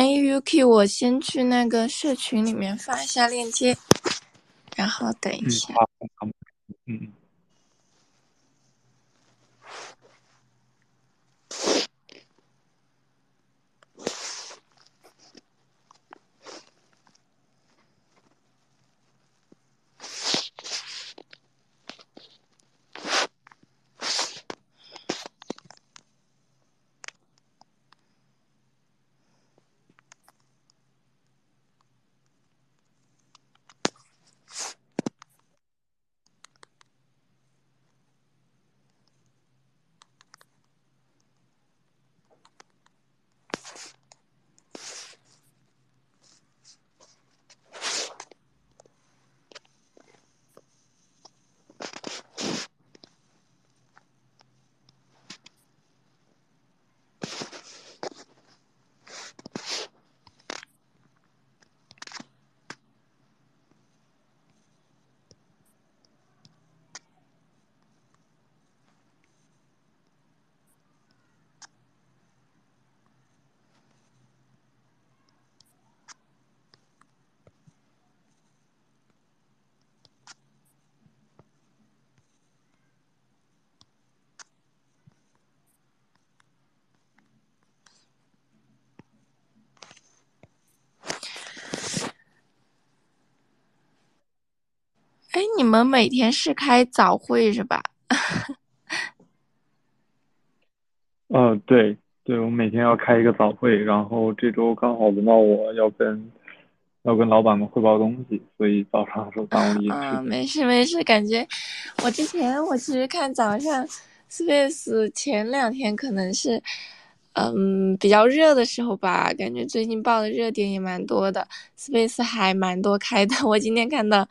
哎，Yuki，我先去那个社群里面发一下链接，然后等一下。嗯，哎，你们每天是开早会是吧？嗯，对，对，我每天要开一个早会，然后这周刚好轮到我要跟要跟老板们汇报东西，所以早上的时候耽误一些啊，没事没事，感觉我之前我其实看早上 Space 前两天可能是嗯比较热的时候吧，感觉最近报的热点也蛮多的，Space 还蛮多开的，我今天看到。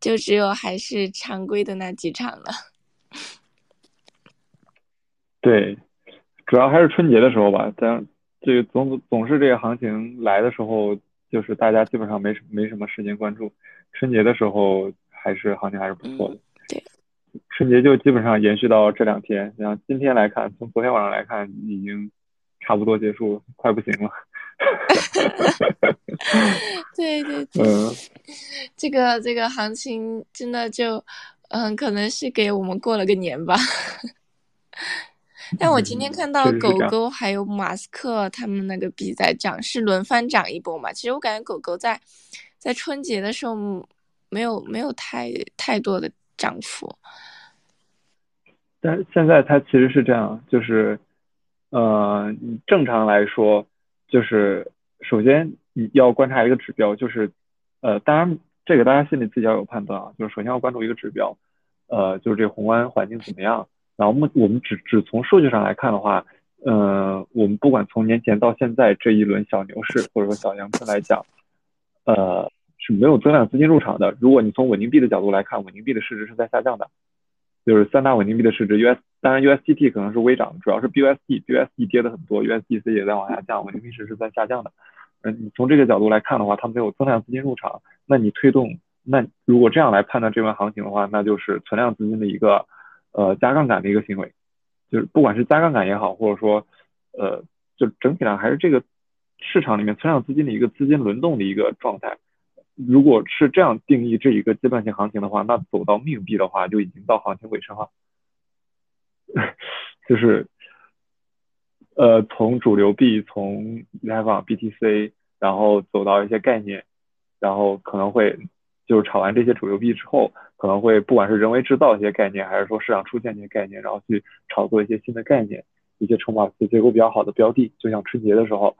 就只有还是常规的那几场了。对，主要还是春节的时候吧。但这个总总是这个行情来的时候，就是大家基本上没什没什么时间关注。春节的时候还是行情还是不错的。对，春节就基本上延续到这两天。像今天来看，从昨天晚上来看，已经差不多结束，快不行了。对对对，这个这个行情真的就，嗯，可能是给我们过了个年吧。但我今天看到狗狗还有马斯克他们那个币在涨，是轮番涨一波嘛？其实我感觉狗狗在在春节的时候没有没有太太多的涨幅。但现在它其实是这样，就是，呃，正常来说。就是首先你要观察一个指标，就是呃，当然这个大家心里自己要有判断啊。就是首先要关注一个指标，呃，就是这宏观环境怎么样。然后目我们只只从数据上来看的话，呃，我们不管从年前到现在这一轮小牛市或者说小阳春来讲，呃，是没有增量资金入场的。如果你从稳定币的角度来看，稳定币的市值是在下降的。就是三大稳定币的市值，US 当然 USDT 可能是微涨，主要是 BUSD，BUSD 跌的很多，USDC 也在往下降，稳定币市值在下降的。嗯，你从这个角度来看的话，它没有增量资金入场，那你推动，那如果这样来判断这轮行情的话，那就是存量资金的一个呃加杠杆的一个行为，就是不管是加杠杆也好，或者说呃就整体上还是这个市场里面存量资金的一个资金轮动的一个状态。如果是这样定义这一个阶段性行情的话，那走到命币的话，就已经到行情尾声了。就是，呃，从主流币，从以太坊、BTC，然后走到一些概念，然后可能会就是炒完这些主流币之后，可能会不管是人为制造一些概念，还是说市场出现一些概念，然后去炒作一些新的概念，一些筹码结构比较好的标的，就像春节的时候，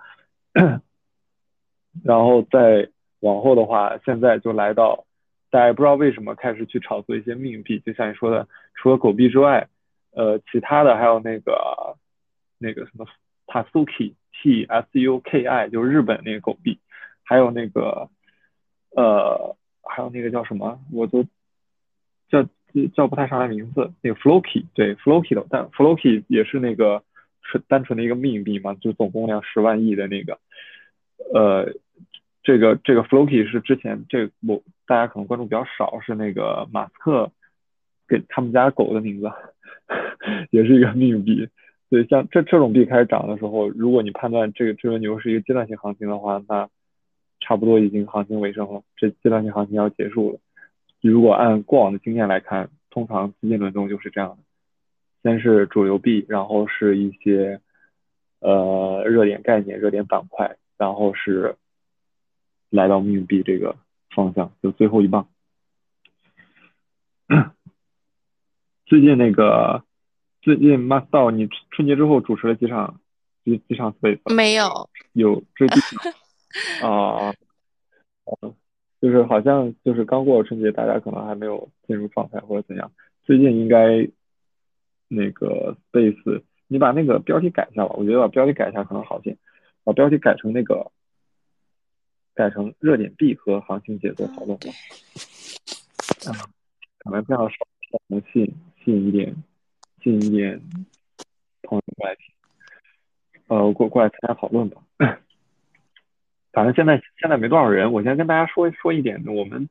然后再。往后的话，现在就来到，大家不知道为什么开始去炒作一些命币，就像你说的，除了狗币之外，呃，其他的还有那个那个什么 Tasuki T S U K I，就是日本那个狗币，还有那个呃，还有那个叫什么，我都叫叫不太上来名字，那个 Floki，对 Floki 的，但 Floki 也是那个纯单纯的一个命币嘛，就总共量十万亿的那个，呃。这个这个 Floki 是之前这我大家可能关注比较少，是那个马斯克给他们家狗的名字，也是一个命币。对，像这这种币开始涨的时候，如果你判断这个这轮牛是一个阶段性行情的话，那差不多已经行情尾声了，这阶段性行情要结束了。如果按过往的经验来看，通常资金轮动就是这样的：先是主流币，然后是一些呃热点概念、热点板块，然后是来到命币这个方向，就最后一棒。最近那个。最近 m a s t o 你春节之后主持了几场几几场 Space？没有，有追剧 啊，就是好像就是刚过春节，大家可能还没有进入状态或者怎样。最近应该那个 Space，你把那个标题改一下吧，我觉得把标题改一下可能好些，把标题改成那个改成热点币和行情节奏讨论吧。啊，可能这样稍能吸引吸引一点。吸引一点朋友过来听，呃，过过来参加讨论吧。反正现在现在没多少人，我先跟大家说说一点，我们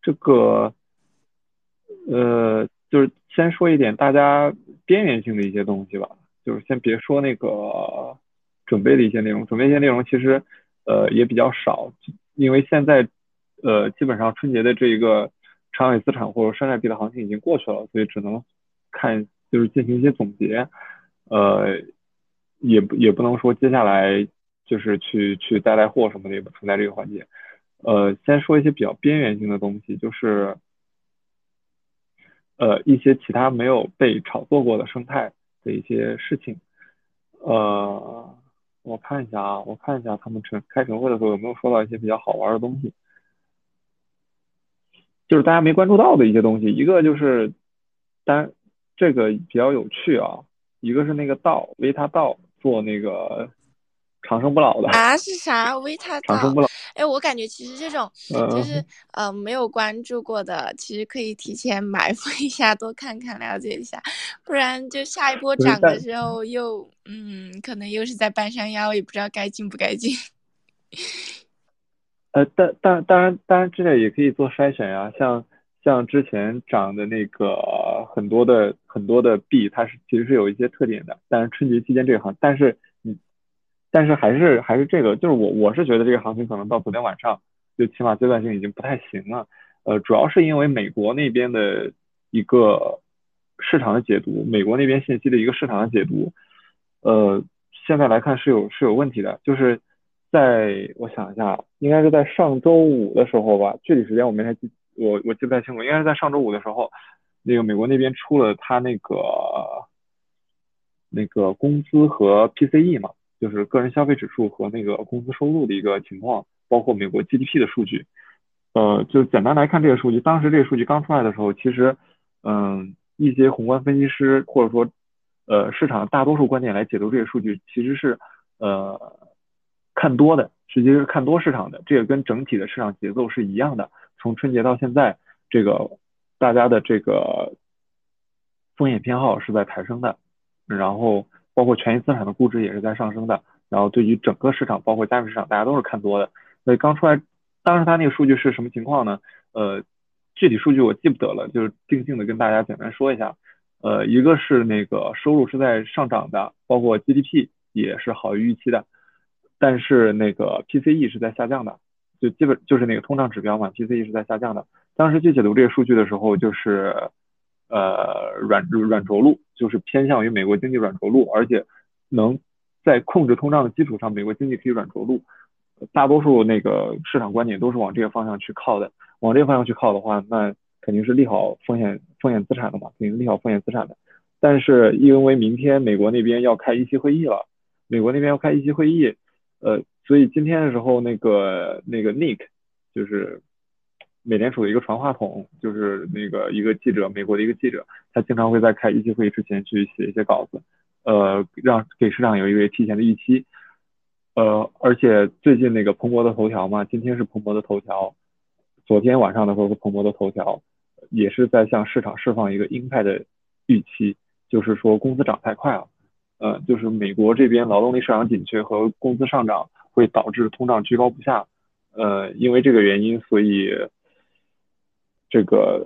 这个呃，就是先说一点大家边缘性的一些东西吧。就是先别说那个准备的一些内容，准备一些内容其实呃也比较少，因为现在呃基本上春节的这一个长尾资产或者山寨币的行情已经过去了，所以只能看。就是进行一些总结，呃，也不也不能说接下来就是去去带带货什么的也不存在这个环节，呃，先说一些比较边缘性的东西，就是呃一些其他没有被炒作过的生态的一些事情，呃，我看一下啊，我看一下他们晨开晨会的时候有没有说到一些比较好玩的东西，就是大家没关注到的一些东西，一个就是单。这个比较有趣啊，一个是那个道维他道做那个长生不老的啊，是啥维他长生不老？哎，我感觉其实这种就是呃没有关注过的，其实可以提前埋伏一下，多看看了解一下，不然就下一波涨的时候又嗯可能又是在半山腰，也不知道该进不该进。呃，但但当然当然这个也可以做筛选呀，像。像之前涨的那个很多的很多的币，它是其实是有一些特点的。但是春节期间这个行，但是嗯，但是还是还是这个，就是我我是觉得这个行情可能到昨天晚上，就起码阶段性已经不太行了。呃，主要是因为美国那边的一个市场的解读，美国那边信息的一个市场的解读，呃，现在来看是有是有问题的。就是在我想一下，应该是在上周五的时候吧，具体时间我没太记。我我记不太清楚，应该是在上周五的时候，那个美国那边出了他那个那个工资和 PCE 嘛，就是个人消费指数和那个工资收入的一个情况，包括美国 GDP 的数据。呃，就简单来看这个数据，当时这个数据刚出来的时候，其实嗯，一些宏观分析师或者说呃市场大多数观点来解读这个数据，其实是呃看多的，实际是看多市场的，这个跟整体的市场节奏是一样的。从春节到现在，这个大家的这个风险偏好是在抬升的，然后包括权益资产的估值也是在上升的，然后对于整个市场，包括加密市场，大家都是看多的。所以刚出来，当时他那个数据是什么情况呢？呃，具体数据我记不得了，就是定性的跟大家简单说一下。呃，一个是那个收入是在上涨的，包括 GDP 也是好于预期的，但是那个 PCE 是在下降的。就基本就是那个通胀指标嘛，PCE 是在下降的。当时去解读这个数据的时候，就是呃软软着陆，就是偏向于美国经济软着陆，而且能在控制通胀的基础上，美国经济可以软着陆。大多数那个市场观点都是往这个方向去靠的。往这个方向去靠的话，那肯定是利好风险风险资产的嘛，肯定是利好风险资产的。但是因为明天美国那边要开议息会议了，美国那边要开议息会议，呃。所以今天的时候，那个那个 Nick 就是美联储的一个传话筒，就是那个一个记者，美国的一个记者，他经常会在开议息会议之前去写一些稿子，呃，让给市场有一个提前的预期。呃，而且最近那个彭博的头条嘛，今天是彭博的头条，昨天晚上的时候是彭博的头条，也是在向市场释放一个鹰派的预期，就是说工资涨太快了，呃，就是美国这边劳动力市场紧缺和工资上涨。会导致通胀居高不下，呃，因为这个原因，所以这个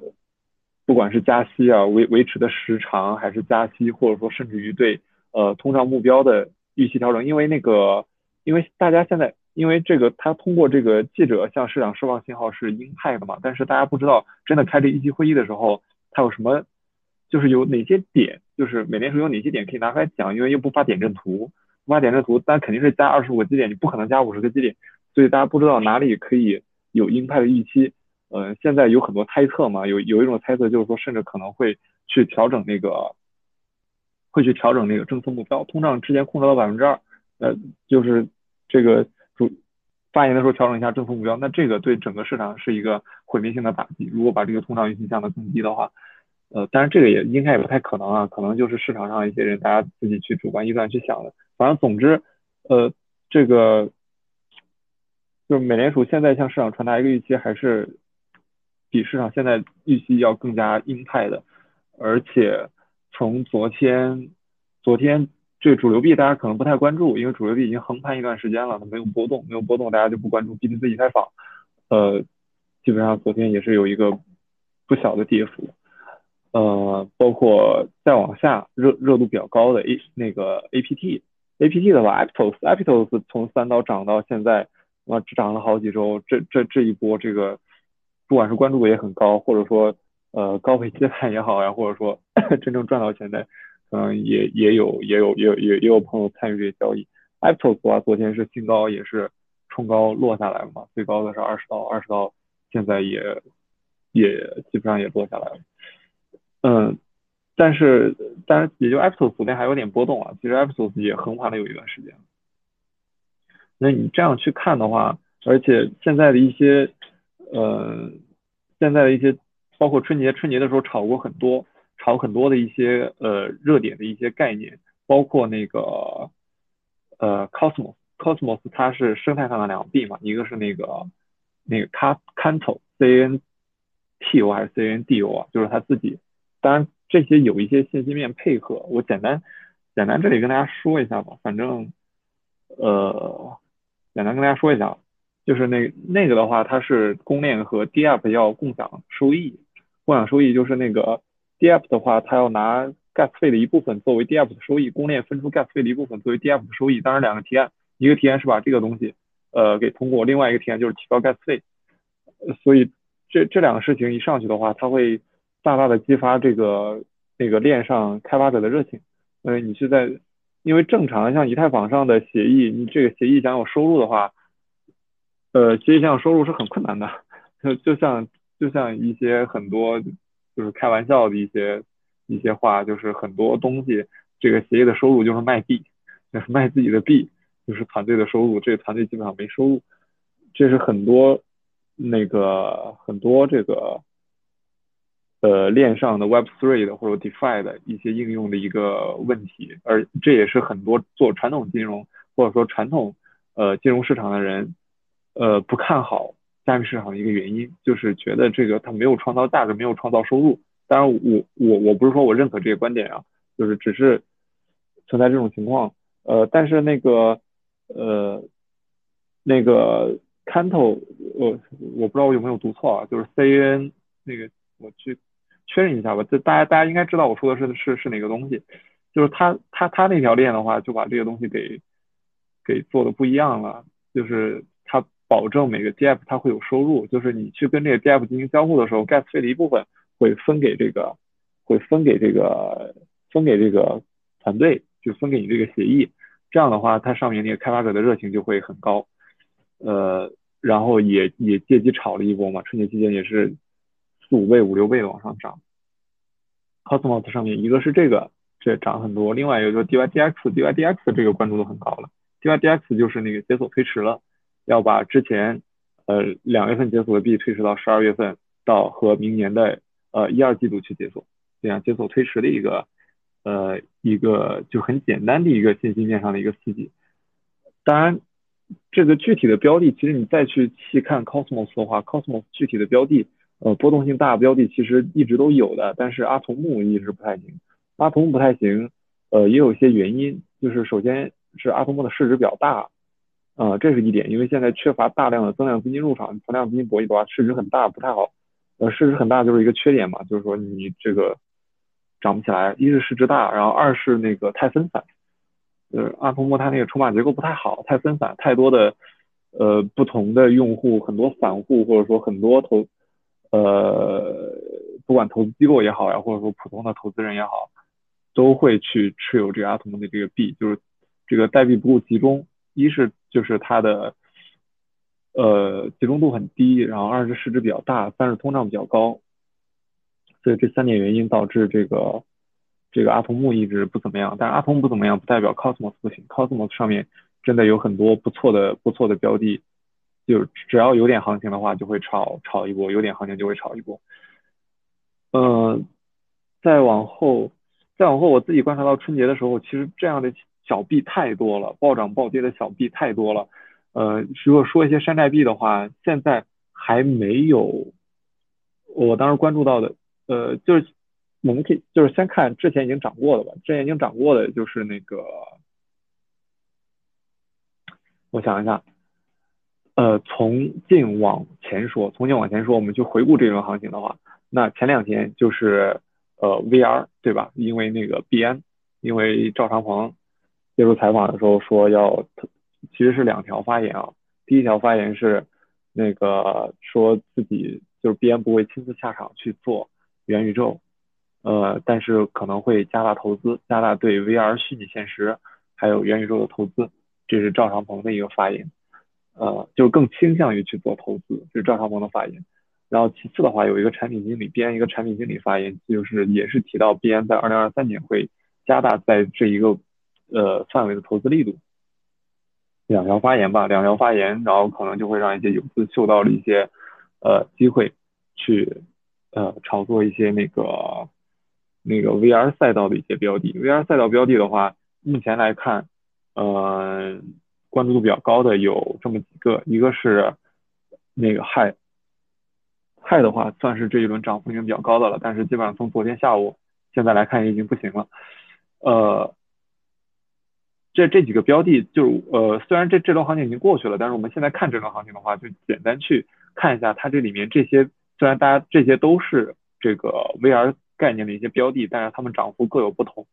不管是加息啊，维维持的时长，还是加息，或者说甚至于对呃通胀目标的预期调整，因为那个因为大家现在因为这个他通过这个记者向市场释放信号是鹰派的嘛，但是大家不知道真的开这一期会议的时候，他有什么就是有哪些点，就是美联储有哪些点可以拿出来讲，因为又不发点阵图，不发点阵图，但肯定是加二十五个基点，你不可能加五十个基点，所以大家不知道哪里可以有鹰派的预期。呃，现在有很多猜测嘛，有有一种猜测就是说，甚至可能会去调整那个，会去调整那个政策目标，通胀之前控制到百分之二，呃，就是这个主发言的时候调整一下政策目标，那这个对整个市场是一个毁灭性的打击。如果把这个通胀预期降得更低的话，呃，当然这个也应该也不太可能啊，可能就是市场上一些人大家自己去主观臆断去想的。反正总之，呃，这个就是美联储现在向市场传达一个预期还是。比市场现在预期要更加鹰派的，而且从昨天，昨天这主流币大家可能不太关注，因为主流币已经横盘一段时间了，它没有波动，没有波动，大家就不关注 BTC 以太坊，呃，基本上昨天也是有一个不小的跌幅，呃，包括再往下热热度比较高的 A 那个 APT，APT 的话，Aptos，Aptos 从三刀涨到现在，啊，只涨了好几周，这这这一波这个。不管是关注度也很高，或者说呃高位接盘也好呀，或者说真正赚到钱的，嗯也也有也有也也也有朋友参与这些交易。Aptos 的话，昨天是新高，也是冲高落下来了嘛，最高的是二十刀，二十刀现在也也基本上也落下来了。嗯，但是但是也就 Aptos 昨天还有点波动啊，其实 Aptos 也横盘了有一段时间。那你这样去看的话，而且现在的一些。呃，现在的一些包括春节，春节的时候炒过很多，炒很多的一些呃热点的一些概念，包括那个呃 Cosmos，Cosmos 它是生态上的两币嘛，一个是那个那个 Canto C N T O 还是 C N D O 啊，就是它自己，当然这些有一些信息面配合，我简单简单这里跟大家说一下吧，反正呃简单跟大家说一下。就是那那个的话，它是公链和 d a p 要共享收益，共享收益就是那个 d a p 的话，它要拿 Gas 费的一部分作为 d a p 的收益，公链分出 Gas 费的一部分作为 d a p 的收益。当然两个提案，一个提案是把这个东西呃给通过，另外一个提案就是提高 Gas 费。所以这这两个事情一上去的话，它会大大的激发这个那个链上开发者的热情。呃，你是在因为正常像以太坊上的协议，你这个协议想有收入的话。呃，其实像收入是很困难的，就就像就像一些很多就是开玩笑的一些一些话，就是很多东西，这个协议的收入就是卖币，就是卖自己的币，就是团队的收入，这个团队基本上没收入，这是很多那个很多这个呃链上的 Web3 的或者 DeFi 的一些应用的一个问题，而这也是很多做传统金融或者说传统呃金融市场的人。呃，不看好加密市场的一个原因，就是觉得这个它没有创造价值，没有创造收入。当然，我我我不是说我认可这个观点啊，就是只是存在这种情况。呃，但是那个呃那个 Canto，呃，我不知道我有没有读错啊，就是 C N 那个，我去确认一下吧。这大家大家应该知道我说的是是是哪个东西，就是他他他那条链的话，就把这个东西给给做的不一样了，就是。保证每个 DApp 它会有收入，就是你去跟这个 DApp 进行交互的时候，Gas 费的一部分会分给这个，会分给这个，分给这个团队，就分给你这个协议。这样的话，它上面那个开发者的热情就会很高，呃，然后也也借机炒了一波嘛。春节期间也是四五倍、五六倍的往上涨。Cosmos 上面一个是这个，这涨很多，另外一个就是 DYDX，DYDX 这个关注度很高了。DYDX 就是那个解锁推迟了。要把之前呃两月份解锁的币推迟到十二月份到和明年的呃一二季度去解锁，这样解锁推迟的一个呃一个就很简单的一个信息面上的一个刺激。当然，这个具体的标的，其实你再去细看 Cosmos 的话，Cosmos 具体的标的呃波动性大标的其实一直都有的，但是阿童木一直不太行。阿童木不太行，呃也有一些原因，就是首先是阿童木的市值比较大。啊，这是一点，因为现在缺乏大量的增量资金入场，增量资金博弈的话，市值很大不太好。呃，市值很大就是一个缺点嘛，就是说你这个涨不起来。一是市值大，然后二是那个太分散，呃，阿童木它那个筹码结构不太好，太分散，太多的呃不同的用户，很多散户或者说很多投呃不管投资机构也好呀，或者说普通的投资人也好，都会去持有这个阿童木的这个币，就是这个代币不够集中，一是就是它的呃集中度很低，然后二是市值比较大，三是通胀比较高，所以这三点原因导致这个。这个阿童木一直不怎么样，但是阿童木不怎么样不代表 Cosmos 不行，Cosmos 上面真的有很多不错的不错的标的，就只要有点行情的话就会炒炒一波，有点行情就会炒一波。嗯，再往后再往后，我自己观察到春节的时候，其实这样的小币太多了，暴涨暴跌的小币太多了。呃，如果说一些山寨币的话，现在还没有我当时关注到的，呃，就是。我们可以就是先看之前已经涨过的吧，之前已经涨过的就是那个，我想一下，呃，从近往前说，从近往前说，我们去回顾这轮行情的话，那前两天就是呃 VR 对吧？因为那个币安，因为赵长鹏接受采访的时候说要，其实是两条发言啊，第一条发言是那个说自己就是币安不会亲自下场去做元宇宙。呃，但是可能会加大投资，加大对 VR 虚拟现实还有元宇宙的投资，这是赵长鹏的一个发言，呃，就更倾向于去做投资，这是赵长鹏的发言。然后其次的话，有一个产品经理编一个产品经理发言，就是也是提到 B N 在二零二三年会加大在这一个呃范围的投资力度。两条发言吧，两条发言，然后可能就会让一些游资嗅到了一些呃机会，去呃炒作一些那个。那个 VR 赛道的一些标的，VR 赛道标的的话，目前来看，呃，关注度比较高的有这么几个，一个是那个 Hi，Hi 的话算是这一轮涨幅已经比较高的了，但是基本上从昨天下午现在来看已经不行了。呃，这这几个标的就呃，虽然这这轮行情已经过去了，但是我们现在看这轮行情的话，就简单去看一下它这里面这些，虽然大家这些都是这个 VR。概念的一些标的，但是它们涨幅各有不同，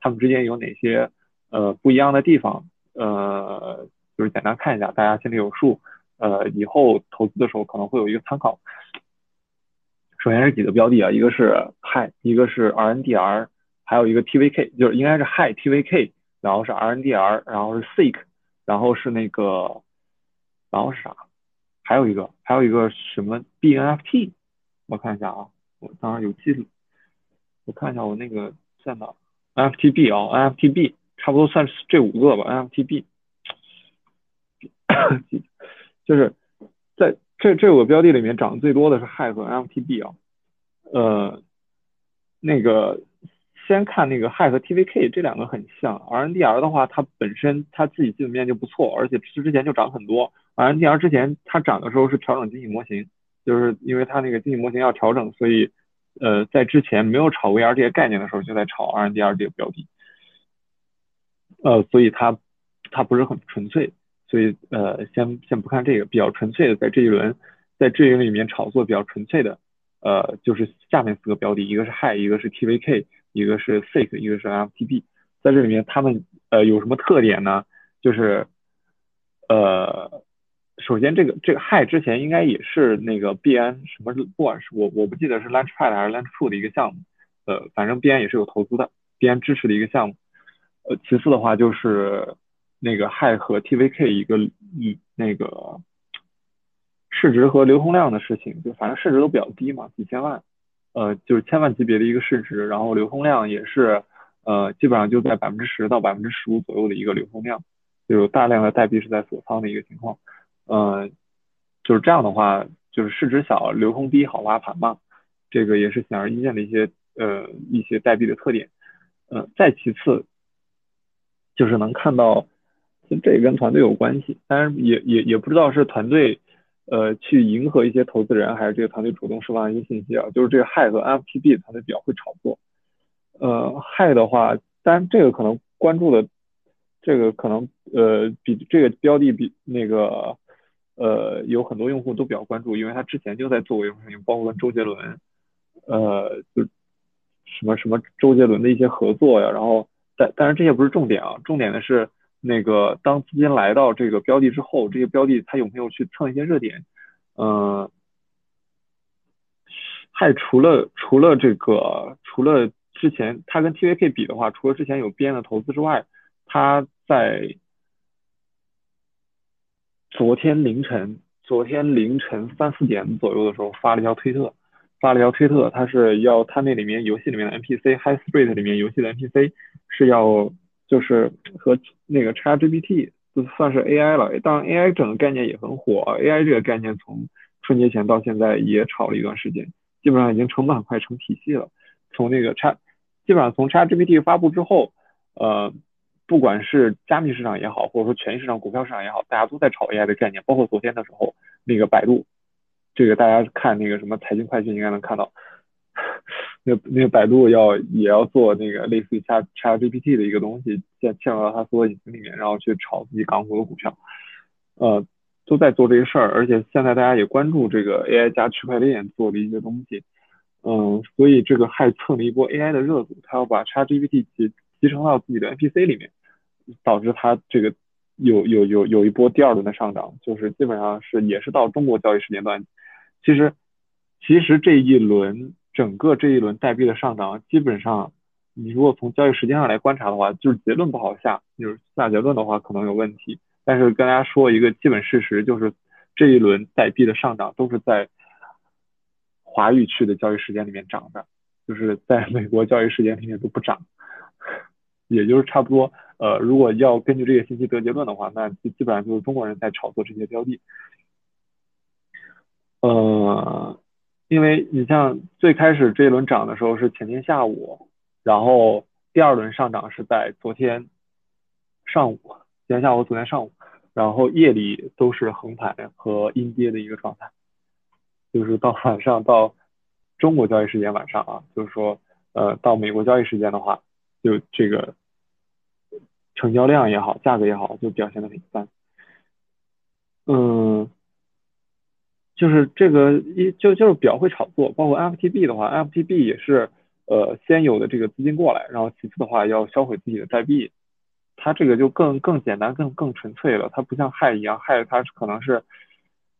它们之间有哪些呃不一样的地方？呃，就是简单看一下，大家心里有数。呃，以后投资的时候可能会有一个参考。首先是几个标的啊，一个是 Hi，一个是 RNDR，还有一个 TVK，就是应该是 Hi TVK，然后是 RNDR，然后是 Seek，然后是那个，然后是啥？还有一个，还有一个什么 BNFT？我看一下啊，我当时有记录。我看一下我那个在哪，NFTB 啊，NFTB 差不多算是这五个吧，NFTB，就是在这这五个标的里面涨得最多的是 Hi 和 NFTB 啊，呃，那个先看那个 Hi 和 TVK 这两个很像，RNDR 的话它本身它自己基本面就不错，而且之前就涨很多，RNDR 之前它涨的时候是调整经济模型，就是因为它那个经济模型要调整，所以。呃，在之前没有炒 VR 这些概念的时候，就在炒 RNDR 这个标的，呃，所以它它不是很纯粹，所以呃，先先不看这个，比较纯粹的，在这一轮在这一轮里面炒作比较纯粹的，呃，就是下面四个标的，一个是 Hi，一个是 TVK，一个是 Fake，一个是 FTP 在这里面他们呃有什么特点呢？就是呃。首先，这个这个 Hi 之前应该也是那个 BN 什么，不管是我我不记得是 Launchpad 还是 Launchpool 的一个项目，呃，反正 BN 也是有投资的，，BN 支持的一个项目。呃，其次的话就是那个 Hi 和 TVK 一个一那个市值和流通量的事情，就反正市值都比较低嘛，几千万，呃，就是千万级别的一个市值，然后流通量也是呃基本上就在百分之十到百分之十五左右的一个流通量，就有大量的代币是在锁仓的一个情况。呃，就是这样的话，就是市值小、流通低、好挖盘嘛，这个也是显而易见的一些呃一些代币的特点。呃，再其次，就是能看到，这跟团队有关系，当然也也也不知道是团队呃去迎合一些投资人，还是这个团队主动释放一些信息啊。就是这个 Hi 和 FTB 团队比较会炒作。呃，Hi 的话，当然这个可能关注的这个可能呃比这个标的比那个。呃，有很多用户都比较关注，因为他之前就在做过一些事情，包括跟周杰伦，呃，就什么什么周杰伦的一些合作呀，然后但但是这些不是重点啊，重点的是那个当资金来到这个标的之后，这些标的它有没有去蹭一些热点？嗯，还除了除了这个除了之前它跟 TVK 比的话，除了之前有边的投资之外，它在昨天凌晨昨天凌晨三四点左右的时候发了一条推特。发了一条推特，他是要他那里面游戏里面的 NPC High Street 里面游戏的 NPC 是要就是和那个 ChatGPT 就算是 AI 了，当然 AI 整个概念也很火，AI 这个概念从春节前到现在也炒了一段时间，基本上已经成本很快成体系了。从那个 Chat 基本上从 ChatGPT 发布之后，呃，不管是加密市场也好，或者说权益市场、股票市场也好，大家都在炒 AI 的概念，包括昨天的时候那个百度。这个大家看那个什么财经快讯应该能看到，那那个百度要也要做那个类似于 Chat Chat GPT 的一个东西，嵌嵌入到它所有引擎里面，然后去炒自己港股的股票，呃，都在做这个事儿。而且现在大家也关注这个 AI 加区块链做的一些东西，嗯，所以这个还蹭了一波 AI 的热度，他要把 Chat GPT 集集成到自己的 NPC 里面，导致它这个有有有有一波第二轮的上涨，就是基本上是也是到中国交易时间段。其实，其实这一轮整个这一轮代币的上涨，基本上你如果从交易时间上来观察的话，就是结论不好下，就是下结论的话可能有问题。但是跟大家说一个基本事实，就是这一轮代币的上涨都是在华语区的交易时间里面涨的，就是在美国交易时间里面都不涨，也就是差不多。呃，如果要根据这个信息得结论的话，那基基本上就是中国人在炒作这些标的。呃，因为你像最开始这一轮涨的时候是前天下午，然后第二轮上涨是在昨天上午，前天下午、昨天上午，然后夜里都是横盘和阴跌的一个状态，就是到晚上到中国交易时间晚上啊，就是说呃到美国交易时间的话，就这个成交量也好，价格也好，就表现的很一般，嗯。就是这个一就就是比较会炒作，包括 FTB 的话，FTB 也是呃先有的这个资金过来，然后其次的话要销毁自己的代币，它这个就更更简单更更纯粹了，它不像害一样，害它可能是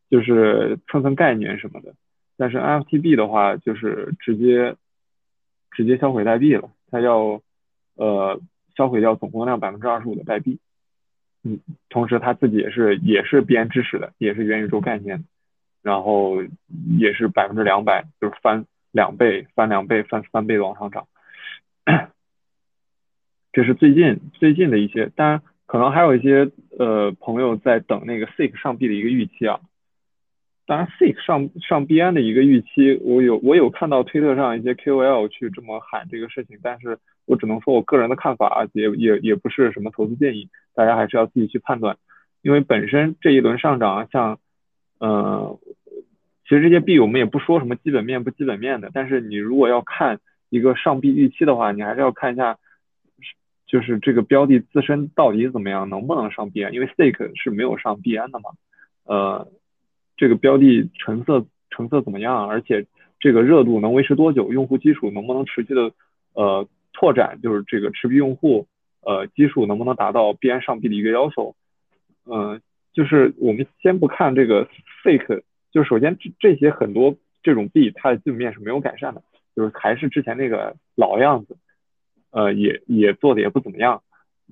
就是蹭蹭概念什么的，但是 FTB 的话就是直接直接销毁代币了，它要呃销毁掉总共量百分之二十五的代币，嗯，同时它自己也是也是编支持的，也是元宇宙概念的。然后也是百分之两百，就是翻两倍、翻两倍、翻三倍的往上涨。这是最近最近的一些，当然可能还有一些呃朋友在等那个 SIC 上币的一个预期啊。当然 SIC 上上币安的一个预期，我有我有看到推特上一些 KOL 去这么喊这个事情，但是我只能说我个人的看法，啊也也也不是什么投资建议，大家还是要自己去判断，因为本身这一轮上涨像。嗯，其实这些币我们也不说什么基本面不基本面的，但是你如果要看一个上币预期的话，你还是要看一下，就是这个标的自身到底怎么样，能不能上币安？因为 Stake 是没有上币安的嘛。呃，这个标的成色成色怎么样？而且这个热度能维持多久？用户基础能不能持续的呃拓展？就是这个持币用户呃基数能不能达到币安上币的一个要求？嗯。就是我们先不看这个 fake，就首先这这些很多这种币它的基本面是没有改善的，就是还是之前那个老样子，呃也也做的也不怎么样，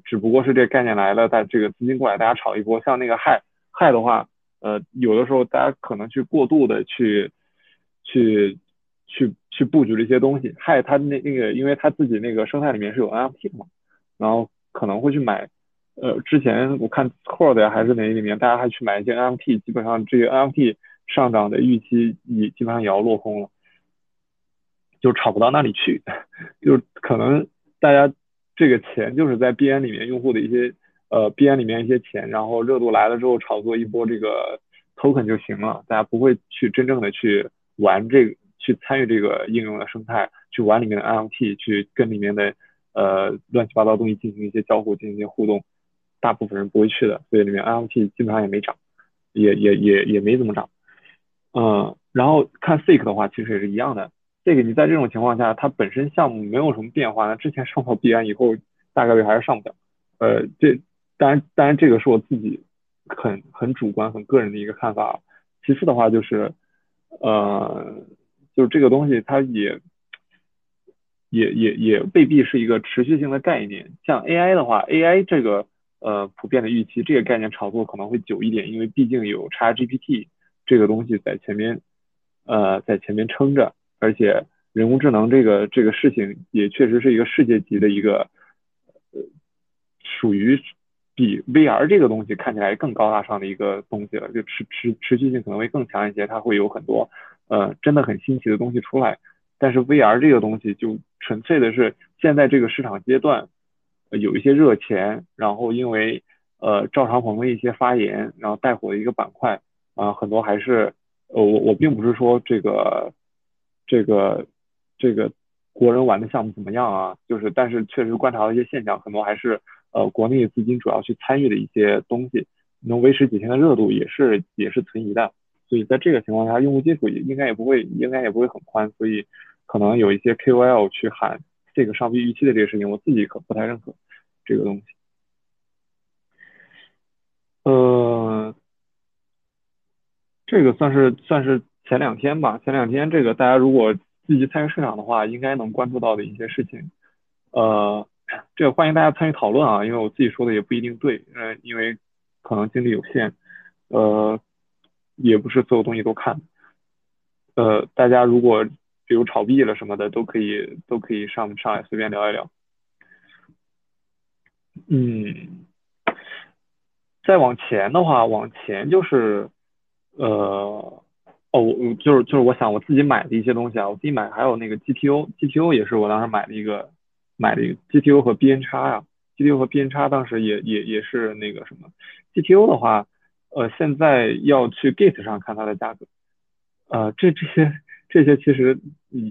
只不过是这概念来了，但这个资金过来大家炒一波，像那个害害的话，呃有的时候大家可能去过度的去去去去布局了一些东西，害它那那个因为它自己那个生态里面是有 NFT 的嘛，然后可能会去买。呃，之前我看 Core 的还是哪里面，大家还去买一些 NFT，基本上这个 NFT 上涨的预期也基本上也要落空了，就炒不到那里去，就可能大家这个钱就是在 BN 里面用户的一些呃 BN 里面一些钱，然后热度来了之后炒作一波这个 token 就行了，大家不会去真正的去玩这个，去参与这个应用的生态，去玩里面的 NFT，去跟里面的呃乱七八糟东西进行一些交互，进行一些互动。大部分人不会去的，所以里面 NFT 基本上也没涨，也也也也没怎么涨。嗯，然后看 Fake 的话，其实也是一样的。这个你在这种情况下，它本身项目没有什么变化，那之前上到币安以后大概率还是上不了。呃，这当然当然这个是我自己很很主观很个人的一个看法。其次的话就是，呃，就是这个东西它也也也也未必是一个持续性的概念。像 AI 的话，AI 这个呃普遍的预期这个概念炒作可能会久一点，因为毕竟有 ChatGPT 这个东西在前面呃在前面撑着，而且人工智能这个这个事情也确实是一个世界级的一个呃属于。比 VR 这个东西看起来更高大上的一个东西了，就持持持续性可能会更强一些，它会有很多呃真的很新奇的东西出来。但是 VR 这个东西就纯粹的是现在这个市场阶段有一些热钱，然后因为呃赵长鹏的一些发言，然后带火的一个板块啊，很多还是呃我我并不是说这个这个这个国人玩的项目怎么样啊，就是但是确实观察到一些现象，很多还是。呃，国内资金主要去参与的一些东西，能维持几天的热度也是也是存疑的，所以在这个情况下，用户基础也应该也不会应该也不会很宽，所以可能有一些 KOL 去喊这个上币预期的这个事情，我自己可不太认可这个东西。呃，这个算是算是前两天吧，前两天这个大家如果积极参与市场的话，应该能关注到的一些事情，呃。这个欢迎大家参与讨论啊，因为我自己说的也不一定对，呃，因为可能精力有限，呃，也不是所有东西都看，呃，大家如果比如炒币了什么的，都可以都可以上上来随便聊一聊。嗯，再往前的话，往前就是，呃，哦，我就是就是我想我自己买的一些东西啊，我自己买还有那个 GTO，GTO 也是我当时买的一个。买了一个 GTO 和 BN 叉呀，GTO 和 BN 叉当时也也也是那个什么，GTO 的话，呃，现在要去 Gate 上看它的价格，呃，这这些这些其实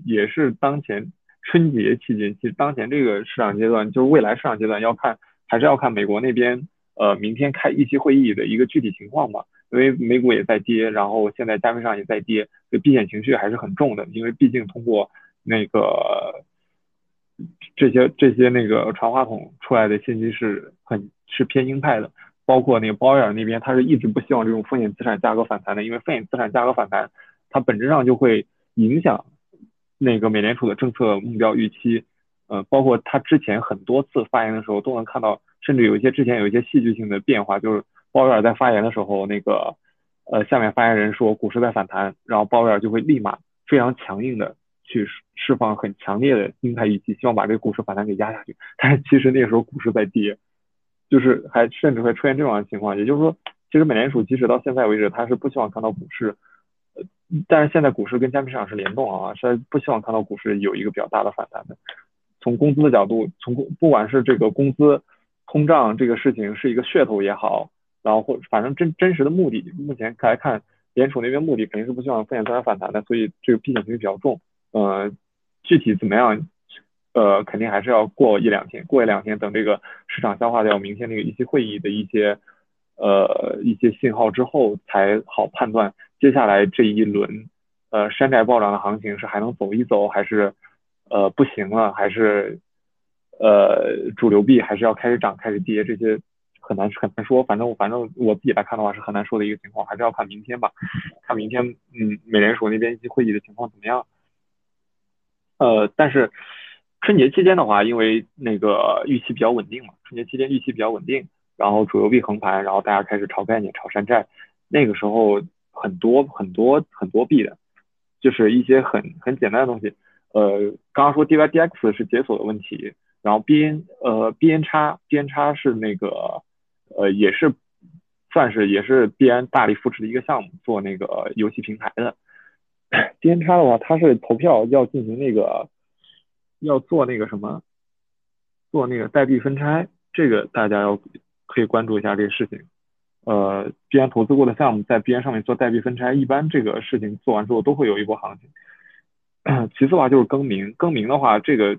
也是当前春节期间，其实当前这个市场阶段，就是未来市场阶段要看，还是要看美国那边呃明天开议息会议的一个具体情况吧，因为美股也在跌，然后现在加密上也在跌，所以避险情绪还是很重的，因为毕竟通过那个。这些这些那个传话筒出来的信息是很是偏鹰派的，包括那个鲍威尔那边，他是一直不希望这种风险资产价格反弹的，因为风险资产价格反弹，它本质上就会影响那个美联储的政策目标预期。呃，包括他之前很多次发言的时候都能看到，甚至有一些之前有一些戏剧性的变化，就是鲍威尔在发言的时候，那个呃下面发言人说股市在反弹，然后鲍威尔就会立马非常强硬的。去释放很强烈的鹰派预期，希望把这个股市反弹给压下去。但是其实那个时候股市在跌，就是还甚至会出现这种情况。也就是说，其实美联储即使到现在为止，它是不希望看到股市，但是现在股市跟加密市场是联动啊，是不希望看到股市有一个比较大的反弹的。从工资的角度，从不管是这个工资通胀这个事情是一个噱头也好，然后或反正真真实的目的，目前来看，联储那边目的肯定是不希望风险资产反弹的，所以这个避险情绪比较重。呃，具体怎么样？呃，肯定还是要过一两天，过一两天，等这个市场消化掉明天那个议息会议的一些呃一些信号之后，才好判断接下来这一轮呃山寨暴涨的行情是还能走一走，还是呃不行了，还是呃主流币还是要开始涨开始跌，这些很难很难说。反正我反正我自己来看的话是很难说的一个情况，还是要看明天吧，看明天嗯美联储那边一些会议的情况怎么样。呃，但是春节期间的话，因为那个预期比较稳定嘛，春节期间预期比较稳定，然后主流币横盘，然后大家开始炒概念、炒山寨，那个时候很多很多很多币的，就是一些很很简单的东西。呃，刚刚说 DYDX 是解锁的问题，然后 BN 呃 BN 叉 BN 叉是那个呃也是算是也是 BN 大力扶持的一个项目，做那个游戏平台的。边差的话，它是投票要进行那个，要做那个什么，做那个代币分拆，这个大家要可以关注一下这个事情。呃，边投资过的项目在边上面做代币分拆，一般这个事情做完之后都会有一波行情。其次的话就是更名，更名的话，这个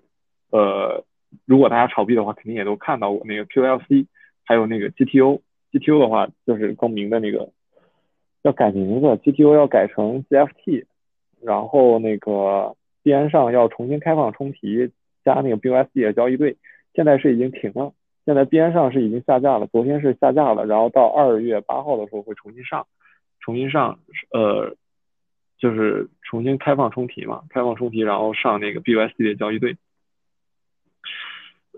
呃，如果大家炒币的话，肯定也都看到过那个 QLC，还有那个 GTO，GTO 的话就是更名的那个要改名字，GTO 要改成 GFT。然后那个边上要重新开放充提，加那个 BUSD 的交易对，现在是已经停了，现在边上是已经下架了，昨天是下架了，然后到二月八号的时候会重新上，重新上，呃，就是重新开放充题嘛，开放充题，然后上那个 BUSD 的交易对。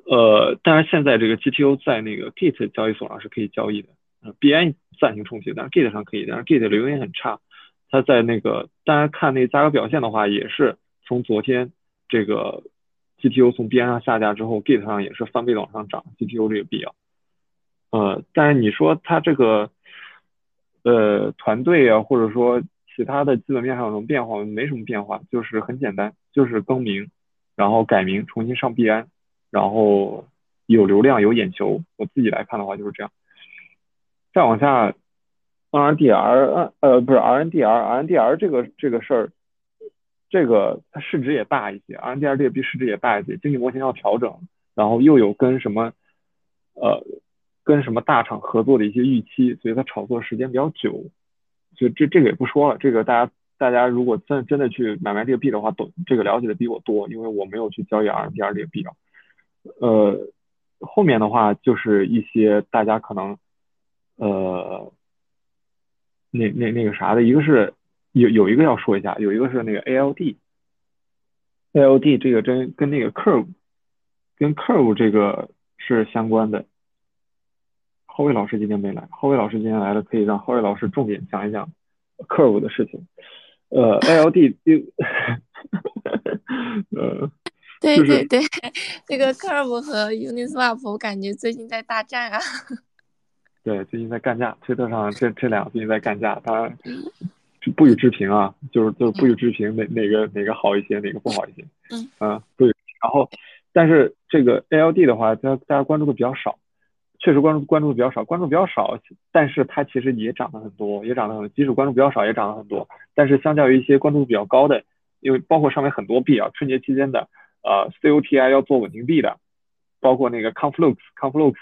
呃，当然现在这个 GTO 在那个 Git 交易所上是可以交易的，呃，BN 暂停重启，但是 Git 上可以，但是 Git 流动性很差。它在那个大家看那个价格表现的话，也是从昨天这个 GTO 从 BN 上下架之后，Git 上也是翻倍的往上涨，GTO 这个币啊。呃，但是你说它这个呃团队啊，或者说其他的基本面上有什么变化？没什么变化，就是很简单，就是更名，然后改名，重新上 BN。然后有流量有眼球，我自己来看的话就是这样。再往下，RNDR，呃，不是 RNDR，RNDR 这个这个事儿，这个它市值也大一些，RNDR 这个币市值也大一些，经济模型要调整，然后又有跟什么，呃，跟什么大厂合作的一些预期，所以它炒作时间比较久。就这这个也不说了，这个大家大家如果真真的去买卖这个币的话，都这个了解的比我多，因为我没有去交易 RNDR 这个币啊。呃，后面的话就是一些大家可能，呃，那那那个啥的，一个是有有一个要说一下，有一个是那个 ALD，ALD 这个真跟那个 Curve，跟 Curve 这个是相关的。浩伟老师今天没来，浩伟老师今天来了，可以让浩伟老师重点讲一讲 Curve 的事情。呃，ALD，呃。对对对，这个 Curve 和 Uniswap 我感觉最近在大战啊。对，最近在干架，推特上这这两个最近在干架，他不予置评啊，就是就是不予置评哪哪个哪个好一些，哪个不好一些。嗯。啊，对。然后，但是这个 ALD 的话，大家大家关注的比较少，确实关注关注的比较少，关注比较少，但是它其实也涨了很多，也涨了很多，即使关注比较少，也涨了很多。但是相较于一些关注度比较高的，因为包括上面很多币啊，春节期间的。呃，COTI 要做稳定币的，包括那个 Conflux，Conflux，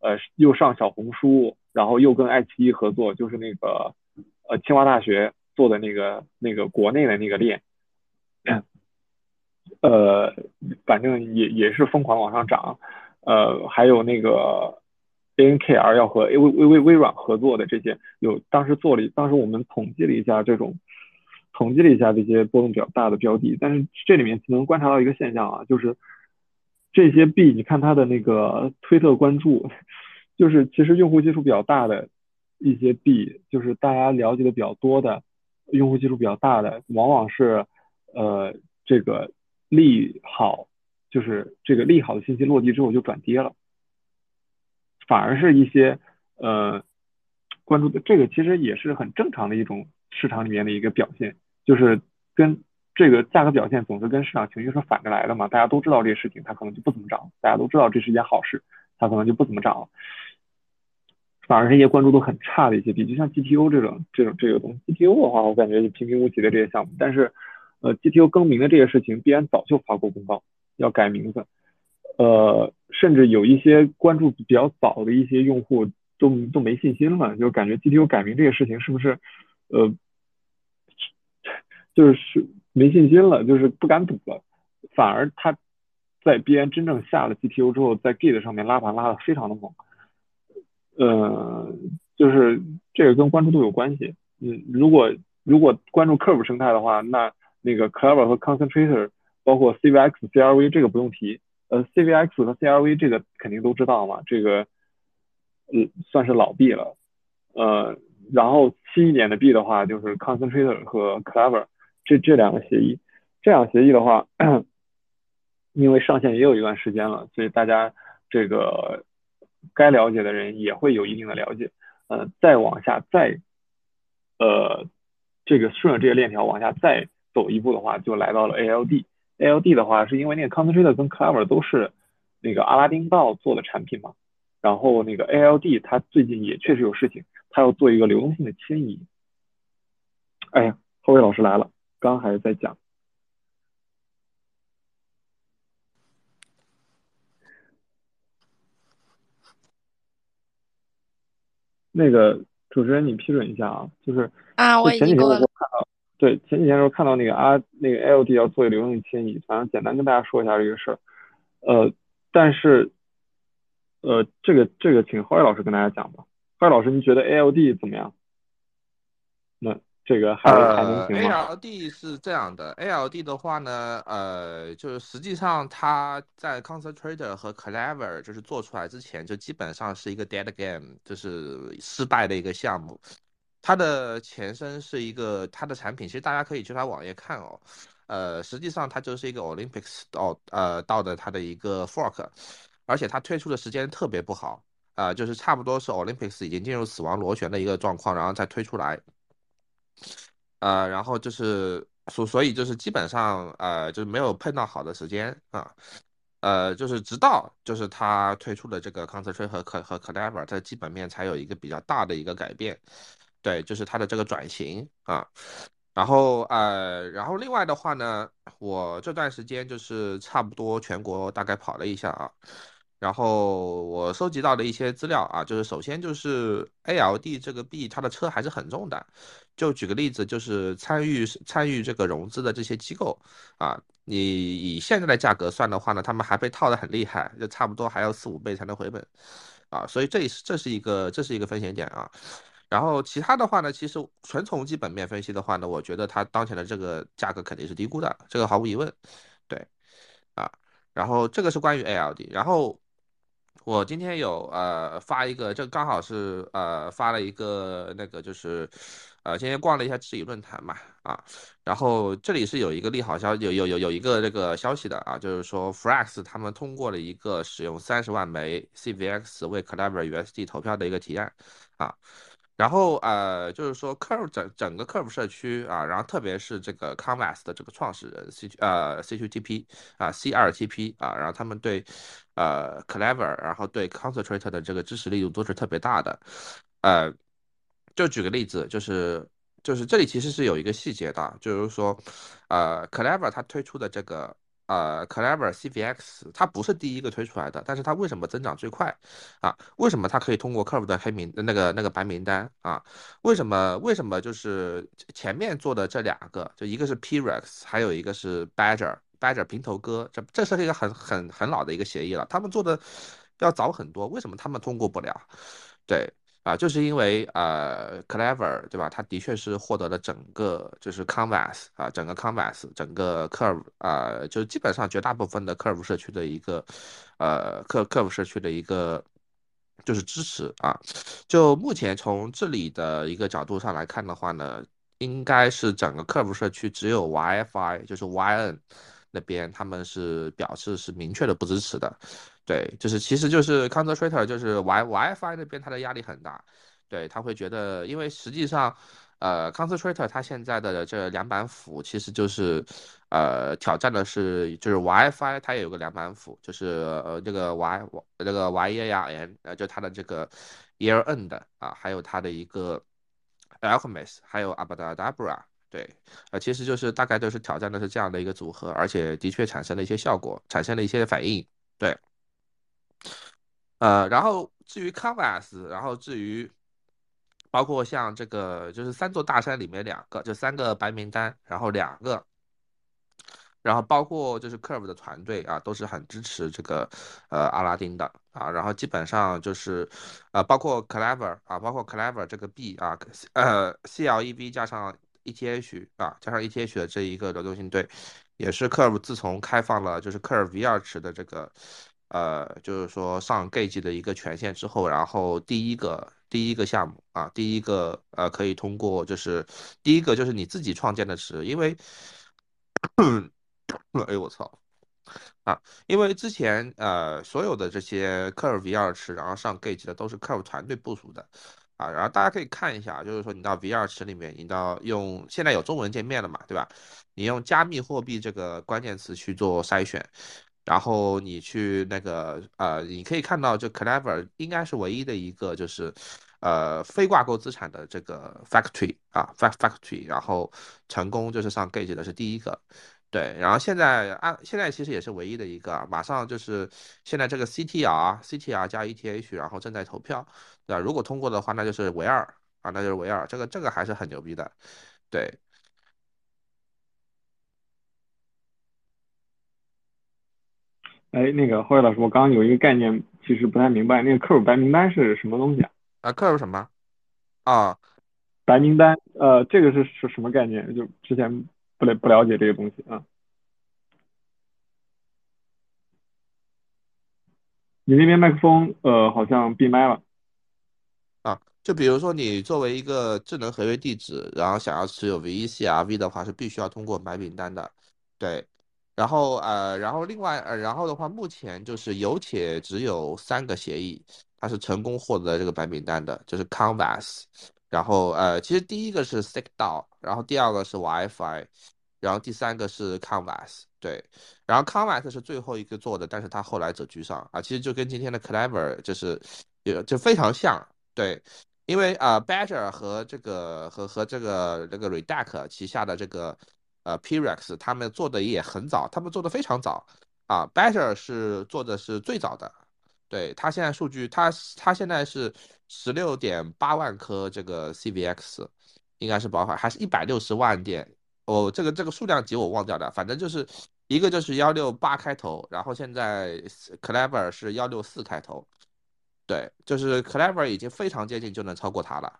呃，又上小红书，然后又跟爱奇艺合作，就是那个呃清华大学做的那个那个国内的那个链，呃，反正也也是疯狂往上涨，呃，还有那个 ANKR 要和微微微微软合作的这些，有当时做了，当时我们统计了一下这种。统计了一下这些波动比较大的标的，但是这里面能观察到一个现象啊，就是这些币，你看它的那个推特关注，就是其实用户基数比较大的一些币，就是大家了解的比较多的，用户基数比较大的，往往是呃这个利好，就是这个利好的信息落地之后就转跌了，反而是一些呃关注的这个其实也是很正常的一种市场里面的一个表现。就是跟这个价格表现总是跟市场情绪是反着来的嘛，大家都知道这个事情，它可能就不怎么涨；大家都知道这是一件好事，它可能就不怎么涨了。反而是一些关注度很差的一些币，就像 GTO 这种这种这个东西，GTO 的话，我感觉就平平无奇的这些项目。但是，呃，GTO 更名的这些事情，必然早就发过公告要改名字，呃，甚至有一些关注比较早的一些用户都都没信心了，就感觉 GTO 改名这个事情是不是，呃。就是没信心了，就是不敢赌了，反而他在边真正下了 GTO 之后，在 Git 上面拉盘拉的非常的猛，呃，就是这个跟关注度有关系。嗯，如果如果关注 Curve 生态的话，那那个 Clever 和 Concentrator，包括 CVX、CRV 这个不用提，呃，CVX 和 CRV 这个肯定都知道嘛，这个嗯算是老币了，呃，然后新一点的币的话就是 Concentrator 和 Clever。这这两个协议，这两个协议的话，因为上线也有一段时间了，所以大家这个该了解的人也会有一定的了解。呃，再往下再，呃，这个顺着这个链条往下再走一步的话，就来到了 ALD。ALD 的话，是因为那个 Concentrator 跟 Clever 都是那个阿拉丁道做的产品嘛，然后那个 ALD 它最近也确实有事情，它要做一个流动性的迁移。哎呀，后位老师来了。刚还是在讲，那个主持人，你批准一下啊，就是啊，我前几天的时候看到，对，前几天的时候看到那个啊，那个 LD 要做流动性迁移，反正简单跟大家说一下这个事儿，呃，但是，呃，这个这个请浩宇老师跟大家讲吧。浩宇老师，你觉得 ALD 怎么样？那这个还还能行吗？ALD 是这样的，ALD 的话呢，呃，就是实际上它在 Concentrator 和 Clever 就是做出来之前，就基本上是一个 dead game，就是失败的一个项目。它的前身是一个它的产品，其实大家可以去它网页看哦。呃，实际上它就是一个 Olympics 到呃到的它的一个 fork，而且它推出的时间特别不好啊，就是差不多是 Olympics 已经进入死亡螺旋的一个状况，然后再推出来。呃，然后就是所所以就是基本上呃就是没有碰到好的时间啊，呃就是直到就是它推出的这个 Concentrate 和和和 Clever，它基本面才有一个比较大的一个改变，对，就是它的这个转型啊，然后呃然后另外的话呢，我这段时间就是差不多全国大概跑了一下啊。然后我收集到的一些资料啊，就是首先就是 ALD 这个币，它的车还是很重的。就举个例子，就是参与参与这个融资的这些机构啊，你以现在的价格算的话呢，他们还被套的很厉害，就差不多还要四五倍才能回本啊。所以这是这是一个这是一个风险点啊。然后其他的话呢，其实纯从基本面分析的话呢，我觉得它当前的这个价格肯定是低估的，这个毫无疑问。对，啊，然后这个是关于 ALD，然后。我今天有呃发一个，这刚好是呃发了一个那个就是，呃今天逛了一下自己论坛嘛啊，然后这里是有一个利好消有有有有一个这个消息的啊，就是说 Frax 他们通过了一个使用三十万枚 CVX 为 Clever USD 投票的一个提案啊。然后呃，就是说 Curve 整整个 Curve 社区啊，然后特别是这个 Canvas 的这个创始人 C 呃 C2TP 啊 C2TP 啊，然后他们对呃 Clever，然后对 Concentrate 的这个支持力度都是特别大的。呃，就举个例子，就是就是这里其实是有一个细节的，就是说呃 Clever 它推出的这个。呃，Clever CVX 它不是第一个推出来的，但是它为什么增长最快啊？为什么它可以通过 Curve 的黑名那个那个白名单啊？为什么为什么就是前面做的这两个，就一个是 P-Rex，还有一个是 Badger，Badger 平头哥，这这是一个很很很老的一个协议了，他们做的要早很多，为什么他们通过不了？对。啊，就是因为呃，Clever 对吧？它的确是获得了整个就是 Canvas 啊，整个 Canvas，整个 Curve 啊，就基本上绝大部分的 Curve 社区的一个呃，C Curve 社区的一个就是支持啊。就目前从这里的一个角度上来看的话呢，应该是整个 Curve 社区只有 YFI 就是 YN 那边他们是表示是明确的不支持的。对，就是其实就是 Concentrator，就是 Y WiFi 那边它的压力很大，对他会觉得，因为实际上，呃，Concentrator 它现在的这两板斧其实就是，呃，挑战的是就是 WiFi 它也有个两板斧，就是呃这个 Y 这个 Y E R N，呃就它的这个 Year End 啊，还有它的一个 Alchemist，还有 Abadabra，对，呃，其实就是大概都是挑战的是这样的一个组合，而且的确产生了一些效果，产生了一些反应，对。呃，然后至于 Canvas，然后至于包括像这个，就是三座大山里面两个，就三个白名单，然后两个，然后包括就是 Curve 的团队啊，都是很支持这个呃阿拉丁的啊，然后基本上就是呃包括 Clever 啊，包括 Clever 这个币啊，呃 CLEV 加上 ETH 啊，加上 ETH 的这一个流动性队，也是 Curve 自从开放了就是 Curve V2 池的这个。呃，就是说上 Gauge 的一个权限之后，然后第一个第一个项目啊，第一个呃可以通过，就是第一个就是你自己创建的池，因为，哎我操啊，因为之前呃所有的这些 Curve V2 池，然后上 Gauge 的都是 Curve 团队部署的啊，然后大家可以看一下，就是说你到 V2 池里面，你到用现在有中文界面了嘛，对吧？你用加密货币这个关键词去做筛选。然后你去那个呃，你可以看到，就 Clever 应该是唯一的一个就是，呃，非挂钩资产的这个 Factory 啊，Fact Factory，然后成功就是上 Gauge 的是第一个，对，然后现在按现在其实也是唯一的一个，马上就是现在这个 CTR CTR 加 ETH，然后正在投票，对吧？如果通过的话，那就是唯二啊，那就是唯二，这个这个还是很牛逼的，对。哎，那个后来老师，我刚刚有一个概念，其实不太明白，那个 Curve 白名单是什么东西啊？啊，Curve 什么？啊，白名单，呃，这个是是什么概念？就之前不了不了解这个东西啊。你那边麦克风呃好像闭麦了。啊，就比如说你作为一个智能合约地址，然后想要持有 VECRV 的话，是必须要通过白名单的。对，然后呃，然后另外呃，然后的话，目前就是有且只有三个协议，它是成功获得这个白名单的，就是 Canvas。然后呃，其实第一个是 s i c k d a o 然后第二个是 WiFi，然后第三个是 Canvas。对，然后 Canvas 是最后一个做的，但是他后来者居上啊，其实就跟今天的 Clever 就是有就非常像。对，因为啊，Badger 和这个和和这个这个 Redact 旗下的这个呃 P-Rex，他们做的也很早，他们做的非常早啊。Better 是做的是最早的，对他现在数据，他他现在是十六点八万颗这个 CVX，应该是包含还是一百六十万点哦，这个这个数量级我忘掉了，反正就是一个就是幺六八开头，然后现在 Clever 是幺六四开头。对，就是 Clever 已经非常接近就能超过它了。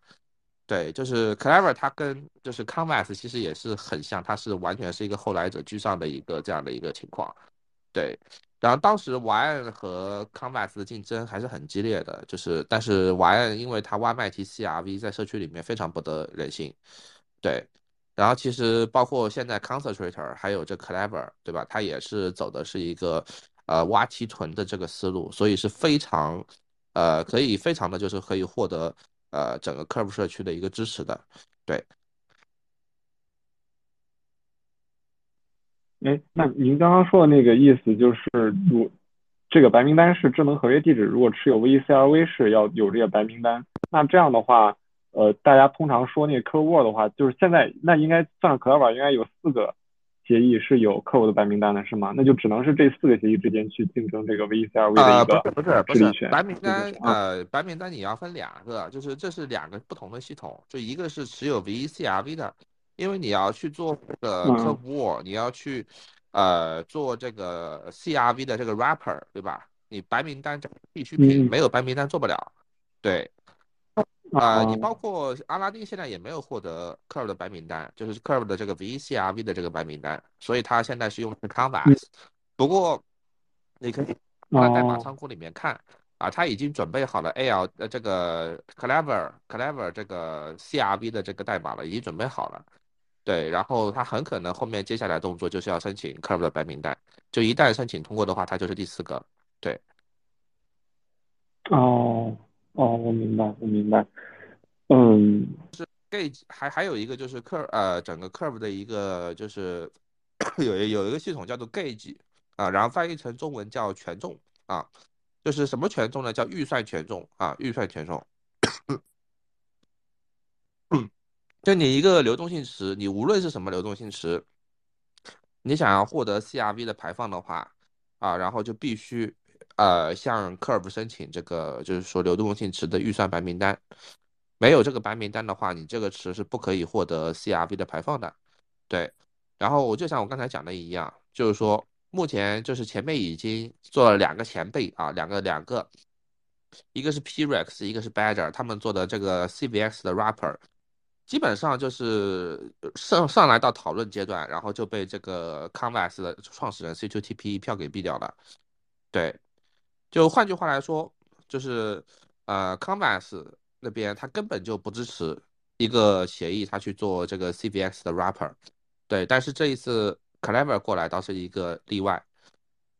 对，就是 Clever 它跟就是 Canvas 其实也是很像，它是完全是一个后来者居上的一个这样的一个情况。对，然后当时 YN 和 Canvas 的竞争还是很激烈的，就是但是 YN 因为它挖麦提 CRV 在社区里面非常不得人心。对，然后其实包括现在 Concentrator 还有这 Clever，对吧？它也是走的是一个呃挖提臀的这个思路，所以是非常。呃，可以非常的就是可以获得呃整个客户社区的一个支持的，对。哎，那您刚刚说的那个意思就是，如这个白名单是智能合约地址，如果持有 VCRV 是要有这个白名单，那这样的话，呃，大家通常说那个 Curve 的话，就是现在那应该算 Clever 应该有四个。协议是有客户的白名单的是吗？那就只能是这四个协议之间去竞争这个 VCRV 的一个不是不是白名单呃白名单你要分两个，就是这是两个不同的系统，就一个是持有 VCRV 的，因为你要去做这个客户，你要去呃做这个 CRV 的这个 wrapper 对吧？你白名单必需品没有白名单做不了，对。啊，你包括阿拉丁现在也没有获得 Curve 的白名单，就是 Curve 的这个 VCRV 的这个白名单，所以他现在是用的是 Canvas。不过你可以在代码仓库里面看啊，他已经准备好了 AL 呃这个 Clever Clever 这个 CRV 的这个代码了，已经准备好了。对，然后他很可能后面接下来动作就是要申请 Curve 的白名单，就一旦申请通过的话，他就是第四个。对。哦。哦，我明白，我明白。嗯，是 Gauge，还还有一个就是 Curve，呃，整个 Curve 的一个就是 有有一个系统叫做 Gauge 啊，然后翻译成中文叫权重啊，就是什么权重呢？叫预算权重啊，预算权重。就你一个流动性池，你无论是什么流动性池，你想要获得 CRV 的排放的话啊，然后就必须。呃，向 Curve 申请这个，就是说流动性池的预算白名单，没有这个白名单的话，你这个池是不可以获得 CRV 的排放的。对，然后我就像我刚才讲的一样，就是说目前就是前面已经做了两个前辈啊，两个两个，一个是 P-Rex，一个是 Badger，他们做的这个 CVX 的 Wrapper，基本上就是上上来到讨论阶段，然后就被这个 Canvas 的创始人 C2TP 一票给毙掉了。对。就换句话来说，就是呃，Canvas 那边他根本就不支持一个协议，他去做这个 CVX 的 wrapper，对。但是这一次 Clever 过来倒是一个例外，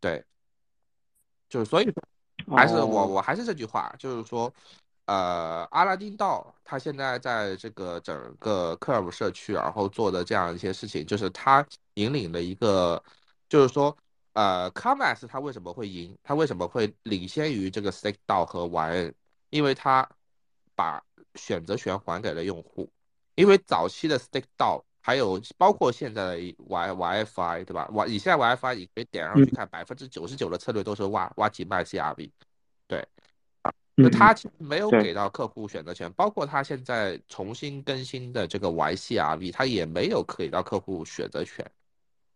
对。就是所以说，还是我我还是这句话，就是说，呃，阿拉丁道他现在在这个整个 Curve 社区，然后做的这样一些事情，就是他引领了一个，就是说。呃，Canvas 它为什么会赢？它为什么会领先于这个 Stake DAO 和 YN？因为它把选择权还给了用户。因为早期的 Stake DAO 还有包括现在的 Y YFI 对吧？Y 你现在 YFI 你可以点上去看，百分之九十九的策略都是挖挖几卖 CRV。对，那它其实没有给到客户选择权，包括它现在重新更新的这个 YCRV，它也没有给到客户选择权，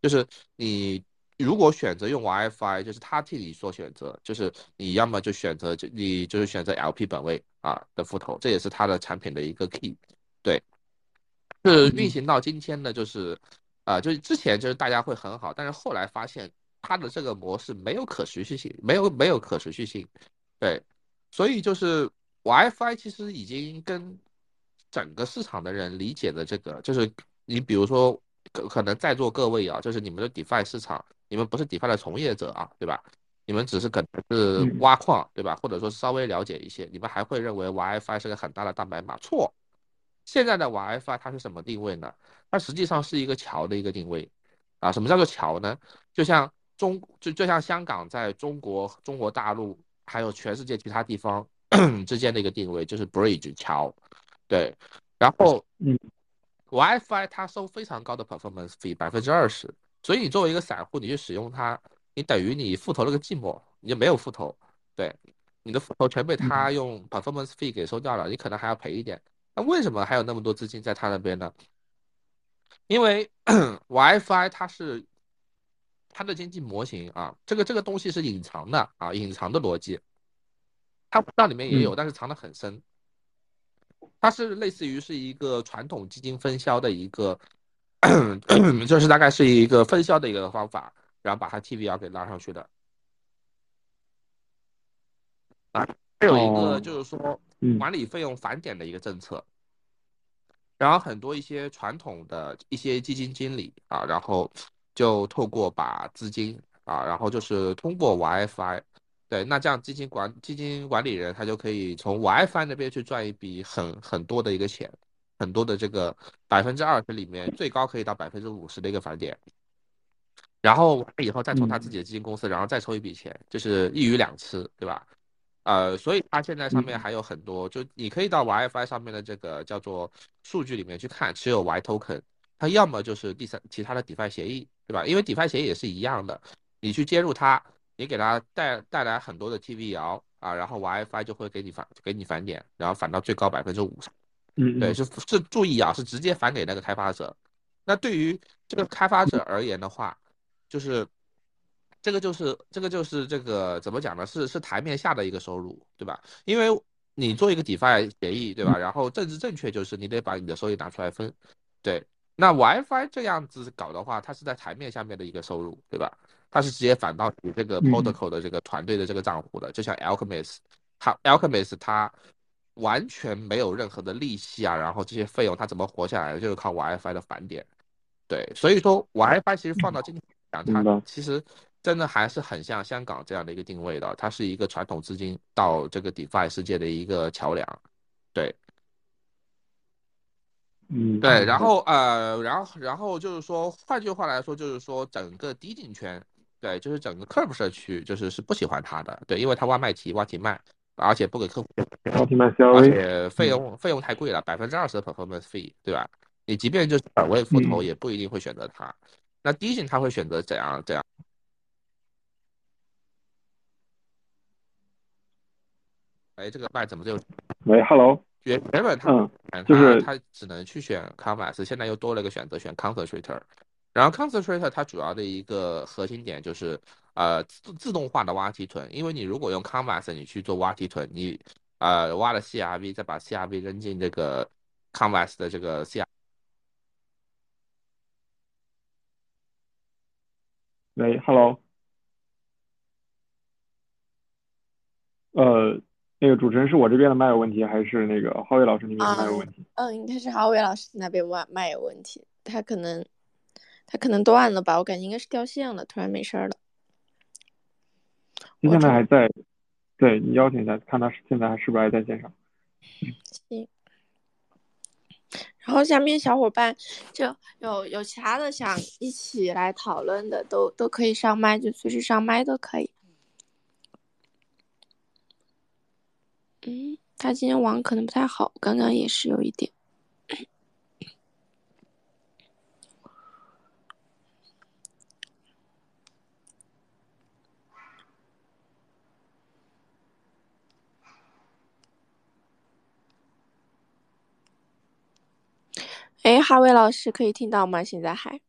就是你。如果选择用 WiFi，就是他替你做选择，就是你要么就选择就你就是选择 LP 本位啊的副头，这也是它的产品的一个 key。对，是运行到今天呢，就是啊，就是之前就是大家会很好，但是后来发现它的这个模式没有可持续性，没有没有可持续性。对，所以就是 WiFi 其实已经跟整个市场的人理解的这个，就是你比如说可可能在座各位啊，就是你们的 DeFi 市场。你们不是 DeFi 的从业者啊，对吧？你们只是可能是挖矿，对吧？或者说稍微了解一些，你们还会认为 WiFi 是个很大的蛋白马？错，现在的 WiFi 它是什么定位呢？它实际上是一个桥的一个定位啊。什么叫做桥呢？就像中就就像香港在中国、中国大陆还有全世界其他地方 之间的一个定位，就是 bridge 桥，对。然后，嗯，WiFi 它收非常高的 performance fee，百分之二十。所以你作为一个散户，你去使用它，你等于你复投了个寂寞，你就没有复投，对，你的复投全被他用 performance fee 给收掉了，你可能还要赔一点。那为什么还有那么多资金在他那边呢？因为 WiFi 它是它的经济模型啊，这个这个东西是隐藏的啊，隐藏的逻辑，它道里面也有，但是藏得很深。它是类似于是一个传统基金分销的一个。就是大概是一个分销的一个方法，然后把它 TVL 给拉上去的啊。还有一个就是说管理费用返点的一个政策，然后很多一些传统的一些基金经理啊，然后就透过把资金啊，然后就是通过 WiFi，对，那这样基金管基金管理人他就可以从 WiFi 那边去赚一笔很很多的一个钱。很多的这个百分之二十里面，最高可以到百分之五十的一个返点，然后完了以后再从他自己的基金公司，然后再抽一笔钱，就是一鱼两吃，对吧？呃，所以它现在上面还有很多，就你可以到 WiFi 上面的这个叫做数据里面去看，持有 Y Token，它要么就是第三其他的 DeFi 协议，对吧？因为 DeFi 协议也是一样的，你去接入它，你给他带带来很多的 TVL 啊，然后 WiFi 就会给你返给你返点，然后返到最高百分之五十。嗯，对，是是注意啊，是直接返给那个开发者。那对于这个开发者而言的话，就是这个就是这个就是这个怎么讲呢？是是台面下的一个收入，对吧？因为你做一个 DeFi 协议，对吧？然后政治正确就是你得把你的收益拿出来分。对，那 WiFi 这样子搞的话，它是在台面下面的一个收入，对吧？它是直接返到你这个 Protocol 的这个团队的这个账户的，就像 Alchemist，它 Alchemist 它。完全没有任何的利息啊，然后这些费用它怎么活下来的？就是靠 WiFi 的返点。对，所以说 WiFi 其实放到今天讲，它其实真的还是很像香港这样的一个定位的，它是一个传统资金到这个 DeFi 世界的一个桥梁。对，嗯，对，然后呃，然后然后就是说，换句话来说，就是说整个低进圈，对，就是整个 Curve 社区，就是是不喜欢他的，对，因为他挖卖提挖提卖。而且不给客户，而且费用费用太贵了，百分之二十的 performance fee，对吧？你即便就是本位复投，也不一定会选择它。那低进他会选择怎样？怎样？哎，这个麦怎么就？喂，Hello。原原本他就是他只能去选 Canvas，现在又多了一个选择，选 Concentrator。然后 Concentrator 它主要的一个核心点就是。呃，自自动化的挖提臀，因为你如果用 Canvas 你去做挖提臀，你呃挖了 CRV，再把 CRV 扔进这个 Canvas 的这个 CR。喂，Hello。呃，那个主持人是我这边的麦有问题，还是那个浩伟老师那边的麦有问题？嗯，应该是浩伟老师那边麦麦有问题，他可能他可能断了吧，我感觉应该是掉线了，突然没声了。现在还在，对你邀请一下，看他现在还是不是还在线上。行。然后下面小伙伴就有有其他的想一起来讨论的，都都可以上麦，就随时上麦都可以。嗯，他今天网可能不太好，刚刚也是有一点。哎，哈维老师可以听到吗？现在还？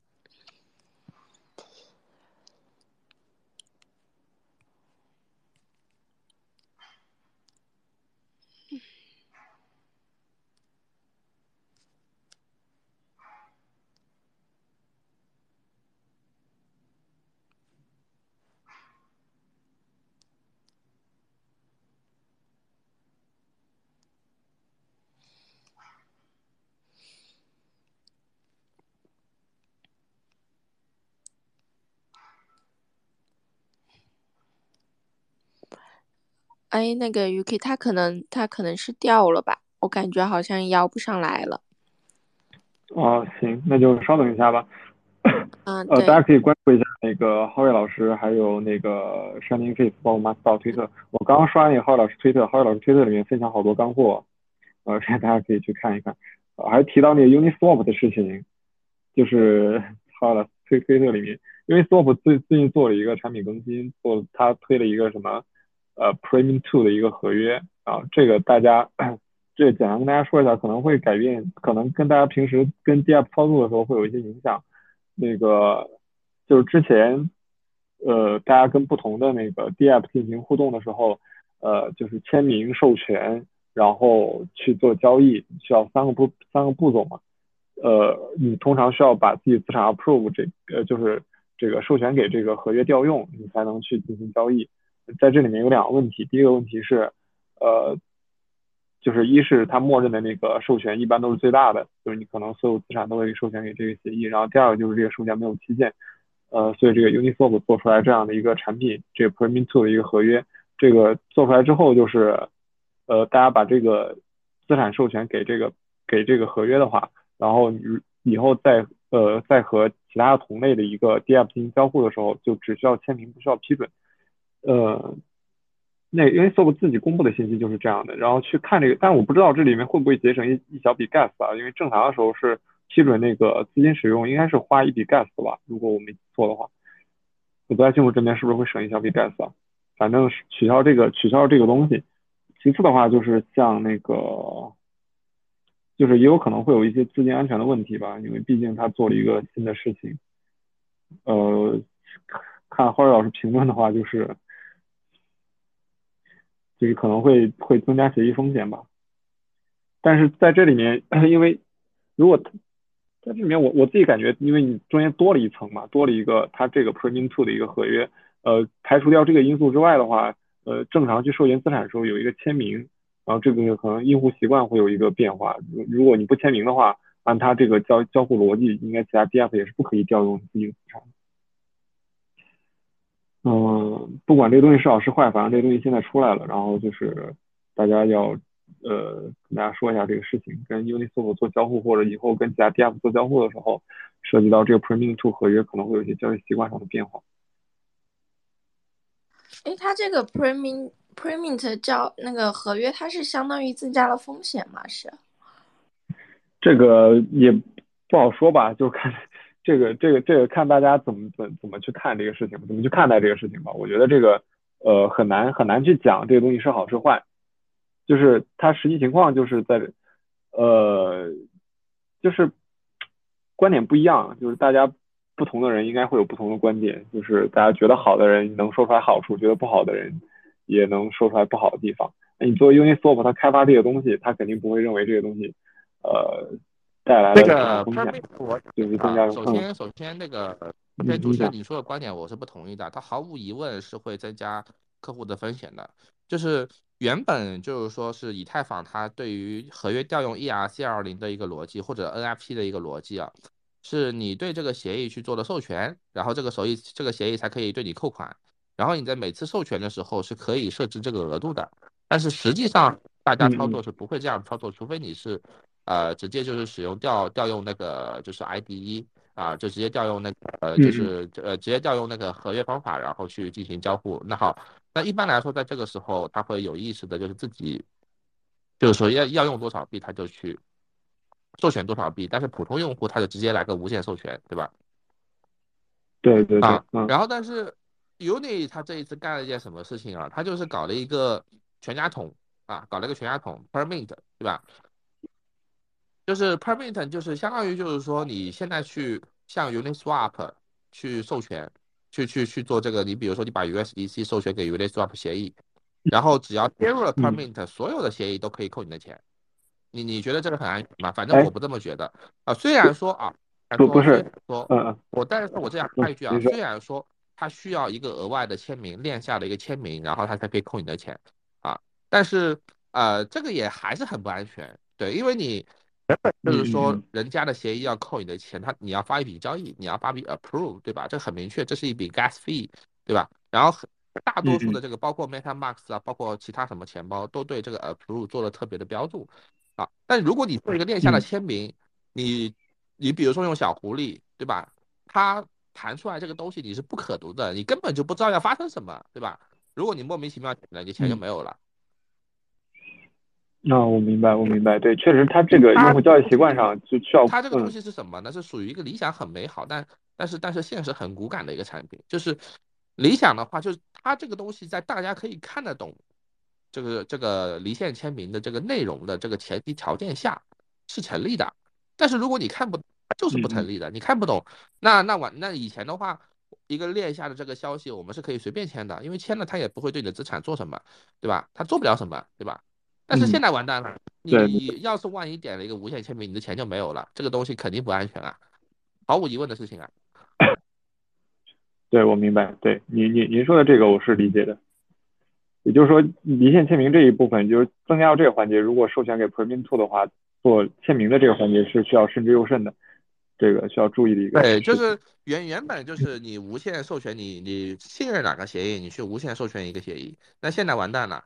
哎，那个 UK 他可能他可能是掉了吧，我感觉好像摇不上来了。哦，行，那就稍等一下吧。嗯，呃，大家可以关注一下那个浩瑞老师，还有那个 Shining Face，包括 m a s t 推特。我刚刚刷完那个浩瑞老师推特，浩瑞老师推特里面分享好多干货，呃，这大家可以去看一看。呃还提到那个 Uniswap 的事情，就是 浩瑞老师推推特里面，Uniswap 最最近做了一个产品更新，做他推了一个什么呃 Premium Two 的一个合约啊，这个大家。这简单跟大家说一下，可能会改变，可能跟大家平时跟 DApp 操作的时候会有一些影响。那个就是之前，呃，大家跟不同的那个 DApp 进行互动的时候，呃，就是签名、授权，然后去做交易，需要三个步三个步骤嘛。呃，你通常需要把自己资产 approve 这呃就是这个授权给这个合约调用，你才能去进行交易。在这里面有两个问题，第一个问题是，呃。就是一是它默认的那个授权一般都是最大的，就是你可能所有资产都会授权给这个协议。然后第二个就是这个授权没有期限，呃，所以这个 Uniswap 做出来这样的一个产品，这个 Premium Two 的一个合约，这个做出来之后就是，呃，大家把这个资产授权给这个给这个合约的话，然后你以后再呃再和其他同类的一个 DApp 进行交互的时候，就只需要签名，不需要批准，呃。那因为 s o p 自己公布的信息就是这样的，然后去看这个，但我不知道这里面会不会节省一一小笔 gas 啊？因为正常的时候是批准那个资金使用，应该是花一笔 gas 吧？如果我没错的话，我不太清楚这边是不是会省一小笔 gas 啊？反正取消这个取消这个东西。其次的话就是像那个，就是也有可能会有一些资金安全的问题吧，因为毕竟他做了一个新的事情。呃，看浩瑞老师评论的话就是。就是可能会会增加协议风险吧，但是在这里面，因为如果在这里面，我我自己感觉，因为你中间多了一层嘛，多了一个它这个 Premium Two 的一个合约，呃，排除掉这个因素之外的话，呃，正常去授权资产的时候有一个签名，然后这个可能用户习惯会有一个变化，如果你不签名的话，按它这个交交互逻辑，应该其他 DF 也是不可以调用自己的资产。嗯，不管这个东西是好是坏，反正这个东西现在出来了，然后就是大家要呃跟大家说一下这个事情，跟 Uniswap 做交互或者以后跟其他 DApp 做交互的时候，涉及到这个 Premium Two 合约可能会有一些交易习惯上的变化。哎，它这个 Premium Premium 交那个合约，它是相当于增加了风险吗？是？这个也不好说吧，就看。这个这个这个看大家怎么怎怎么去看这个事情，怎么去看待这个事情吧。我觉得这个呃很难很难去讲这个东西是好是坏，就是它实际情况就是在呃就是观点不一样，就是大家不同的人应该会有不同的观点，就是大家觉得好的人能说出来好处，觉得不好的人也能说出来不好的地方。那你作为 Uniswap，它开发这个东西，它肯定不会认为这个东西呃。带来这个 permit 我就是增加首先，首先那个，对主持人你说的观点我是不同意的。它毫无疑问是会增加客户的风险的。就是原本就是说是以太坊它对于合约调用 ERC 二零的一个逻辑或者 NFP 的一个逻辑啊，是你对这个协议去做了授权，然后这个手议这个协议才可以对你扣款，然后你在每次授权的时候是可以设置这个额度的。但是实际上大家操作是不会这样操作，除非你是。呃，直接就是使用调调用那个就是 IDE 啊，就直接调用那个呃，就是呃直接调用那个合约方法，然后去进行交互。那好，那一般来说，在这个时候，他会有意识的，就是自己就是说要要用多少币，他就去授权多少币。但是普通用户他就直接来个无限授权，对吧？对对对。啊，然后但是 Uni 他这一次干了一件什么事情啊？他就是搞了一个全家桶啊，搞了一个全家桶 Permit，对吧？就是 permit，就是相当于就是说，你现在去向 Uniswap 去授权，去去去做这个。你比如说，你把 USDC 授权给 Uniswap 协议，然后只要接入了 permit，所有的协议都可以扣你的钱。你你觉得这个很安全吗？反正我不这么觉得啊。虽然说啊，不不是说，我但是我这样插一句啊，虽然说它需要一个额外的签名，链下的一个签名，然后它才可以扣你的钱啊，但是呃，这个也还是很不安全，对，因为你。就是说，人家的协议要扣你的钱，他你要发一笔交易，你要发笔 approve，对吧？这很明确，这是一笔 gas fee，对吧？然后大多数的这个包括 MetaMask 啊，包括其他什么钱包都对这个 Approve 做了特别的标注啊。但如果你做一个链下的签名，你你比如说用小狐狸，对吧？它弹出来这个东西你是不可读的，你根本就不知道要发生什么，对吧？如果你莫名其妙了，你钱就没有了。那我明白，我明白，对，确实，它这个用户交易习惯上就需要。它这个东西是什么呢？是属于一个理想很美好，但但是但是现实很骨感的一个产品。就是理想的话，就是它这个东西在大家可以看得懂这个这个离线签名的这个内容的这个前提条件下是成立的。但是如果你看不，就是不成立的。你看不懂，那那我那以前的话，一个链下的这个消息，我们是可以随便签的，因为签了他也不会对你的资产做什么，对吧？他做不了什么，对吧？但是现在完蛋了，你要是万一点了一个无限签名，你的钱就没有了，这个东西肯定不安全啊，毫无疑问的事情啊。对，我明白，对你您您说的这个我是理解的，也就是说离线签名这一部分就是增加到这个环节，如果授权给 Premium Two 的话，做签名的这个环节是需要慎之又慎的，这个需要注意的一个。对，就是原原本就是你无限授权你你信任哪个协议，你去无限授权一个协议，那现在完蛋了。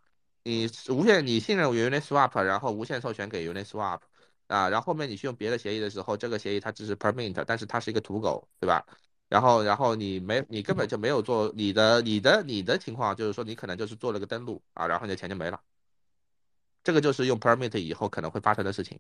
你无限你信任 Uniswap，然后无限授权给 Uniswap，啊，然后后面你去用别的协议的时候，这个协议它只是 permit，但是它是一个土狗，对吧？然后然后你没你根本就没有做你的你的你的情况，就是说你可能就是做了个登录啊，然后你的钱就没了。这个就是用 permit 以后可能会发生的事情。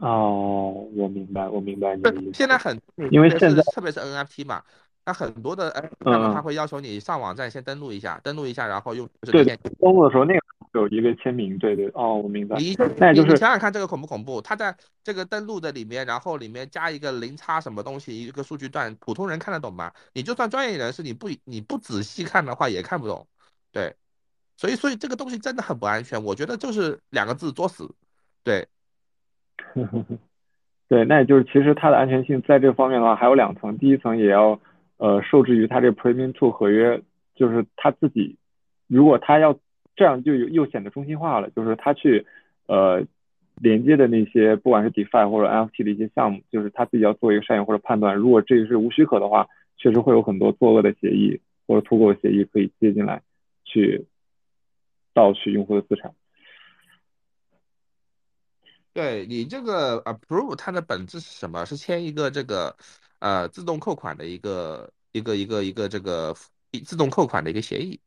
哦，我明白，我明白你的意思。现在很因为现在特别是 NFT 嘛。那很多的哎，他会要求你上网站先登录一下，登录一下，然后用对登录的时候那个有一个签名，对对哦，我明白。你就是你想想看这个恐不恐怖？他在这个登录的里面，然后里面加一个零差什么东西，一个数据段，普通人看得懂吗？你就算专业人士，你不你不仔细看的话也看不懂。对，所以所以这个东西真的很不安全，我觉得就是两个字作死。对，对，那也就是其实它的安全性在这方面的话还有两层，第一层也要。呃，受制于它这个 Premium Two 合约，就是他自己，如果他要这样，就又显得中心化了。就是他去呃连接的那些，不管是 DeFi 或者 NFT 的一些项目，就是他自己要做一个筛选或者判断。如果这个是无许可的话，确实会有很多作恶的协议或者脱钩的协议可以接进来，去盗取用户的资产。对你这个 Approve，它的本质是什么？是签一个这个。呃，自动扣款的一个一个一个一个这个自动扣款的一个协议，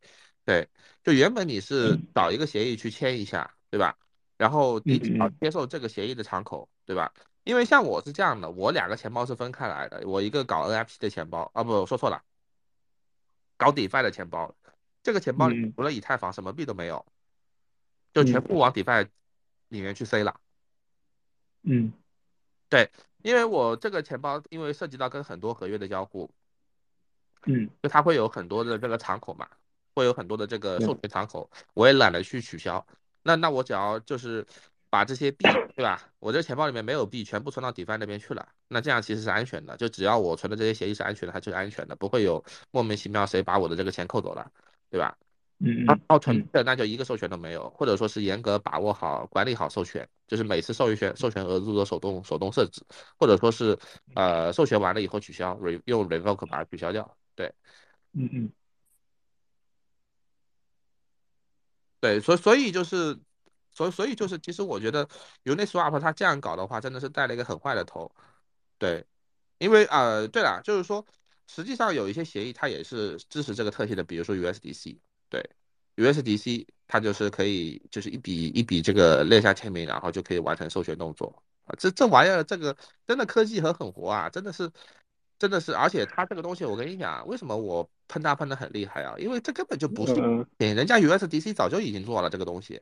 对，就原本你是找一个协议去签一下，对吧？然后你只要接受这个协议的敞口，对吧？因为像我是这样的，我两个钱包是分开来的，我一个搞 NFT 的钱包，啊不，说错了，搞 DeFi 的钱包，这个钱包里除了以太坊什么币都没有，就全部往 DeFi 里面去塞了，嗯，对。因为我这个钱包，因为涉及到跟很多合约的交互，嗯，就它会有很多的这个敞口嘛，会有很多的这个授权敞口，我也懒得去取消。那那我只要就是把这些币，对吧？我这钱包里面没有币，全部存到 DeFi 那边去了。那这样其实是安全的，就只要我存的这些协议是安全的，它就是安全的，不会有莫名其妙谁把我的这个钱扣走了，对吧？嗯嗯，哦，纯的那就一个授权都没有，或者说是严格把握好、管理好授权，就是每次授权授权额度的手动手动设置，或者说是呃授权完了以后取消，re 用 revoke 把它取消掉。对，嗯嗯，对，所所以就是，所所以就是，其实我觉得 Uniswap 它这样搞的话，真的是带了一个很坏的头。对，因为呃，对了，就是说，实际上有一些协议它也是支持这个特性的，比如说 USDC。对，USDC 它就是可以，就是一笔一笔这个列下签名，然后就可以完成授权动作啊。这这玩意儿，这个真的科技和狠活啊，真的是，真的是。而且它这个东西，我跟你讲，为什么我喷它喷的很厉害啊？因为这根本就不是，人家 USDC 早就已经做了这个东西。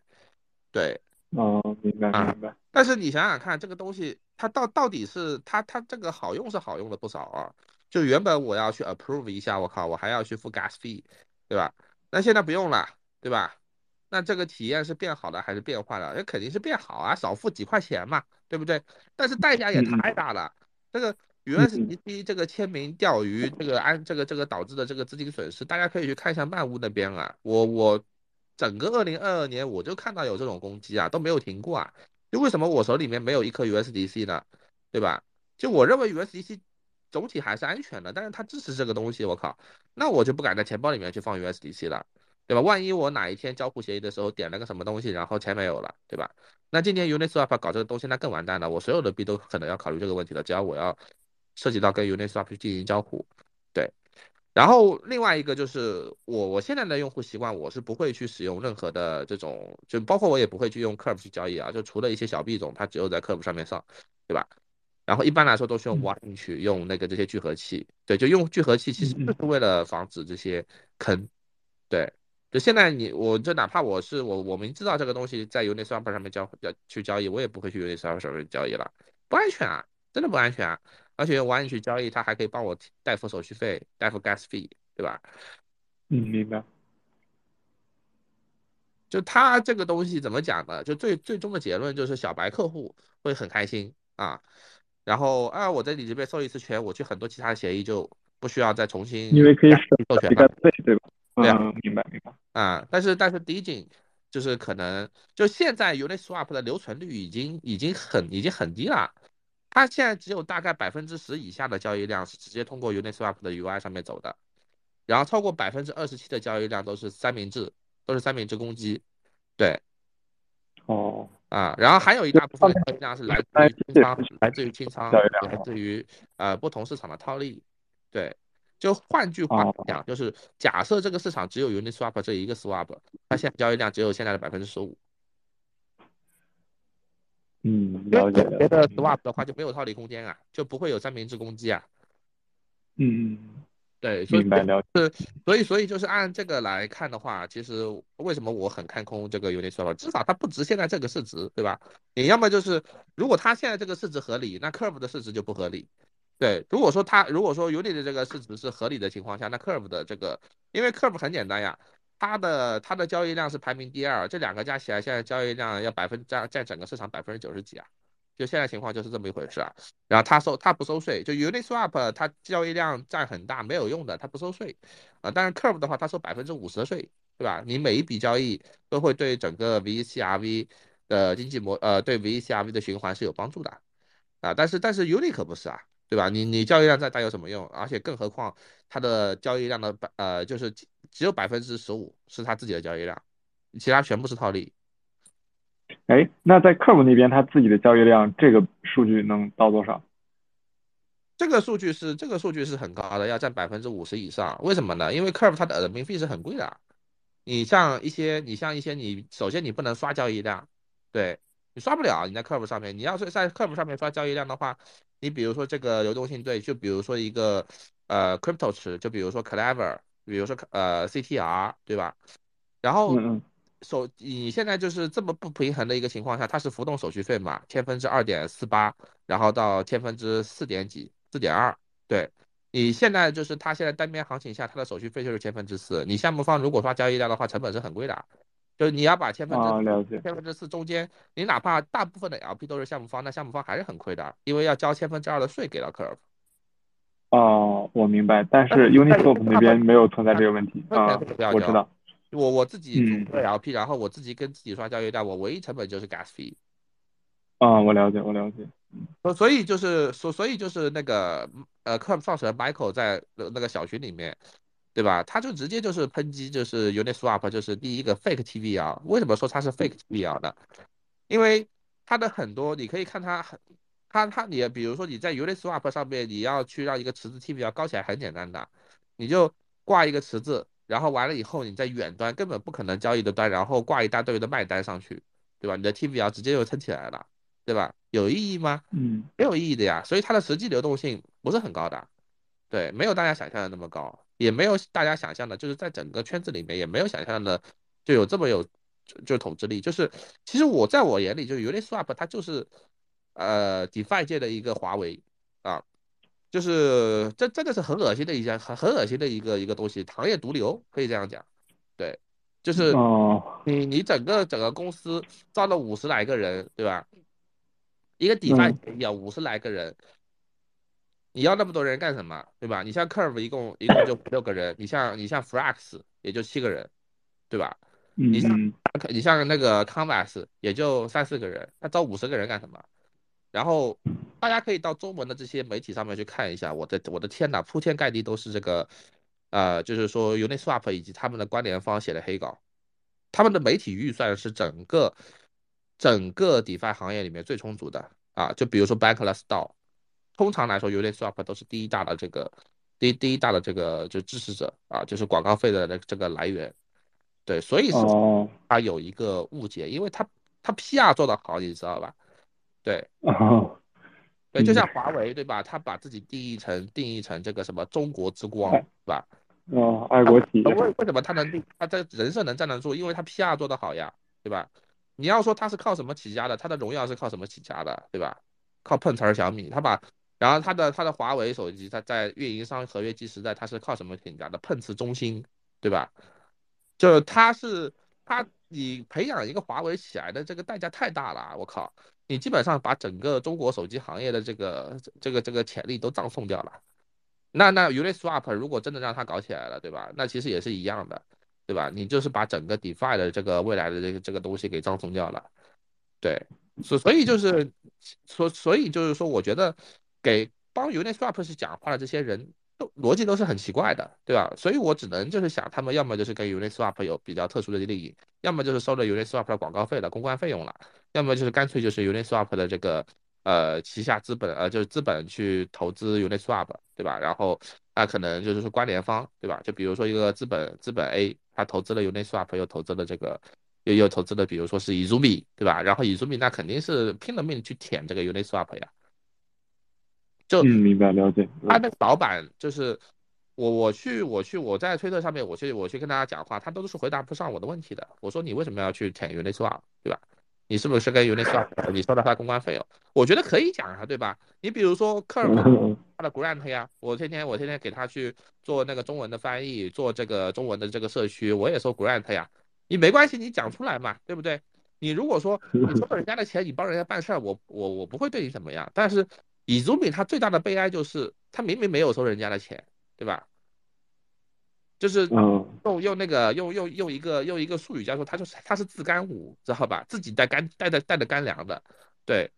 对，哦，明白明白。但是你想想看，这个东西它到到底是它它这个好用是好用了不少啊。就原本我要去 approve 一下，我靠，我还要去付 gas fee，对吧？那现在不用了，对吧？那这个体验是变好了还是变坏了？那肯定是变好啊，少付几块钱嘛，对不对？但是代价也太大了。这个 USDC 这个签名钓鱼，这个安这个这个导致的这个资金损失，大家可以去看一下漫屋那边啊。我我整个二零二二年我就看到有这种攻击啊，都没有停过啊。就为什么我手里面没有一颗 USDC 呢？对吧？就我认为 USDC 总体还是安全的，但是它支持这个东西，我靠，那我就不敢在钱包里面去放 USDC 了，对吧？万一我哪一天交互协议的时候点了个什么东西，然后钱没有了，对吧？那今天 Uniswap 搞这个东西，那更完蛋了，我所有的币都可能要考虑这个问题了。只要我要涉及到跟 Uniswap 去进行交互，对。然后另外一个就是我我现在的用户习惯，我是不会去使用任何的这种，就包括我也不会去用 Curve 去交易啊，就除了一些小币种，它只有在 Curve 上面上，对吧？然后一般来说都是用挖进去，用那个这些聚合器，对，就用聚合器，其实就是为了防止这些坑，对。就现在你我就哪怕我是我我明知道这个东西在 Uniswap 上面交要去交易，我也不会去 Uniswap 上面交易了，不安全啊，真的不安全啊。而且挖进去交易，它还可以帮我代付手续费，代付 gas fee，对吧？嗯，明白。就他这个东西怎么讲呢？就最最终的结论就是小白客户会很开心啊。然后啊，我在你这边授一次权，我去很多其他的协议就不需要再重新因为可以授权了，对吧？对啊，明白明白。啊，但是但是第一景就是可能就现在 Uniswap 的留存率已经已经很已经很低了。它现在只有大概百分之十以下的交易量是直接通过 Uniswap 的 UI 上面走的，然后超过百分之二十七的交易量都是三明治，都是三明治攻击，对，哦，啊，然后还有一大部分交易量是来自于清仓，来自于清仓，来自于呃不同市场的套利，对，就换句话讲，就是假设这个市场只有 Uniswap 这一个 Swap，它现在交易量只有现在的百分之十五。嗯，了解。别的 swap 的话就没有套利空间啊，就不会有三明治攻击啊。嗯嗯，对，明白了。是，所以所以就是按这个来看的话，其实为什么我很看空这个 Uniswap？至少它不值现在这个市值，对吧？你要么就是如果它现在这个市值合理，那 Curve 的市值就不合理。对，如果说它如果说 Uni 的这个市值是合理的情况下，那 Curve 的这个，因为 Curve 很简单呀。它的它的交易量是排名第二，这两个加起来现在交易量要百分占占整个市场百分之九十几啊，就现在情况就是这么一回事啊。然后它收它不收税，就 Uniswap 它交易量占很大没有用的，它不收税啊。但是 Curve 的话，它收百分之五十的税，对吧？你每一笔交易都会对整个 VCRV 的经济模呃对 VCRV 的循环是有帮助的啊。但是但是 Uni 可不是啊，对吧？你你交易量再大有什么用？而且更何况它的交易量的百呃就是。只有百分之十五是他自己的交易量，其他全部是套利。哎，那在 Curve 那边，他自己的交易量这个数据能到多少？这个数据是这个数据是很高的，要占百分之五十以上。为什么呢？因为 Curve 它的 admin 费是很贵的。你像一些你像一些你首先你不能刷交易量，对你刷不了。你在 Curve 上面，你要是在 Curve 上面刷交易量的话，你比如说这个流动性对，就比如说一个呃 Crypto 池，就比如说 Clever。比如说呃 CTR 对吧？然后手你现在就是这么不平衡的一个情况下，它是浮动手续费嘛，千分之二点四八，然后到千分之四点几，四点二。对你现在就是它现在单边行情下，它的手续费就是千分之四。你项目方如果刷交易量的话，成本是很贵的，就是你要把千分之千分之四中间，你哪怕大部分的 LP 都是项目方，那项目方还是很亏的，因为要交千分之二的税给到 Curve。哦，我明白，但是 Uniswap 那边没有存在这个问题啊，我知道，我我自己组 LP，然后我自己跟自己刷交易量，我唯一成本就是 gas fee。啊，我了解，我了解。所所以就是所所以就是那个呃，Curve 创始人 Michael 在那个小群里面，对吧？他就直接就是抨击，就是 Uniswap 就是第一个 fake TVL。为什么说它是 fake TVL 呢？因为它的很多你可以看它很。他他你比如说你在 Uniswap 上面，你要去让一个池子 TVL 高起来很简单的，你就挂一个池子，然后完了以后你在远端根本不可能交易的端，然后挂一大堆的卖单上去，对吧？你的 TVL 直接就撑起来了，对吧？有意义吗？嗯，没有意义的呀。所以它的实际流动性不是很高的，对，没有大家想象的那么高，也没有大家想象的，就是在整个圈子里面也没有想象的就有这么有就统治力。就是其实我在我眼里，就是 Uniswap 它就是。呃，DeFi 界的一个华为啊，就是这真的是很恶心的一件很很恶心的一个一个东西，行业毒瘤可以这样讲。对，就是你你整个整个公司招了五十来个人，对吧？一个 DeFi 要五十来个人，你要那么多人干什么？对吧？你像 Curve 一共一共就五六个人，你像你像 Frax 也就七个人，对吧？你像你像那个 Canvas 也就三四个人，他招五十个人干什么？然后大家可以到中文的这些媒体上面去看一下，我的我的天呐，铺天盖地都是这个，呃，就是说 Uniswap 以及他们的关联方写的黑稿，他们的媒体预算是整个整个 DeFi 行业里面最充足的啊，就比如说 Bankless DAO，通常来说 Uniswap 都是第一大的这个第第一大的这个就支持者啊，就是广告费的这这个来源，对，所以是哦。他有一个误解，因为他他 PR 做的好，你知道吧？对。哦，对，就嗯像华为，对吧？他把自己定义成定义成这个什么中国之光，哎是吧？哦，爱国企业，为为什么他能定他这人设能站得住？因为他 PR 做得好呀，对吧？你要说他是靠什么起家的，他的荣耀是靠什么起家的，对吧？靠碰瓷儿小米，他把然后他的他的华为手机，他在运营商合约机时代，他是靠什么起家的？碰瓷中兴，对吧？就是他是他你培养一个华为起来的这个代价太大了，我靠！你基本上把整个中国手机行业的这个这个这个潜力都葬送掉了。那那 Uniswap 如果真的让它搞起来了，对吧？那其实也是一样的，对吧？你就是把整个 DeFi 的这个未来的这个这个东西给葬送掉了，对，所所以就是 所所以就是说，我觉得给帮 Uniswap 去讲话的这些人逻辑都是很奇怪的，对吧？所以我只能就是想，他们要么就是跟 Uniswap 有比较特殊的利益，要么就是收了 Uniswap 的广告费了公关费用了，要么就是干脆就是 Uniswap 的这个呃旗下资本呃就是资本去投资 Uniswap，对吧？然后那可能就是关联方，对吧？就比如说一个资本资本 A，他投资了 Uniswap，又投资了这个又又投资了，比如说是 Izumi，对吧？然后 Izumi 那肯定是拼了命去舔这个 Uniswap 呀。就嗯，明白了解，嗯他那个老板就是我，我去，我去，我在推特上面，我去，我去跟大家讲话，他都是回答不上我的问题的。我说你为什么要去舔 Uniswap，对吧？你是不是跟 Uniswap 你收了他公关费用？我觉得可以讲啊，对吧？你比如说科尔嗯他的 grant 呀，我天天我天天给他去做那个中文的翻译，做这个中文的这个社区，我也收 grant 呀。你没关系，你讲出来嘛，对不对？你如果说你收了人家的钱，你帮人家办事儿，我我我不会对你怎么样。但是以祖米他最大的悲哀就是他明明没有收人家的钱，对吧？就是嗯用用那个用用用一个用一个术语叫做他就是他是自干五，知道吧？自己带干带着带着干粮的，对，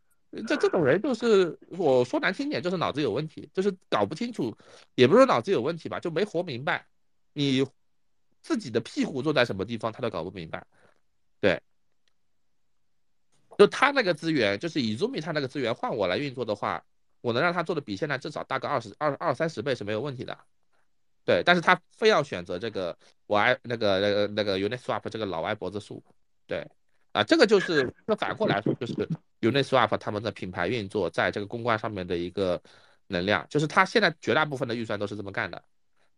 这这种人就是我说难听点就是脑子有问题，就是搞不清楚，也不是说脑子有问题吧，就没活明白，你自己的屁股坐在什么地方他都搞不明白，对。就他那个资源，就是以 Zoomi 他那个资源换我来运作的话，我能让他做的比现在至少大个二十二二三十倍是没有问题的。对，但是他非要选择这个我爱那个那个那个 Uniswap 这个老歪脖子树，对，啊，这个就是那反过来说就是 Uniswap 他们的品牌运作在这个公关上面的一个能量，就是他现在绝大部分的预算都是这么干的，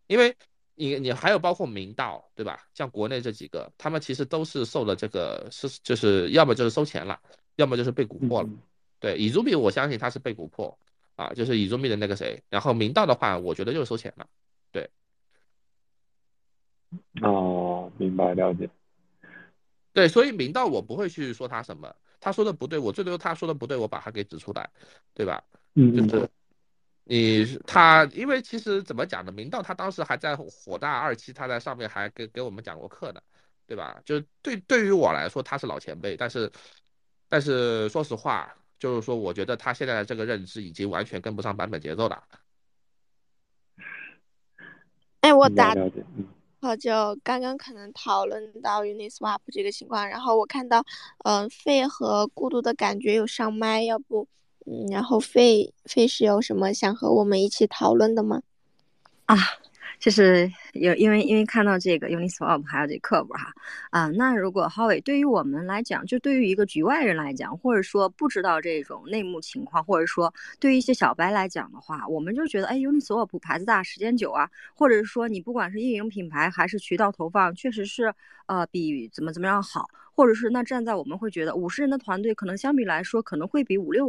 因为你你还有包括明道对吧？像国内这几个，他们其实都是受了这个是就是要么就是收钱了，要么就是被蛊惑了。嗯对，以 Zumi 我相信他是被蛊惑啊，就是以 Zumi 的那个谁，然后明道的话，我觉得就是收钱了。哦，明白了解，对，所以明道我不会去说他什么，他说的不对，我最多他说的不对，我把他给指出来，对吧？嗯嗯就是你他，因为其实怎么讲呢？明道他当时还在火大二期，他在上面还给给我们讲过课呢，对吧？就对对于我来说他是老前辈，但是但是说实话，就是说我觉得他现在的这个认知已经完全跟不上版本节奏了。哎，我打好就刚刚可能讨论到 Uniswap 这个情况，然后我看到，嗯、费和孤独的感觉有上麦，要不，嗯，然后费费是有什么想和我们一起讨论的吗？啊，就是有因为因为看到这个 Uniswap 还有这课本哈啊，那如果浩伟对于我们来讲，就对于一个局外人来讲，或者说不知道这种内幕情况，或者说对于一些小白来讲的话，我们就觉得哎，Uniswap 牌子大，时间久啊，或者是说你不管是运营品牌还是渠道投放，确实是呃比怎么怎么样好。或者是那站在我们会觉得五十人的团队可能相比来说可能会比五六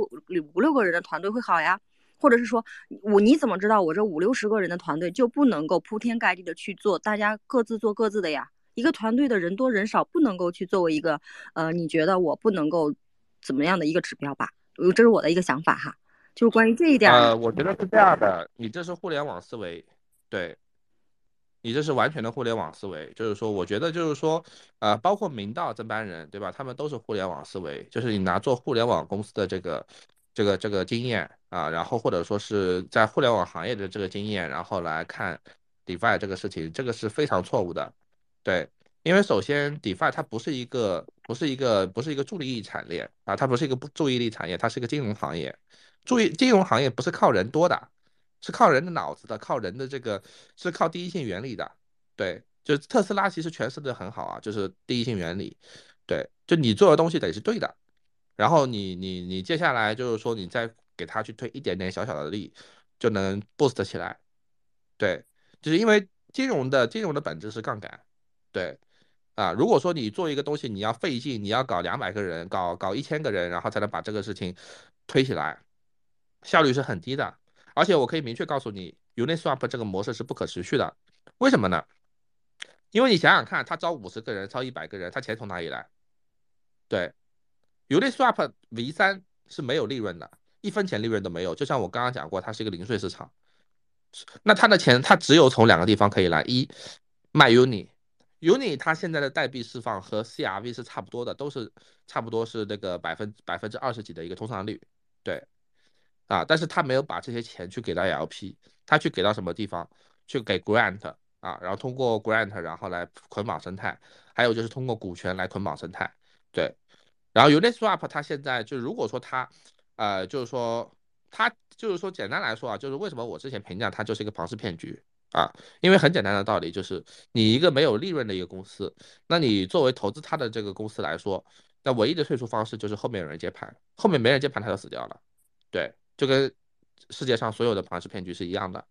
五六个人的团队会好呀，或者是说我你怎么知道我这五六十个人的团队就不能够铺天盖地的去做，大家各自做各自的呀？一个团队的人多人少不能够去作为一个呃，你觉得我不能够怎么样的一个指标吧？这是我的一个想法哈，就是关于这一点。呃，我觉得是这样的，你这是互联网思维，对，你这是完全的互联网思维，就是说，我觉得就是说，呃，包括明道这班人，对吧？他们都是互联网思维，就是你拿做互联网公司的这个这个这个经验啊，然后或者说是在互联网行业的这个经验，然后来看 DeFi 这个事情，这个是非常错误的。对，因为首先 DeFi 它不是一个不是一个不是一个注意力产业啊，它不是一个不注意力产业，它是一个金融行业。注意，金融行业不是靠人多的，是靠人的脑子的，靠人的这个是靠第一性原理的。对，就特斯拉其实诠释的很好啊，就是第一性原理。对，就你做的东西得是对的，然后你你你接下来就是说你再给他去推一点点小小的力，就能 boost 起来。对，就是因为金融的金融的本质是杠杆。对，啊，如果说你做一个东西，你要费劲，你要搞两百个人，搞搞一千个人，然后才能把这个事情推起来，效率是很低的。而且我可以明确告诉你，Uniswap 这个模式是不可持续的。为什么呢？因为你想想看，他招五十个人，招一百个人，他钱从哪里来？对，Uniswap V 三是没有利润的，一分钱利润都没有。就像我刚刚讲过，它是一个零税市场。那他的钱，他只有从两个地方可以来：一卖 Uni，Uni 它现在的代币释放和 CRV 是差不多的，都是差不多是那个百分百分之二十几的一个通胀率。对，啊，但是他没有把这些钱去给到 LP，他去给到什么地方？去给 Grant 啊，然后通过 Grant 然后来捆绑生态，还有就是通过股权来捆绑生态。对，然后 Uniswap 它现在就如果说它，呃，就是说它就是说简单来说啊，就是为什么我之前评价它就是一个庞氏骗局啊？因为很简单的道理就是，你一个没有利润的一个公司，那你作为投资它的这个公司来说，那唯一的退出方式就是后面有人接盘，后面没人接盘它就死掉了。对，就跟世界上所有的庞氏骗局是一样的。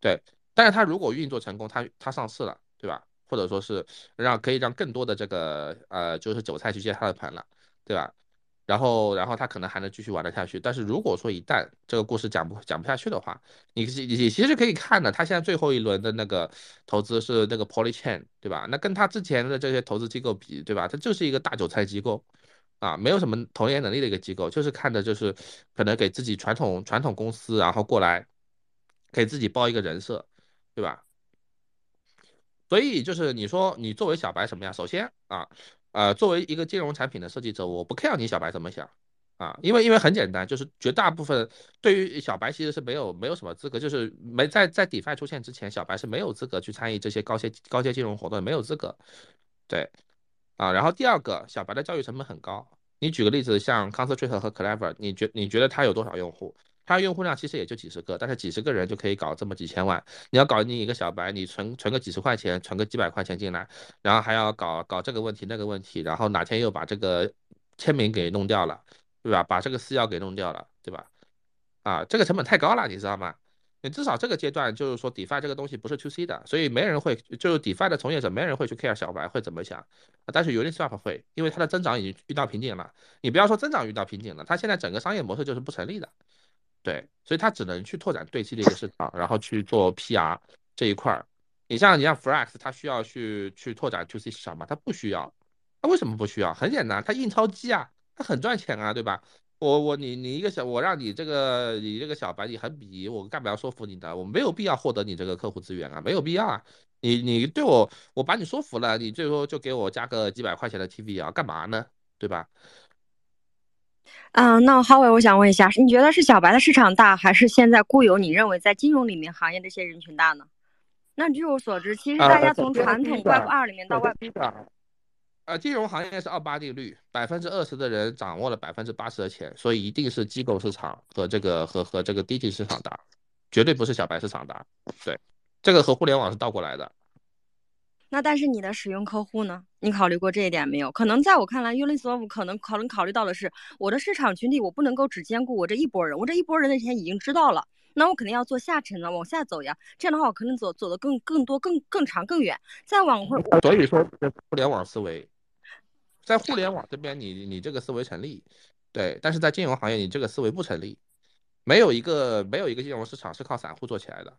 对，但是它如果运作成功，它它上市了，对吧？或者说是让可以让更多的这个呃，就是韭菜去接他的盘了，对吧？然后然后他可能还能继续玩得下去。但是如果说一旦这个故事讲不讲不下去的话，你你其实可以看的，他现在最后一轮的那个投资是那个 Polychain，对吧？那跟他之前的这些投资机构比，对吧？他就是一个大韭菜机构啊，没有什么投研能力的一个机构，就是看的就是可能给自己传统传统公司，然后过来给自己包一个人设，对吧？所以就是你说你作为小白什么呀？首先啊，呃，作为一个金融产品的设计者，我不 care 你小白怎么想啊，因为因为很简单，就是绝大部分对于小白其实是没有没有什么资格，就是没在在 DeFi 出现之前，小白是没有资格去参与这些高阶高阶金融活动，没有资格。对，啊，然后第二个，小白的教育成本很高。你举个例子，像 Concentrate 和 Clever，你觉你觉得它有多少用户？它用户量其实也就几十个，但是几十个人就可以搞这么几千万。你要搞你一个小白，你存存个几十块钱，存个几百块钱进来，然后还要搞搞这个问题那个问题，然后哪天又把这个签名给弄掉了，对吧？把这个私钥给弄掉了，对吧？啊，这个成本太高了，你知道吗？你至少这个阶段就是说，DeFi 这个东西不是 To C 的，所以没人会，就是 DeFi 的从业者没人会去 care 小白会怎么想。但是 Uniswap 会，因为它的增长已经遇到瓶颈了。你不要说增长遇到瓶颈了，它现在整个商业模式就是不成立的。对，所以他只能去拓展对期的一个市场，然后去做 PR 这一块儿。你像你像 Frax，他需要去去拓展 To C 市场吗？他不需要。他为什么不需要？很简单，他印钞机啊，他很赚钱啊，对吧？我我你你一个小，我让你这个你这个小白你很鄙夷，我干嘛要说服你的？我没有必要获得你这个客户资源啊，没有必要啊。你你对我，我把你说服了，你最后就给我加个几百块钱的 TV 啊，干嘛呢？对吧？嗯，那浩伟，我想问一下，你觉得是小白的市场大，还是现在固有你认为在金融里面行业这些人群大呢？那据我所知，其实大家从传统 Web 二里面到 Web 三，呃，金融行业是二八定律，百分之二十的人掌握了百分之八十的钱，所以一定是机构市场和这个和和这个低级市场大，绝对不是小白市场大。对，这个和互联网是倒过来的。那但是你的使用客户呢？你考虑过这一点没有？可能在我看来，Uniswap 可能可能考虑到的是我的市场群体，我不能够只兼顾我这一波人，我这一波人的钱已经知道了，那我肯定要做下沉的，往下走呀。这样的话，我可能走走的更更多、更更长、更远。再往回，所以说互联网思维，在互联网这边，你你这个思维成立，对，但是在金融行业，你这个思维不成立。没有一个没有一个金融市场是靠散户做起来的。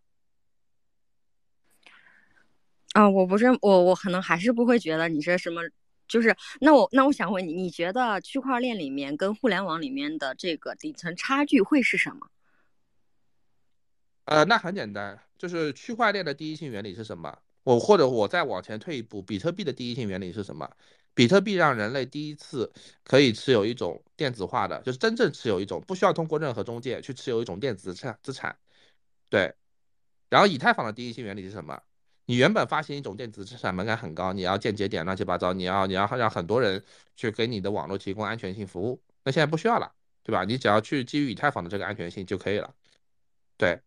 啊，我不是我，我可能还是不会觉得你是什么，就是那我那我想问你，你觉得区块链里面跟互联网里面的这个底层差距会是什么？呃，那很简单，就是区块链的第一性原理是什么？我或者我再往前退一步，比特币的第一性原理是什么？比特币让人类第一次可以持有一种电子化的，就是真正持有一种不需要通过任何中介去持有一种电子资产资产。对，然后以太坊的第一性原理是什么？你原本发行一种电子资产门槛很高，你要建节点乱七八糟，你要你要让很多人去给你的网络提供安全性服务。那现在不需要了，对吧？你只要去基于以太坊的这个安全性就可以了。对，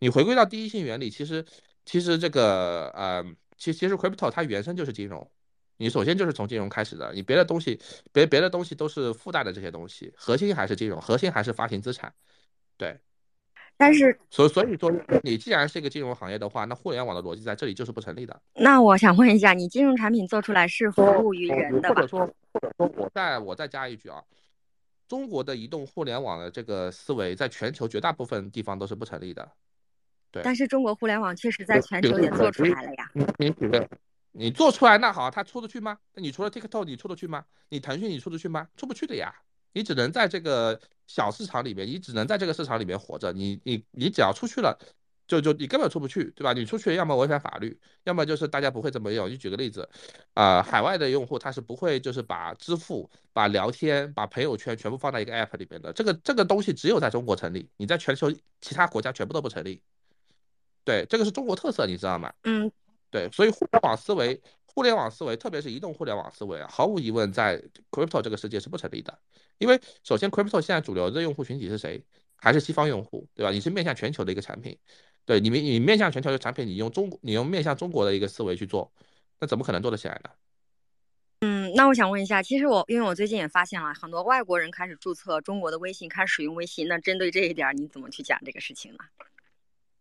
你回归到第一性原理，其实其实这个呃，其其实 crypto 它原生就是金融，你首先就是从金融开始的，你别的东西别别的东西都是附带的这些东西，核心还是金融，核心还是发行资产。对。但是，所所以说，你既然是一个金融行业的话，那互联网的逻辑在这里就是不成立的。那我想问一下，你金融产品做出来是服务于人的或者说，或者说，我再我再加一句啊，中国的移动互联网的这个思维，在全球绝大部分地方都是不成立的。对。但是中国互联网确实在全球也做出来了呀。你举个，你做出来那好，它出得去吗？那你除了 TikTok，你出得去吗？你腾讯你出得去吗？出不去的呀。你只能在这个小市场里面，你只能在这个市场里面活着。你你你只要出去了，就就你根本出不去，对吧？你出去要么违反法律，要么就是大家不会这么用。你举个例子，啊，海外的用户他是不会就是把支付、把聊天、把朋友圈全部放在一个 app 里面的。这个这个东西只有在中国成立，你在全球其他国家全部都不成立。对，这个是中国特色，你知道吗？嗯，对，所以互联网思维。互联网思维，特别是移动互联网思维啊，毫无疑问在 crypto 这个世界是不成立的。因为首先，crypto 现在主流的用户群体是谁？还是西方用户，对吧？你是面向全球的一个产品，对你面你面向全球的产品，你用中你用面向中国的一个思维去做，那怎么可能做得起来呢？嗯，那我想问一下，其实我因为我最近也发现了很多外国人开始注册中国的微信，开始使用微信，那针对这一点，你怎么去讲这个事情呢？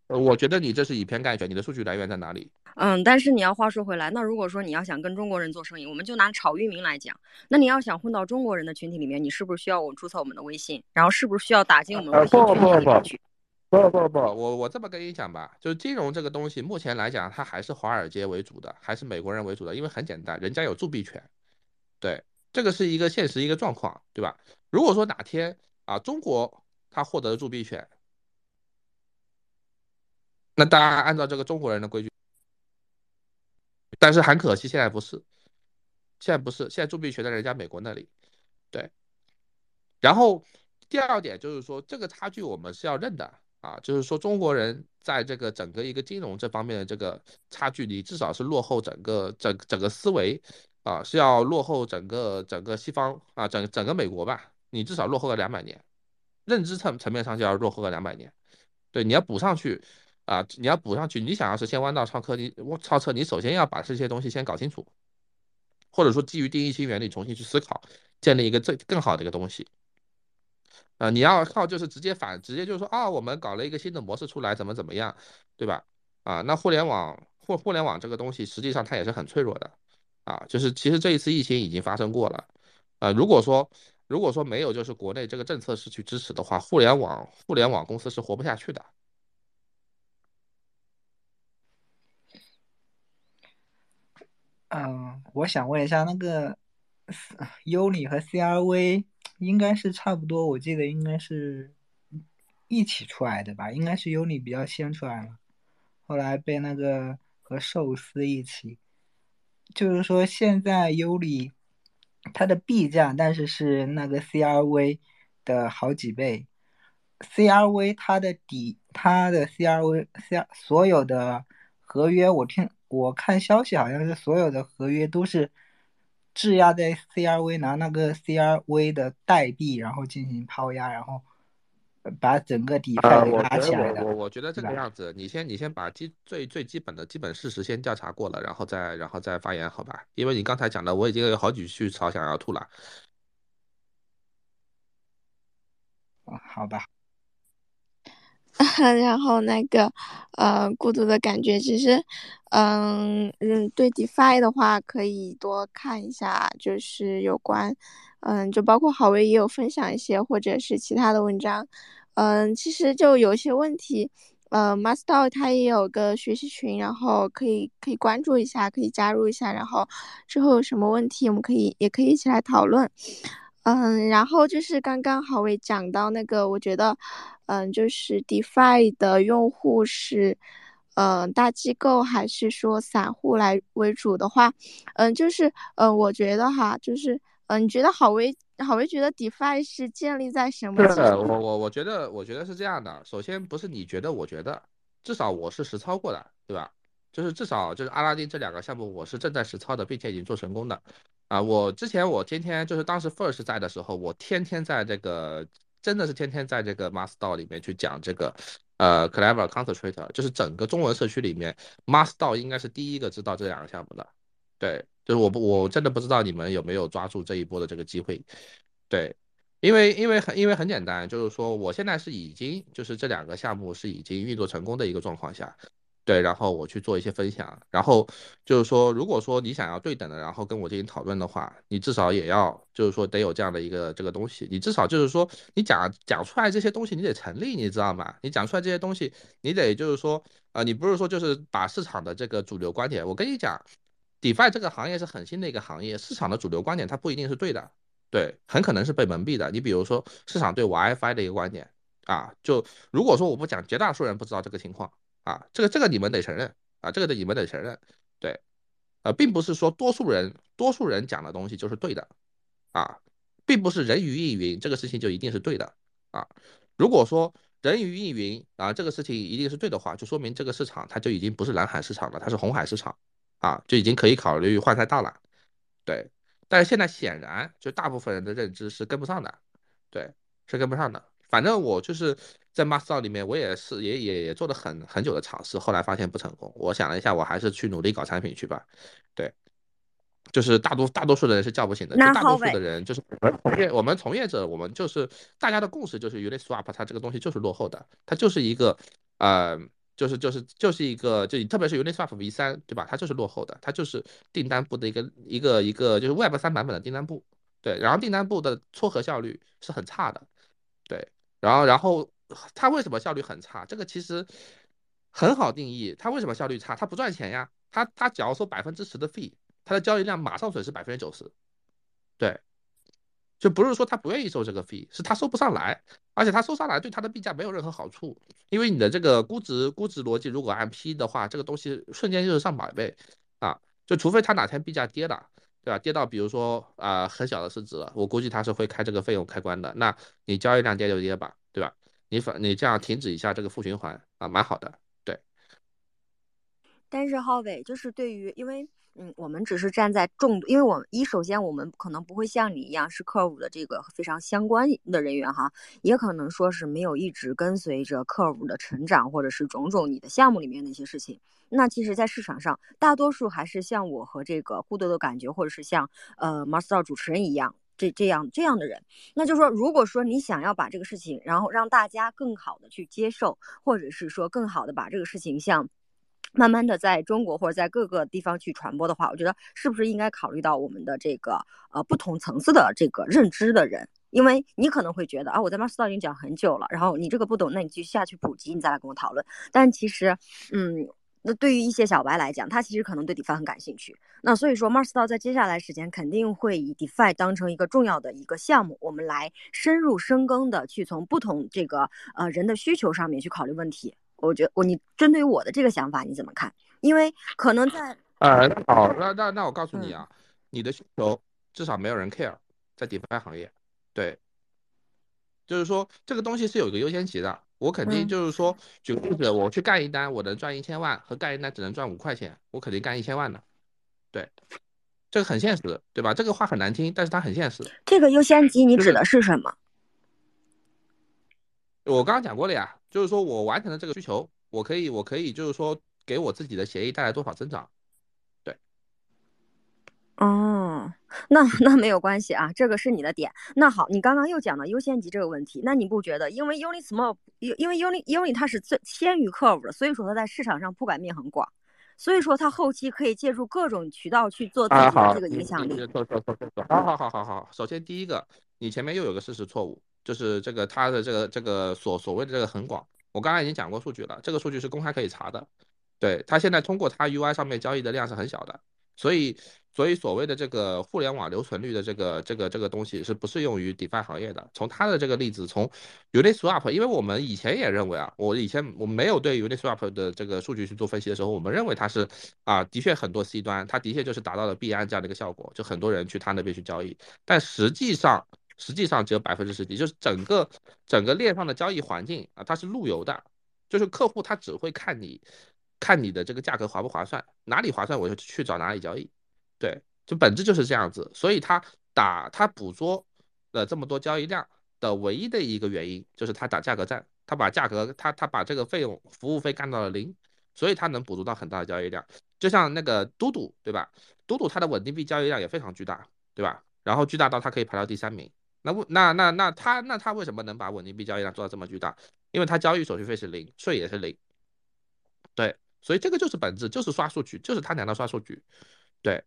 呃，我觉得你这是以偏概全，你的数据来源在哪里？嗯，但是你要话说回来，那如果说你要想跟中国人做生意，我们就拿炒域名来讲，那你要想混到中国人的群体里面，你是不是需要我注册我们的微信，然后是不是需要打进我们微信群里面去？不不不，我我这么跟你讲吧，就是金融这个东西，目前来讲，它还是华尔街为主的，还是美国人为主的，因为很简单，人家有铸币权，对，这个是一个现实一个状况，对吧？如果说哪天啊，中国它获得了铸币权。那当然按照这个中国人的规矩，但是很可惜，现在不是，现在不是，现在铸币权在人家美国那里，对。然后第二点就是说，这个差距我们是要认的啊，就是说中国人在这个整个一个金融这方面的这个差距，你至少是落后整个整整个思维啊，是要落后整个整个西方啊，整整个美国吧，你至少落后了两百年，认知层层面上就要落后个两百年，对，你要补上去。啊，你要补上去，你想要实现弯道超车，你我超车，你首先要把这些东西先搞清楚，或者说基于定义性原理重新去思考，建立一个最更好的一个东西。啊，你要靠就是直接反，直接就是说啊，我们搞了一个新的模式出来，怎么怎么样，对吧？啊，那互联网互互联网这个东西实际上它也是很脆弱的，啊，就是其实这一次疫情已经发生过了，啊，如果说如果说没有就是国内这个政策是去支持的话，互联网互联网公司是活不下去的。嗯，我想问一下，那个优里和 CRV 应该是差不多，我记得应该是一起出来的吧？应该是优里比较先出来了，后来被那个和寿司一起，就是说现在优里它的币价，但是是那个 CRV 的好几倍，CRV 它的底，它的 CRV C 所有的合约，我听。我看消息好像是所有的合约都是质押在 CRV，拿那个 CRV 的代币，然后进行抛压，然后把整个底牌给拉起来的。我我觉得这个样子，你先你先把基最最基本的基本事实先调查过了，然后再然后再发言，好吧？因为你刚才讲的，我已经有好几句槽想要吐了。好吧。然后那个，呃，孤独的感觉，其实，嗯嗯，对 DeFi 的话，可以多看一下，就是有关，嗯，就包括郝威也有分享一些，或者是其他的文章，嗯，其实就有些问题，呃，Master 他也有个学习群，然后可以可以关注一下，可以加入一下，然后之后有什么问题，我们可以也可以一起来讨论。嗯，然后就是刚刚郝伟讲到那个，我觉得，嗯，就是 DeFi 的用户是，呃大机构还是说散户来为主的话，嗯，就是嗯，我觉得哈，就是嗯，你觉得郝威郝威觉得 DeFi 是建立在什么？是我我我觉得我觉得是这样的，首先不是你觉得，我觉得至少我是实操过的，对吧？就是至少就是阿拉丁这两个项目我是正在实操的，并且已经做成功的。啊，我之前我天天就是当时 First 在的时候，我天天在这个真的是天天在这个 Master 里面去讲这个，呃，Clever Concentrator，就是整个中文社区里面 Master 应该是第一个知道这两个项目的。对，就是我不我真的不知道你们有没有抓住这一波的这个机会。对，因为因为很因为很简单，就是说我现在是已经就是这两个项目是已经运作成功的一个状况下。对，然后我去做一些分享，然后就是说，如果说你想要对等的，然后跟我进行讨论的话，你至少也要就是说得有这样的一个这个东西，你至少就是说你讲讲出来这些东西，你得成立，你知道吗？你讲出来这些东西，你得就是说，呃，你不是说就是把市场的这个主流观点，我跟你讲，DeFi 这个行业是很新的一个行业，市场的主流观点它不一定是对的，对，很可能是被蒙蔽的。你比如说市场对 WiFi 的一个观点啊，就如果说我不讲，绝大多数人不知道这个情况。啊，这个这个你们得承认啊，这个的你们得承认，对，呃，并不是说多数人多数人讲的东西就是对的，啊，并不是人云亦云这个事情就一定是对的啊。如果说人云亦云啊，这个事情一定是对的话，就说明这个市场它就已经不是蓝海市场了，它是红海市场啊，就已经可以考虑换赛道了，对。但是现在显然就大部分人的认知是跟不上的，对，是跟不上的。反正我就是在 Master 里面，我也是也也也做了很很久的尝试，后来发现不成功。我想了一下，我还是去努力搞产品去吧。对，就是大多大多数的人是叫不醒的，就大多数的人就是我们从业我们从业者，我们就是大家的共识就是 Uniswap 它这个东西就是落后的，它就是一个呃，就是就是就是一个就特别是 Uniswap V 三对吧？它就是落后的，它就是订单部的一个一个一个就是 Web 三版本的订单部，对，然后订单部的撮合效率是很差的，对。然后，然后它为什么效率很差？这个其实很好定义。它为什么效率差？它不赚钱呀。它它只要收百分之十的 fee，它的交易量马上损失百分之九十。对，就不是说他不愿意收这个 fee，是他收不上来，而且他收上来对他的币价没有任何好处。因为你的这个估值估值逻辑如果按 P 的话，这个东西瞬间就是上百倍啊！就除非他哪天币价跌了。对吧？跌到比如说啊很小的市值了，我估计他是会开这个费用开关的。那你交易量跌就跌吧，对吧？你反你这样停止一下这个负循环啊，蛮好的。对。但是浩伟就是对于，因为嗯，我们只是站在众，因为我一首先我们可能不会像你一样是客 e 的这个非常相关的人员哈，也可能说是没有一直跟随着客 e 的成长，或者是种种你的项目里面的一些事情。那其实，在市场上，大多数还是像我和这个互动的感觉，或者是像呃 Master 主持人一样，这这样这样的人。那就说，如果说你想要把这个事情，然后让大家更好的去接受，或者是说更好的把这个事情像慢慢的在中国或者在各个地方去传播的话，我觉得是不是应该考虑到我们的这个呃不同层次的这个认知的人？因为你可能会觉得啊，我在 Master 已经讲很久了，然后你这个不懂，那你就下去普及，你再来跟我讨论。但其实，嗯。那对于一些小白来讲，他其实可能对 DeFi 很感兴趣。那所以说，Marsdao 在接下来时间肯定会以 DeFi 当成一个重要的一个项目，我们来深入深耕的去从不同这个呃人的需求上面去考虑问题。我觉得我你针对我的这个想法你怎么看？因为可能在呃 好，那那那我告诉你啊，你的需求至少没有人 care 在 DeFi 行业，对，就是说这个东西是有一个优先级的。我肯定就是说，举个例子，我去干一单，我能赚一千万，和干一单只能赚五块钱，我肯定干一千万的。对，这个很现实，对吧？这个话很难听，但是它很现实。这个优先级你指的是什么？我刚刚讲过了呀，就是说我完成了这个需求，我可以，我可以就是说给我自己的协议带来多少增长。对哦，那那没有关系啊，这个是你的点。那好，你刚刚又讲到优先级这个问题，那你不觉得，因为 Uni Small，因因为 Uni Uni 它是最先于 Curve 的，所以说它在市场上铺盖面很广，所以说它后期可以借助各种渠道去做自己的这个影响力。好好好好好，首先第一个，你前面又有个事实错误，就是这个它的这个这个所所谓的这个很广，我刚刚已经讲过数据了，这个数据是公开可以查的，对它现在通过它 UI 上面交易的量是很小的。所以所以所谓的这个互联网留存率的这个这个这个东西是不适用于 DeFi 行业的。从他的这个例子，从 Uniswap，因为我们以前也认为啊，我以前我没有对 Uniswap 的这个数据去做分析的时候，我们认为它是啊，的确很多 C 端，它的确就是达到了币安这样的一个效果，就很多人去他那边去交易，但实际上实际上只有百分之十几，就是整个整个链上的交易环境啊，它是路由的，就是客户他只会看你看你的这个价格划不划算，哪里划算我就去找哪里交易。对，就本质就是这样子，所以他打他捕捉了这么多交易量的唯一的一个原因，就是他打价格战，他把价格他他把这个费用服务费干到了零，所以他能捕捉到很大的交易量。就像那个嘟嘟，对吧？嘟嘟它的稳定币交易量也非常巨大，对吧？然后巨大到它可以排到第三名。那那那那他那他为什么能把稳定币交易量做到这么巨大？因为他交易手续费是零，税也是零。对，所以这个就是本质，就是刷数据，就是他娘的刷数据。对。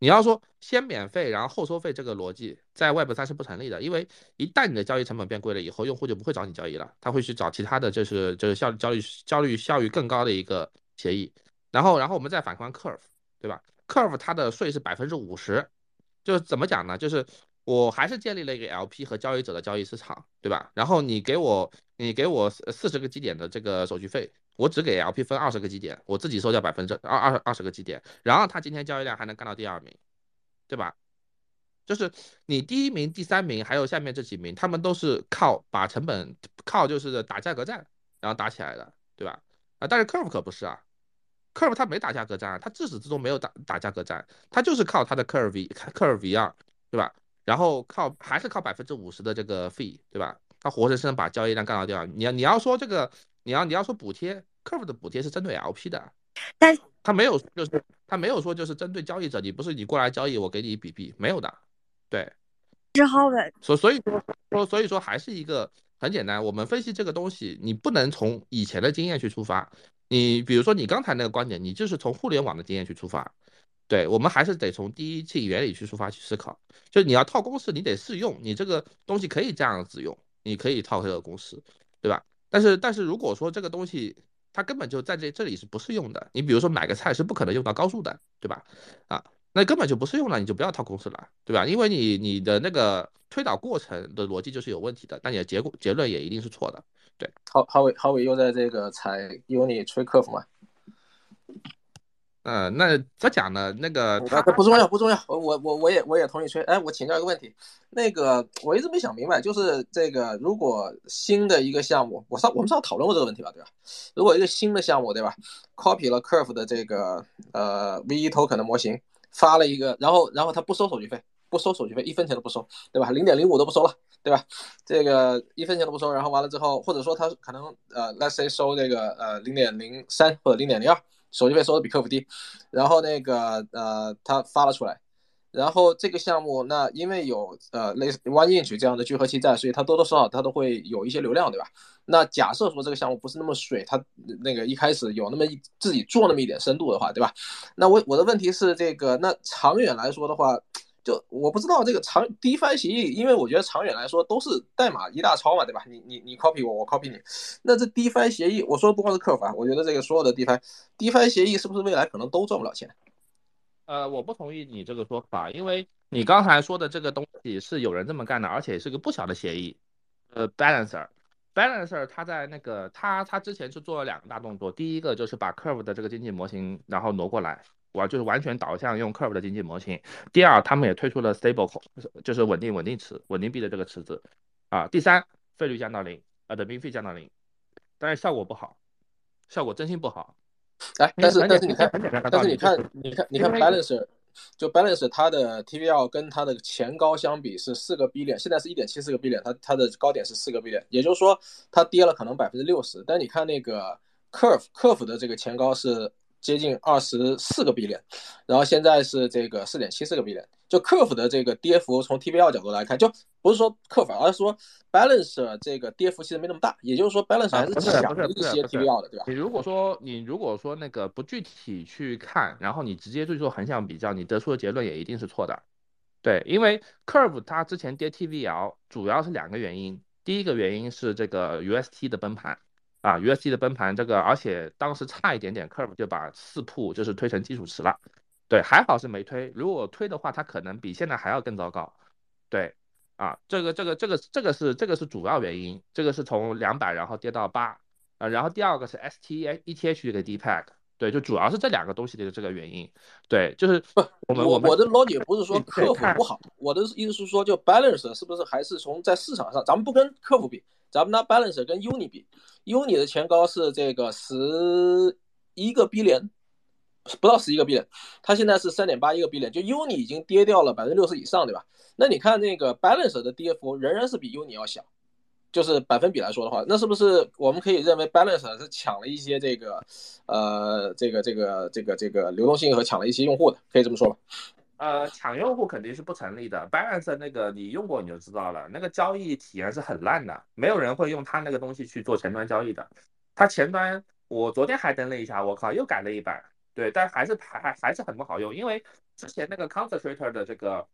你要说先免费然后后收费这个逻辑在 Web 三是不成立的，因为一旦你的交易成本变贵了以后，用户就不会找你交易了，他会去找其他的就是就是效交易交易效率更高的一个协议。然后然后我们再反观 Curve，对吧？Curve 它的税是百分之五十，就是怎么讲呢？就是我还是建立了一个 LP 和交易者的交易市场，对吧？然后你给我你给我四十个基点的这个手续费。我只给 LP 分二十个基点，我自己收掉百分之二二二十个基点，然后他今天交易量还能干到第二名，对吧？就是你第一名、第三名还有下面这几名，他们都是靠把成本靠就是打价格战，然后打起来的，对吧？啊，但是 Curve 可不是啊，Curve 他没打价格战啊，他自始至终没有打打价格战，他就是靠他的 Curve Curve VR，对吧？然后靠还是靠百分之五十的这个 fee，对吧？他活生生把交易量干到掉。你要你要说这个。你要你要说补贴，Curve 的补贴是针对 LP 的，但他没有，就是他没有说就是针对交易者，你不是你过来交易，我给你一笔币，没有的，对。之后的，所所以说说所以说还是一个很简单，我们分析这个东西，你不能从以前的经验去出发，你比如说你刚才那个观点，你就是从互联网的经验去出发，对我们还是得从第一性原理去出发去思考，就是你要套公式，你得试用，你这个东西可以这样子用，你可以套这个公式，对吧？但是，但是如果说这个东西它根本就在这这里是不适用的，你比如说买个菜是不可能用到高速的，对吧？啊，那根本就不适用了，你就不要套公式了，对吧？因为你你的那个推导过程的逻辑就是有问题的，那你的结果结论也一定是错的，对。郝郝伟郝伟又在这个踩 Uni 吹客服嘛？呃，那怎讲呢？那个他不重要，不重要。我我我我也我也同意吹。哎，我请教一个问题，那个我一直没想明白，就是这个如果新的一个项目，我上我们上讨论过这个问题吧，对吧？如果一个新的项目，对吧？copy 了 Curve 的这个呃 V1 token 的模型，发了一个，然后然后他不收手续费，不收手续费，一分钱都不收，对吧？零点零五都不收了，对吧？这个一分钱都不收，然后完了之后，或者说他可能呃，let's say 收这个呃零点零三或者零点零二。手续费收的比客服低，然后那个呃，他发了出来，然后这个项目那因为有呃类似 OneInch 这样的聚合器在，所以它多多少少它都会有一些流量，对吧？那假设说这个项目不是那么水，它那个一开始有那么一自己做那么一点深度的话，对吧？那我我的问题是这个，那长远来说的话。就我不知道这个长 DeFi 协议，因为我觉得长远来说都是代码一大抄嘛，对吧？你你你 copy 我，我 copy 你，那这 DeFi 协议，我说的不光是客服啊，我觉得这个所有的 DeFi DFI 协议是不是未来可能都赚不了钱？呃，我不同意你这个说法，因为你刚才说的这个东西是有人这么干的，而且是个不小的协议。呃，Balancer，Balancer 他在那个他他之前是做了两个大动作，第一个就是把 Curve 的这个经济模型然后挪过来。我就是完全导向用 Curve 的经济模型。第二，他们也推出了 Stable，就是稳定稳定池、稳定币的这个池子。啊，第三，费率降到零，呃，的民费降到零，但是效果不好，效果真心不好。哎，但是但是你看，但是你看，你看你看 Balance，就 Balance 它的 TVL 跟它的前高相比是四个 B 点，现在是一点七四个 B 点，它它的高点是四个 B 点，也就是说它跌了可能百分之六十。但你看那个 Curve，Curve 的这个前高是。接近二十四个 B 点，然后现在是这个四点七四个 B 点，就 curve 的这个跌幅，从 TBL 角度来看，就不是说 curve，，而是说 Balance 这个跌幅其实没那么大，也就是说 Balance 还是强一些 TBL 的，对吧？你如果说你如果说那个不具体去看，然后你直接去做横向比较，你得出的结论也一定是错的。对，因为 Curve 它之前跌 TBL 主要是两个原因，第一个原因是这个 UST 的崩盘。啊，USD 的崩盘，这个而且当时差一点点，Curve 就把四铺就是推成基础池了，对，还好是没推，如果推的话，它可能比现在还要更糟糕。对，啊，这个这个这个这个是这个是主要原因，这个是从两百然后跌到八，啊，然后第二个是 S T E E T H 这个 D Pack，对，就主要是这两个东西的这个原因。对，就是不，我们们我我的逻辑不是说对客服看不好，我的意思是说，就 balance 是不是还是从在市场上，咱们不跟客服比，咱们拿 balance 跟 uni 比，uni 的前高是这个十一个 B 连，不到十一个 B 连，它现在是三点八一个 B 连，就 uni 已经跌掉了百分之六十以上，对吧？那你看那个 balance 的跌幅仍然是比 uni 要小。就是百分比来说的话，那是不是我们可以认为 balance 是抢了一些这个，呃，这个这个这个这个流动性和抢了一些用户的，可以这么说吧？呃，抢用户肯定是不成立的。Balance 那个你用过你就知道了，那个交易体验是很烂的，没有人会用它那个东西去做前端交易的。它前端我昨天还登了一下，我靠，又改了一版，对，但还是还还是很不好用，因为之前那个 Concentrator 的这个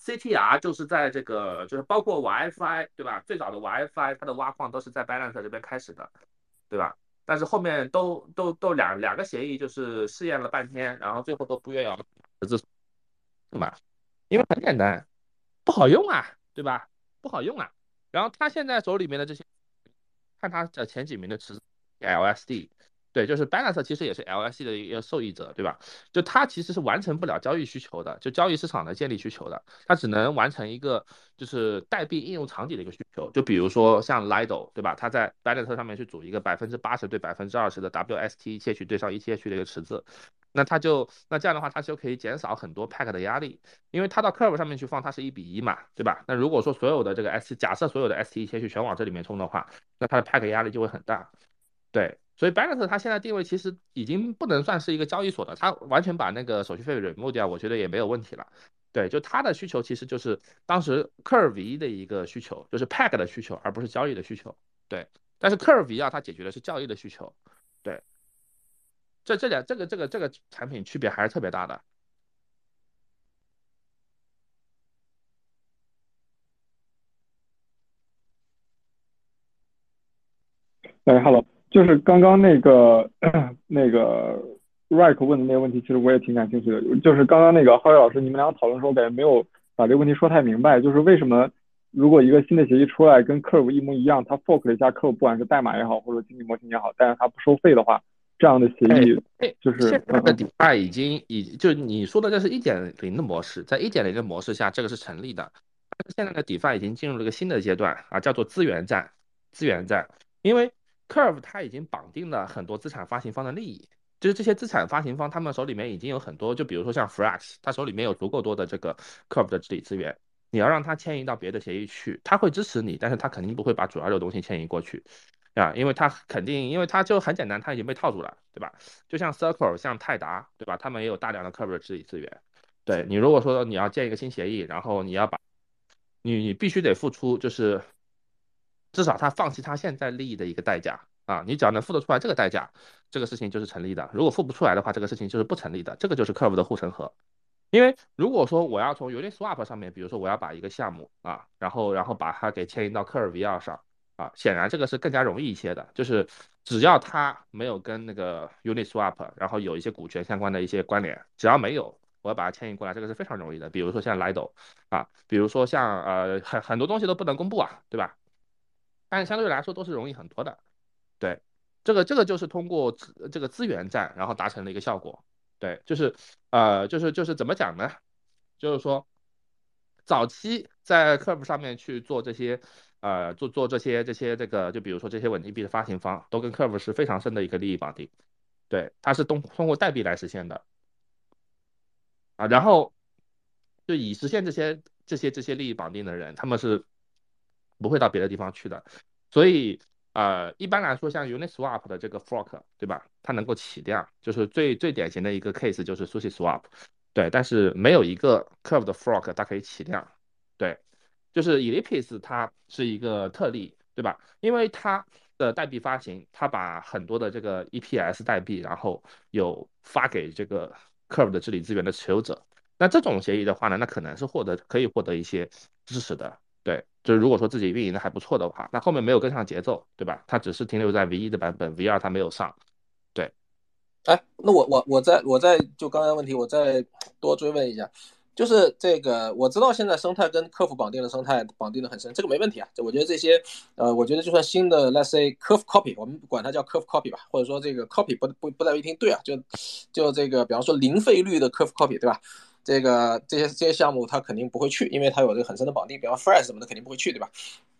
CTR 就是在这个就是包括 WiFi 对吧？最早的 WiFi 它的挖矿都是在 Balance 这边开始的，对吧？但是后面都都都两两个协议就是试验了半天，然后最后都不愿意干嘛，因为很简单，不好用啊，对吧？不好用啊。然后他现在手里面的这些，看他的前几名的池子 LSD，对，就是 Balance 其实也是 LSE 的一个受益者，对吧？就它其实是完成不了交易需求的，就交易市场的建立需求的，它只能完成一个就是代币应用场景的一个需求。就比如说像 Lido，对吧？它在 Balance 上面去组一个百分之八十对百分之二十的 WST 窃取对上 ETH 的一个池子，那它就那这样的话，它就可以减少很多 pack 的压力，因为它到 Curve 上面去放，它是一比一嘛，对吧？那如果说所有的这个 S，假设所有的 ST 窃取全往这里面冲的话，那它的 pack 压力就会很大。对，所以 Balance 它现在定位其实已经不能算是一个交易所的，它完全把那个手续费 remove 掉，我觉得也没有问题了。对，就它的需求其实就是当时 Curve 的一个需求，就是 pack 的需求，而不是交易的需求。对，但是 Curve V 啊，它解决的是交易的需求。对，这这两这个这个这个产品区别还是特别大的。哎，Hello，就是刚刚那个 那个 Rick 问的那个问题，其实我也挺感兴趣的。就是刚刚那个浩宇老师，你们俩讨论的时候，我感觉没有把这个问题说太明白。就是为什么如果一个新的协议出来跟 Curve 一模一样，它 fork 了一下 Curve，不管是代码也好，或者经济模型也好，但是它不收费的话，这样的协议就是现在的 DeFi 已经已就你说的这是一点零的模式，在一点零的模式下，这个是成立的。但是现在的 DeFi 已经进入了一个新的阶段啊，叫做资源战。资源战，因为 Curve 它已经绑定了很多资产发行方的利益，就是这些资产发行方他们手里面已经有很多，就比如说像 Frax，他手里面有足够多的这个 Curve 的治理资源，你要让他迁移到别的协议去，他会支持你，但是他肯定不会把主要的东西迁移过去啊，因为他肯定，因为他就很简单，他已经被套住了，对吧？就像 Circle，像泰达，对吧？他们也有大量的 Curve 的治理资源，对你如果说你要建一个新协议，然后你要把你你必须得付出，就是至少他放弃他现在利益的一个代价啊，你只要能付得出来这个代价，这个事情就是成立的。如果付不出来的话，这个事情就是不成立的。这个就是 Curve 的护城河。因为如果说我要从 Uniswap 上面，比如说我要把一个项目啊，然后然后把它给迁移到 Curve VR 上啊，显然这个是更加容易一些的。就是只要它没有跟那个 Uniswap 然后有一些股权相关的一些关联，只要没有。我要把它迁移过来，这个是非常容易的。比如说像 Lido 啊，比如说像呃很很多东西都不能公布啊，对吧？但是相对来说都是容易很多的。对，这个这个就是通过这个资源战，然后达成的一个效果。对，就是呃就是就是怎么讲呢？就是说早期在 Curve 上面去做这些呃做做这些这些这个，就比如说这些稳定币的发行方，都跟 Curve 是非常深的一个利益绑定。对，它是通通过代币来实现的。啊，然后就以实现这些这些这些利益绑定的人，他们是不会到别的地方去的。所以呃，一般来说，像 Uniswap 的这个 fork，对吧？它能够起量，就是最最典型的一个 case 就是 SushiSwap，对。但是没有一个 Curve 的 fork 它可以起量，对。就是 EIPs 它是一个特例，对吧？因为它的代币发行，它把很多的这个 EPS 代币，然后有发给这个。Curve 的治理资源的持有者，那这种协议的话呢，那可能是获得可以获得一些支持的，对，就是如果说自己运营的还不错的话，那后面没有跟上节奏，对吧？它只是停留在 V 一的版本，V 二它没有上，对，哎，那我我我再我再就刚才问题，我再多追问一下，就是这个我知道现在生态跟客服绑定的生态绑定的很深，这个没问题啊。我觉得这些呃，我觉得就算新的 let's say curve copy，我们管它叫 curve copy 吧，或者说这个 copy 不不不代表一定对啊，就就这个比方说零费率的 curve copy 对吧？这个这些这些项目他肯定不会去，因为他有这个很深的绑定，比方 Fresh 什么的肯定不会去，对吧？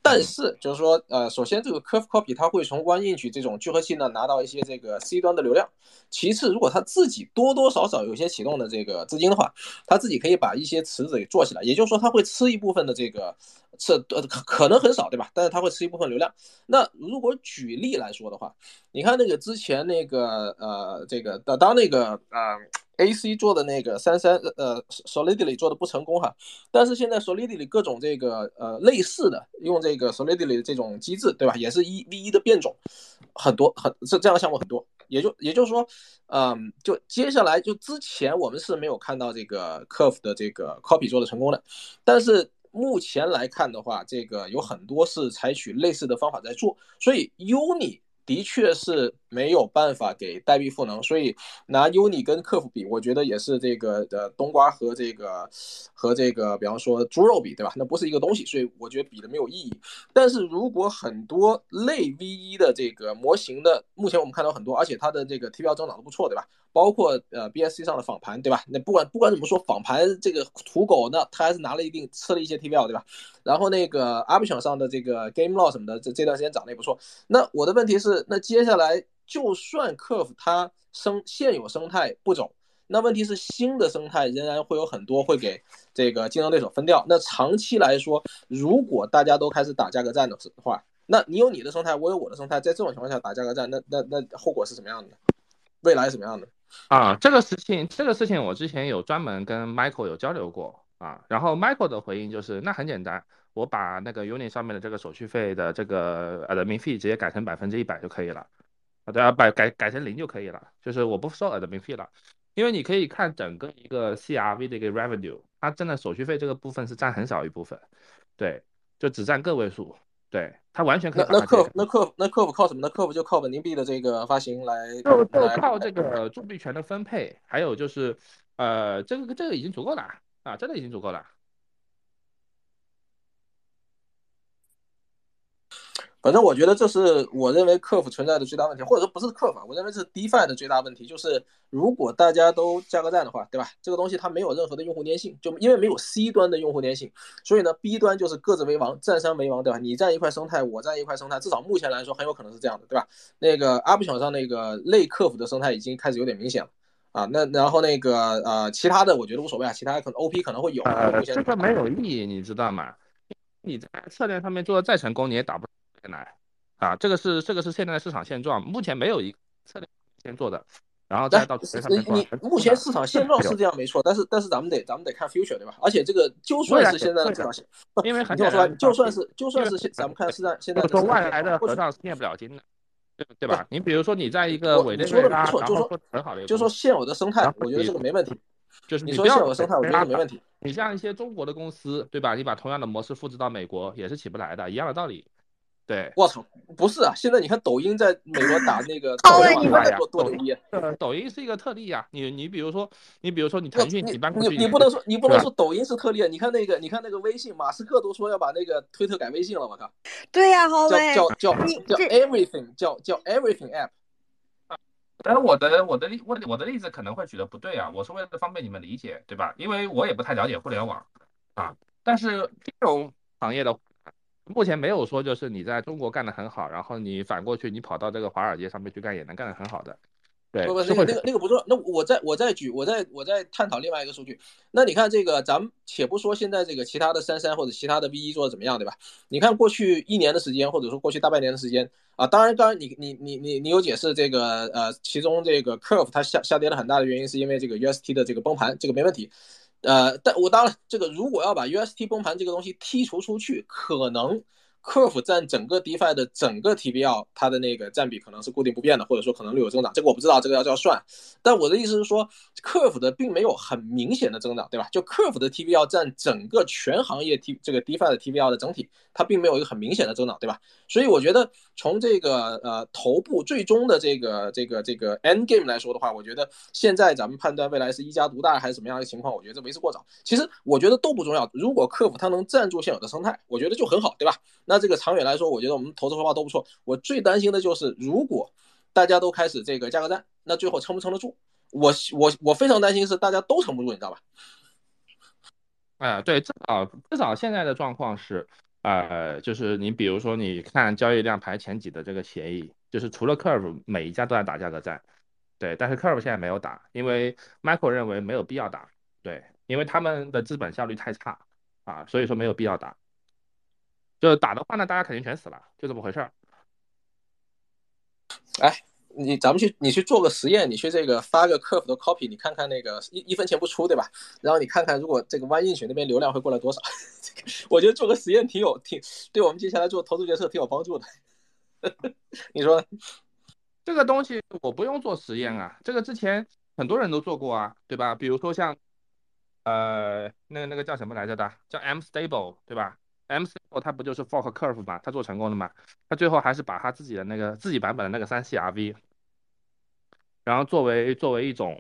但是就是说，呃，首先这个 Curve Copy 它会从 OneInch 这种聚合器呢拿到一些这个 C 端的流量。其次，如果他自己多多少少有些启动的这个资金的话，他自己可以把一些池子给做起来。也就是说，他会吃一部分的这个，吃呃可可能很少，对吧？但是他会吃一部分流量。那如果举例来说的话，你看那个之前那个呃这个当当那个呃。A C 做的那个三三呃 Solidity 做的不成功哈，但是现在 Solidity 各种这个呃类似的用这个 Solidity 的这种机制对吧，也是一 V 一的变种很多很这这样的项目很多，也就也就是说，嗯，就接下来就之前我们是没有看到这个 Curve 的这个 Copy 做的成功的，但是目前来看的话，这个有很多是采取类似的方法在做，所以 Uni 的确是。没有办法给代币赋能，所以拿 Uni 跟客服比，我觉得也是这个的冬瓜和这个和这个，比方说猪肉比，对吧？那不是一个东西，所以我觉得比的没有意义。但是如果很多类 V 一的这个模型的，目前我们看到很多，而且它的这个 T 标增长都不错，对吧？包括呃 BSC 上的仿盘，对吧？那不管不管怎么说，仿盘这个土狗，那他还是拿了一定吃了一些 T 标，对吧？然后那个 a p t i o n 上的这个 Game Law 什么的，这这段时间涨得也不错。那我的问题是，那接下来？就算 Curve 它生现有生态不走，那问题是新的生态仍然会有很多会给这个竞争对手分掉。那长期来说，如果大家都开始打价格战的话，那你有你的生态，我有我的生态，在这种情况下打价格战，那那那后果是什么样的？未来是什么样的？啊，这个事情，这个事情我之前有专门跟 Michael 有交流过啊，然后 Michael 的回应就是，那很简单，我把那个 Uni 上面的这个手续费的这个 admin fee 直接改成百分之一百就可以了。啊对啊，改改改成零就可以了，就是我不收 admin fee 了，因为你可以看整个一个 CRV 的一个 revenue，它真的手续费这个部分是占很少一部分，对，就只占个位数，对，他完全可以。那客服那客服那客服靠什么？那客服就靠稳定币的这个发行来，就就靠这个铸币权的分配，还有就是，呃，这个这个已经足够了啊，真的已经足够了。反正我觉得这是我认为客服存在的最大问题，或者说不是客服，我认为这是 DeFi 的最大问题，就是如果大家都价格战的话，对吧？这个东西它没有任何的用户粘性，就因为没有 C 端的用户粘性，所以呢，B 端就是各自为王，占山为王，对吧？你占一块生态，我占一块生态，至少目前来说很有可能是这样的，对吧？那个阿布小上那个类客服的生态已经开始有点明显了啊，那然后那个呃其他的我觉得无所谓啊，其他可能 OP 可能会有，这个没有意义，你知道吗？你在策略上面做的再成功，你也打不。来，啊，这个是这个是现在的市场现状，目前没有一个策略先做的，然后再到你目前市场现状 是这样没错，但是但是咱们得咱们得看 future 对吧？而且这个就算是现在的市场现，因为 很就说就算是就算是现咱们看现在现在说外来的和尚是念不了经的，对对吧？你比如说你在一个委内瑞拉，就说很好的，就说现有的生态，我觉得这个没问题。就是你说现有的生态，我觉得没问题。你像一些中国的公司，对吧？你把同样的模式复制到美国也是起不来的，一样的道理。对，我操，不是啊！现在你看抖音在美国打那个抖音，多多牛逼！呃，抖音是一个特例啊。你你比如说，你比如说你腾讯，你搬过去，你不能说你不能说抖音是特例。你看那个，你看那个微信，马斯克都说要把那个推特改微信了，我靠！对呀，好伟，叫叫叫 everything，叫叫 everything app。但是我的我的例我我的例子可能会举的不对啊，我是为了方便你们理解，对吧？因为我也不太了解互联网啊。但是金融行业的。目前没有说就是你在中国干得很好，然后你反过去你跑到这个华尔街上面去干也能干得很好的。对，不不，那个那个那个不重要。那我再我再举，我再我再探讨另外一个数据。那你看这个，咱们且不说现在这个其他的三三或者其他的 V 一做的怎么样，对吧？你看过去一年的时间，或者说过去大半年的时间啊，当然当然你你你你你有解释这个呃，其中这个 Curve 它下下跌了很大的原因是因为这个 UST 的这个崩盘，这个没问题。呃，但我当然这个如果要把 UST 崩盘这个东西剔除出去，可能。Curve 占整个 DeFi 的整个 TVL 它的那个占比可能是固定不变的，或者说可能略有增长，这个我不知道，这个要要算。但我的意思是说，Curve 的并没有很明显的增长，对吧？就 Curve 的 TVL 占整个全行业 T 这个 DeFi 的 TVL 的整体，它并没有一个很明显的增长，对吧？所以我觉得从这个呃头部最终的这个这个这个 End Game 来说的话，我觉得现在咱们判断未来是一家独大还是什么样的情况，我觉得这为时过早。其实我觉得都不重要，如果客服它能站住现有的生态，我觉得就很好，对吧？那这个长远来说，我觉得我们投资回报都不错。我最担心的就是，如果大家都开始这个价格战，那最后撑不撑得住？我我我非常担心是大家都撑不住，你知道吧？哎，对，至少至少现在的状况是，呃，就是你比如说你看交易量排前几的这个协议，就是除了 Curve，每一家都在打价格战，对，但是 Curve 现在没有打，因为 Michael 认为没有必要打，对，因为他们的资本效率太差啊，所以说没有必要打。就打的话呢，大家肯定全死了，就这么回事儿。哎，你咱们去，你去做个实验，你去这个发个客服的 copy，你看看那个一一分钱不出，对吧？然后你看看，如果这个万应群那边流量会过来多少？这个我觉得做个实验挺有挺对我们接下来做投资决策挺有帮助的。你说？这个东西我不用做实验啊，这个之前很多人都做过啊，对吧？比如说像呃，那个那个叫什么来着的，叫 M Stable，对吧？M C 它不就是 Fork Curve 嘛？他做成功了嘛？他最后还是把他自己的那个自己版本的那个三 C R V，然后作为作为一种，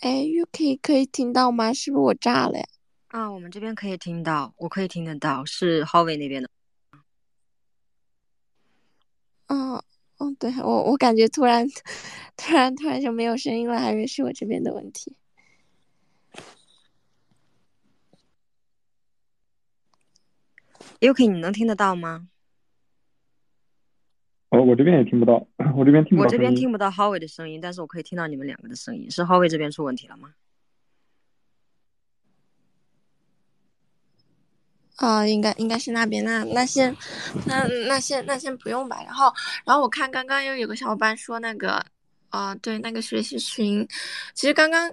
哎，UK 可以听到吗？是不是我炸了呀？啊，我们这边可以听到，我可以听得到，是 Howie 那边的。嗯嗯，对我我感觉突然突然突然就没有声音了，还以为是我这边的问题。UK，你能听得到吗？哦，我这边也听不到，我这边听不到。我这边听不到 Howie 的声音，但是我可以听到你们两个的声音。是 Howie 这边出问题了吗？啊，应该应该是那边，那那先，那那先那先不用吧。然后然后我看刚刚又有个小伙伴说那个，啊，对，那个学习群，其实刚刚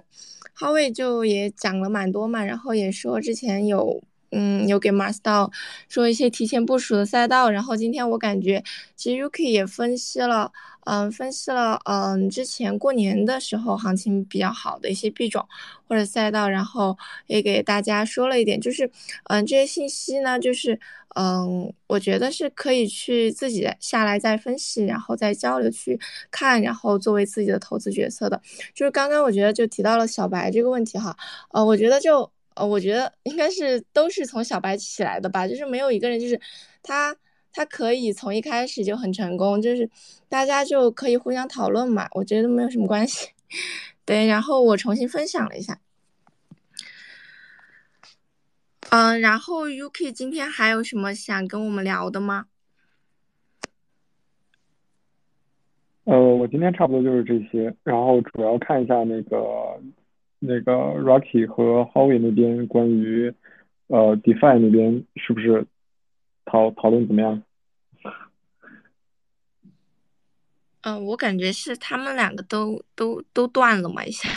哈维就也讲了蛮多嘛，然后也说之前有。嗯，有给 Mars 道说一些提前部署的赛道，然后今天我感觉其实 Yuki 也分析了，嗯，分析了，嗯，之前过年的时候行情比较好的一些币种或者赛道，然后也给大家说了一点，就是，嗯，这些信息呢，就是，嗯，我觉得是可以去自己下来再分析，然后再交流去看，然后作为自己的投资决策的。就是刚刚我觉得就提到了小白这个问题哈，呃，我觉得就。呃，我觉得应该是都是从小白起来的吧，就是没有一个人就是他他可以从一开始就很成功，就是大家就可以互相讨论嘛，我觉得没有什么关系。对，然后我重新分享了一下，嗯，然后 UK 今天还有什么想跟我们聊的吗？呃，我今天差不多就是这些，然后主要看一下那个。那个 Rocky 和 Howie 那边关于呃 DeFi 那边是不是讨讨论怎么样？嗯，我感觉是他们两个都都都断了嘛一下。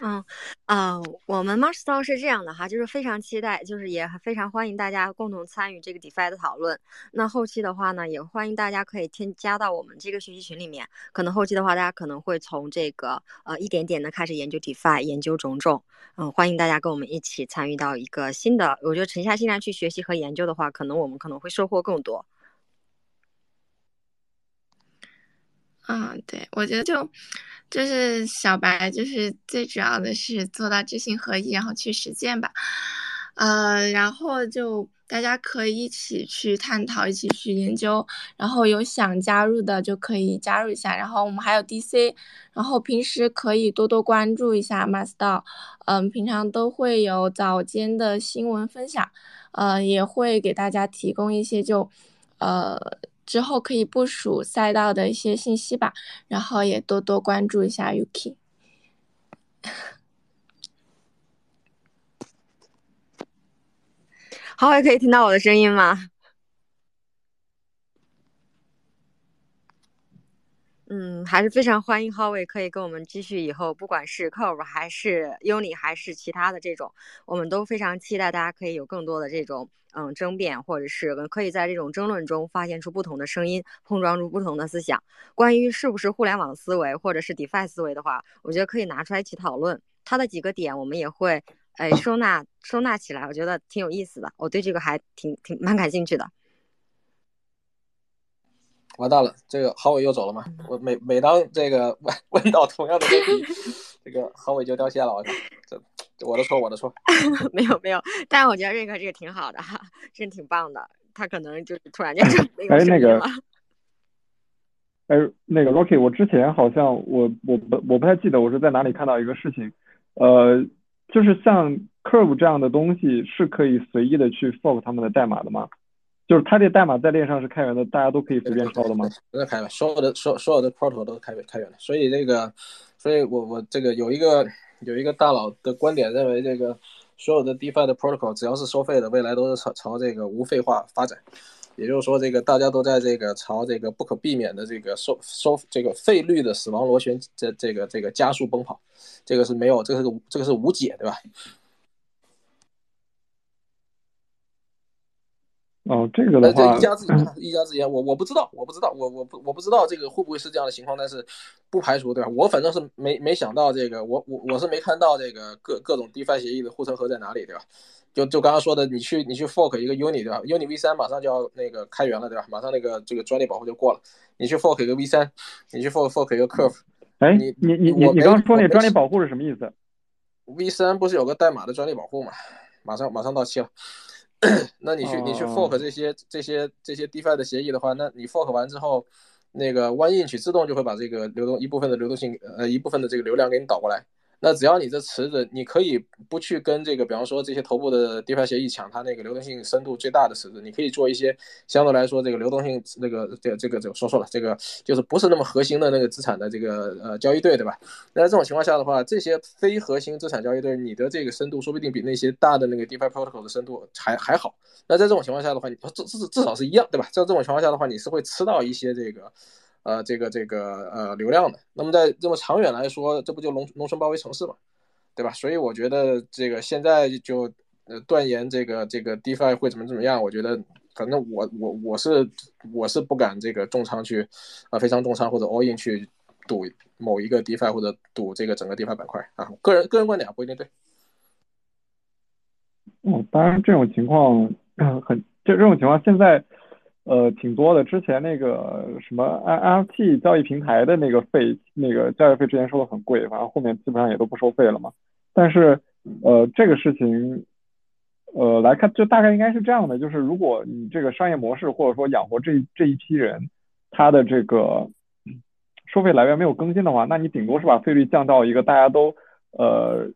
嗯，呃，我们 Mars Style 是这样的哈，就是非常期待，就是也非常欢迎大家共同参与这个 DeFi 的讨论。那后期的话呢，也欢迎大家可以添加到我们这个学习群里面。可能后期的话，大家可能会从这个呃一点点的开始研究 DeFi，研究种种。嗯，欢迎大家跟我们一起参与到一个新的，我觉得沉下心来去学习和研究的话，可能我们可能会收获更多。啊，对，我觉得就。就是小白，就是最主要的是做到知行合一，然后去实践吧。呃，然后就大家可以一起去探讨，一起去研究。然后有想加入的就可以加入一下。然后我们还有 DC，然后平时可以多多关注一下 Master。嗯，平常都会有早间的新闻分享，呃，也会给大家提供一些就，呃。之后可以部署赛道的一些信息吧，然后也多多关注一下 Yuki。好，也可以听到我的声音吗？嗯，还是非常欢迎浩伟可以跟我们继续以后，不管是 Curve 还是 Uni 还是其他的这种，我们都非常期待大家可以有更多的这种嗯争辩，或者是可以在这种争论中发现出不同的声音，碰撞出不同的思想。关于是不是互联网思维或者是 DeFi 思维的话，我觉得可以拿出来一起讨论。它的几个点我们也会哎收纳收纳起来，我觉得挺有意思的，我对这个还挺挺蛮感兴趣的。完蛋了，这个郝伟又走了吗？我每每当这个问 问到同样的问题，这个郝伟就掉线了。我靠，这我的错，我的错。没有没有，但是我觉得瑞克这个挺好的哈，真挺棒的。他可能就是突然间就没有声音了。哎，那个 Rocky，我之前好像我我不我不太记得我是在哪里看到一个事情，呃，就是像 Curve 这样的东西是可以随意的去 fork 他们的代码的吗？就是它这代码在链上是开源的，大家都可以随便抄的吗？都在开源，所有的所所有的 protocol 都是开源开源的。所以这个，所以我我这个有一个有一个大佬的观点认为，这个所有的 DeFi 的 protocol 只要是收费的，未来都是朝朝这个无废化发展。也就是说，这个大家都在这个朝这个不可避免的这个收收这个费率的死亡螺旋这这个这个加速奔跑，这个是没有，这个是这个是无解，对吧？哦，这个的话，一家之言，一家之言，我我不知道，我不知道，我我不我不知道这个会不会是这样的情况，但是不排除，对吧？我反正是没没想到这个，我我我是没看到这个各各种 DeFi 协议的护城河在哪里，对吧？就就刚刚说的，你去你去 fork 一个 Uni，对吧？Uni V 三马上就要那个开源了，对吧？马上那个这个专利保护就过了，你去 fork 一个 V 三，你去 fork fork 一个 Curve，哎，你你你你你刚刚说那专利保护是什么意思？V 三不是有个代码的专利保护嘛？马上马上到期了。那你去你去 fork 这些这些这些 DeFi 的协议的话，那你 fork 完之后，那个 OneInch 自动就会把这个流动一部分的流动性呃一部分的这个流量给你导过来。那只要你这池子，你可以不去跟这个，比方说这些头部的 DeFi 协议抢它那个流动性深度最大的池子，你可以做一些相对来说这个流动性那个这这个这个说错了，这个就是不是那么核心的那个资产的这个呃交易对，对吧？那在这种情况下的话，这些非核心资产交易对，你的这个深度说不定比那些大的那个 DeFi protocol 的深度还还好。那在这种情况下的话，你至至至少是一样，对吧？在这种情况下的话，你是会吃到一些这个。呃，这个这个呃流量的，那么在这么长远来说，这不就农农村包围城市嘛，对吧？所以我觉得这个现在就呃断言这个这个 DeFi 会怎么怎么样，我觉得反正我我我是我是不敢这个重仓去啊非常重仓或者 all in 去赌某一个 DeFi 或者赌这个整个 DeFi 板块啊，个人个人观点不一定对。哦，当然这种情况很就这种情况现在。呃，挺多的。之前那个什么 N NFT 交易平台的那个费，那个交易费之前收的很贵，反正后面基本上也都不收费了嘛。但是，呃，这个事情，呃，来看就大概应该是这样的，就是如果你这个商业模式或者说养活这这一批人，他的这个收费来源没有更新的话，那你顶多是把费率降到一个大家都呃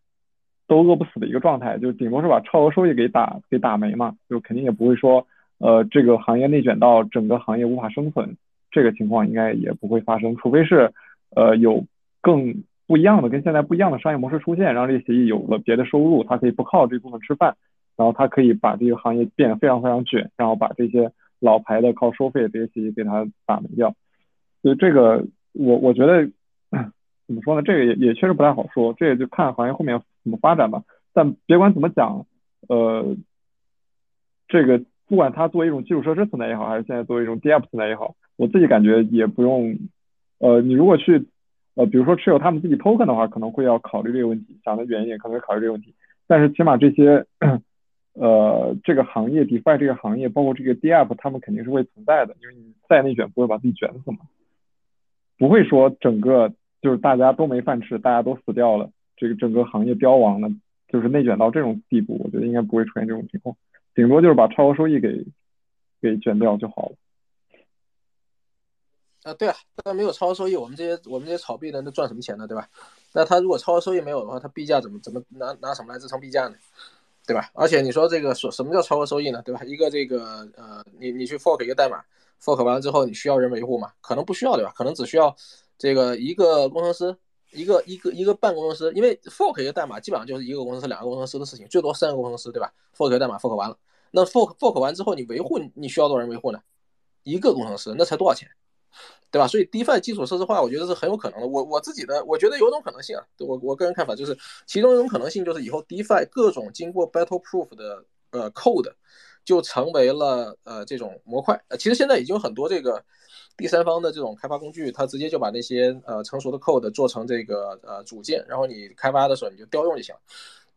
都饿不死的一个状态，就顶多是把超额收益给打给打没嘛，就肯定也不会说。呃，这个行业内卷到整个行业无法生存，这个情况应该也不会发生，除非是呃有更不一样的、跟现在不一样的商业模式出现，让这些协议有了别的收入，它可以不靠这部分吃饭，然后它可以把这个行业变得非常非常卷，然后把这些老牌的靠收费的这些协议给它打没掉。所以这个我我觉得 怎么说呢？这个也也确实不太好说，这也就看行业后面怎么发展吧。但别管怎么讲，呃，这个。不管它作为一种基础设施存在也好，还是现在作为一种 DApp 存在也好，我自己感觉也不用，呃，你如果去，呃，比如说持有他们自己 token 的话，可能会要考虑这个问题，想的远一点，可能会考虑这个问题。但是起码这些，呃，这个行业 DeFi 这个行业，包括这个 DApp，他们肯定是会存在的，因为你再内卷不会把自己卷死嘛，不会说整个就是大家都没饭吃，大家都死掉了，这个整个行业凋亡了，就是内卷到这种地步，我觉得应该不会出现这种情况。顶多就是把超额收益给给卷掉就好了。啊，对啊，那没有超额收益，我们这些我们这些炒币的那赚什么钱呢？对吧？那他如果超额收益没有的话，他币价怎么怎么拿拿什么来支撑币价呢？对吧？而且你说这个说什么叫超额收益呢？对吧？一个这个呃，你你去 fork 一个代码，fork 完了之后你需要人维护吗？可能不需要，对吧？可能只需要这个一个工程师。一个一个一个半工程师，因为 fork 一个代码基本上就是一个工程师、两个工程师的事情，最多三个工程师，对吧？fork 代码 fork 完了，那 fork fork 完之后，你维护你需要多少人维护呢？一个工程师，那才多少钱？对吧？所以 DeFi 基础设施化，我觉得是很有可能的。我我自己的，我觉得有种可能性啊，我我个人看法就是，其中一种可能性就是以后 DeFi 各种经过 Battle Proof 的呃 code 就成为了呃这种模块。呃，其实现在已经有很多这个第三方的这种开发工具，它直接就把那些呃成熟的 code 做成这个呃组件，然后你开发的时候你就调用就行了。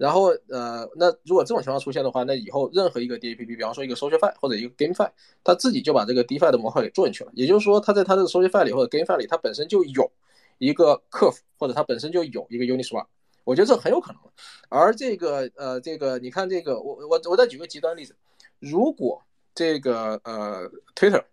然后呃，那如果这种情况出现的话，那以后任何一个 DApp，比方说一个 SocialFi 或者一个 GameFi，它自己就把这个 DeFi 的模块给做进去了。也就是说，它在它这个 SocialFi 里或者 GameFi 里，它本身就有一个 Curve，或者它本身就有一个 Uniswap。我觉得这很有可能。而这个呃，这个你看这个，我我我再举个极端例子，如果这个呃 Twitter。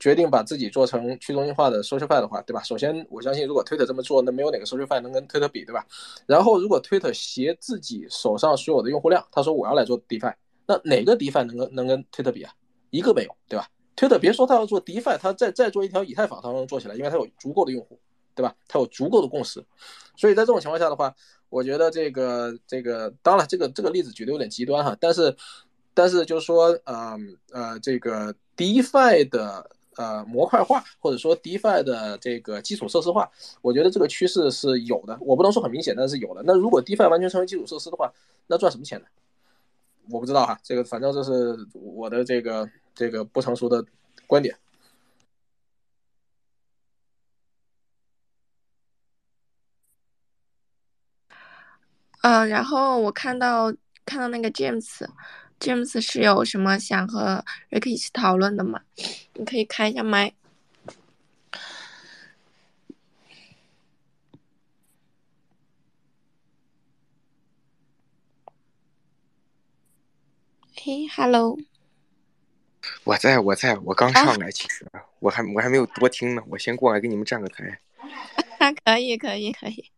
决定把自己做成去中心化的 SocialFi 的话，对吧？首先，我相信如果 Twitter 这么做，那没有哪个 SocialFi 能跟 Twitter 比，对吧？然后，如果 Twitter 携自己手上所有的用户量，他说我要来做 DeFi，那哪个 DeFi 能跟能跟 Twitter 比啊？一个没有，对吧？Twitter 别说他要做 DeFi，他再再做一条以太坊，他都能做起来，因为他有足够的用户，对吧？他有足够的共识。所以在这种情况下的话，我觉得这个这个，当然这个这个例子举的有点极端哈，但是但是就是说，嗯呃，这个 DeFi 的。呃，模块化或者说 DeFi 的这个基础设施化，我觉得这个趋势是有的。我不能说很明显，但是有的。那如果 DeFi 完全成为基础设施的话，那赚什么钱呢？我不知道哈，这个反正这是我的这个这个不成熟的观点。嗯，然后我看到看到那个 James。James 是有什么想和 Ricky 一起讨论的吗？你可以开一下麦。嘿，Hello。我在我在我刚上来，其实我还我还没有多听呢，我先过来给你们站个台。可以可以可以。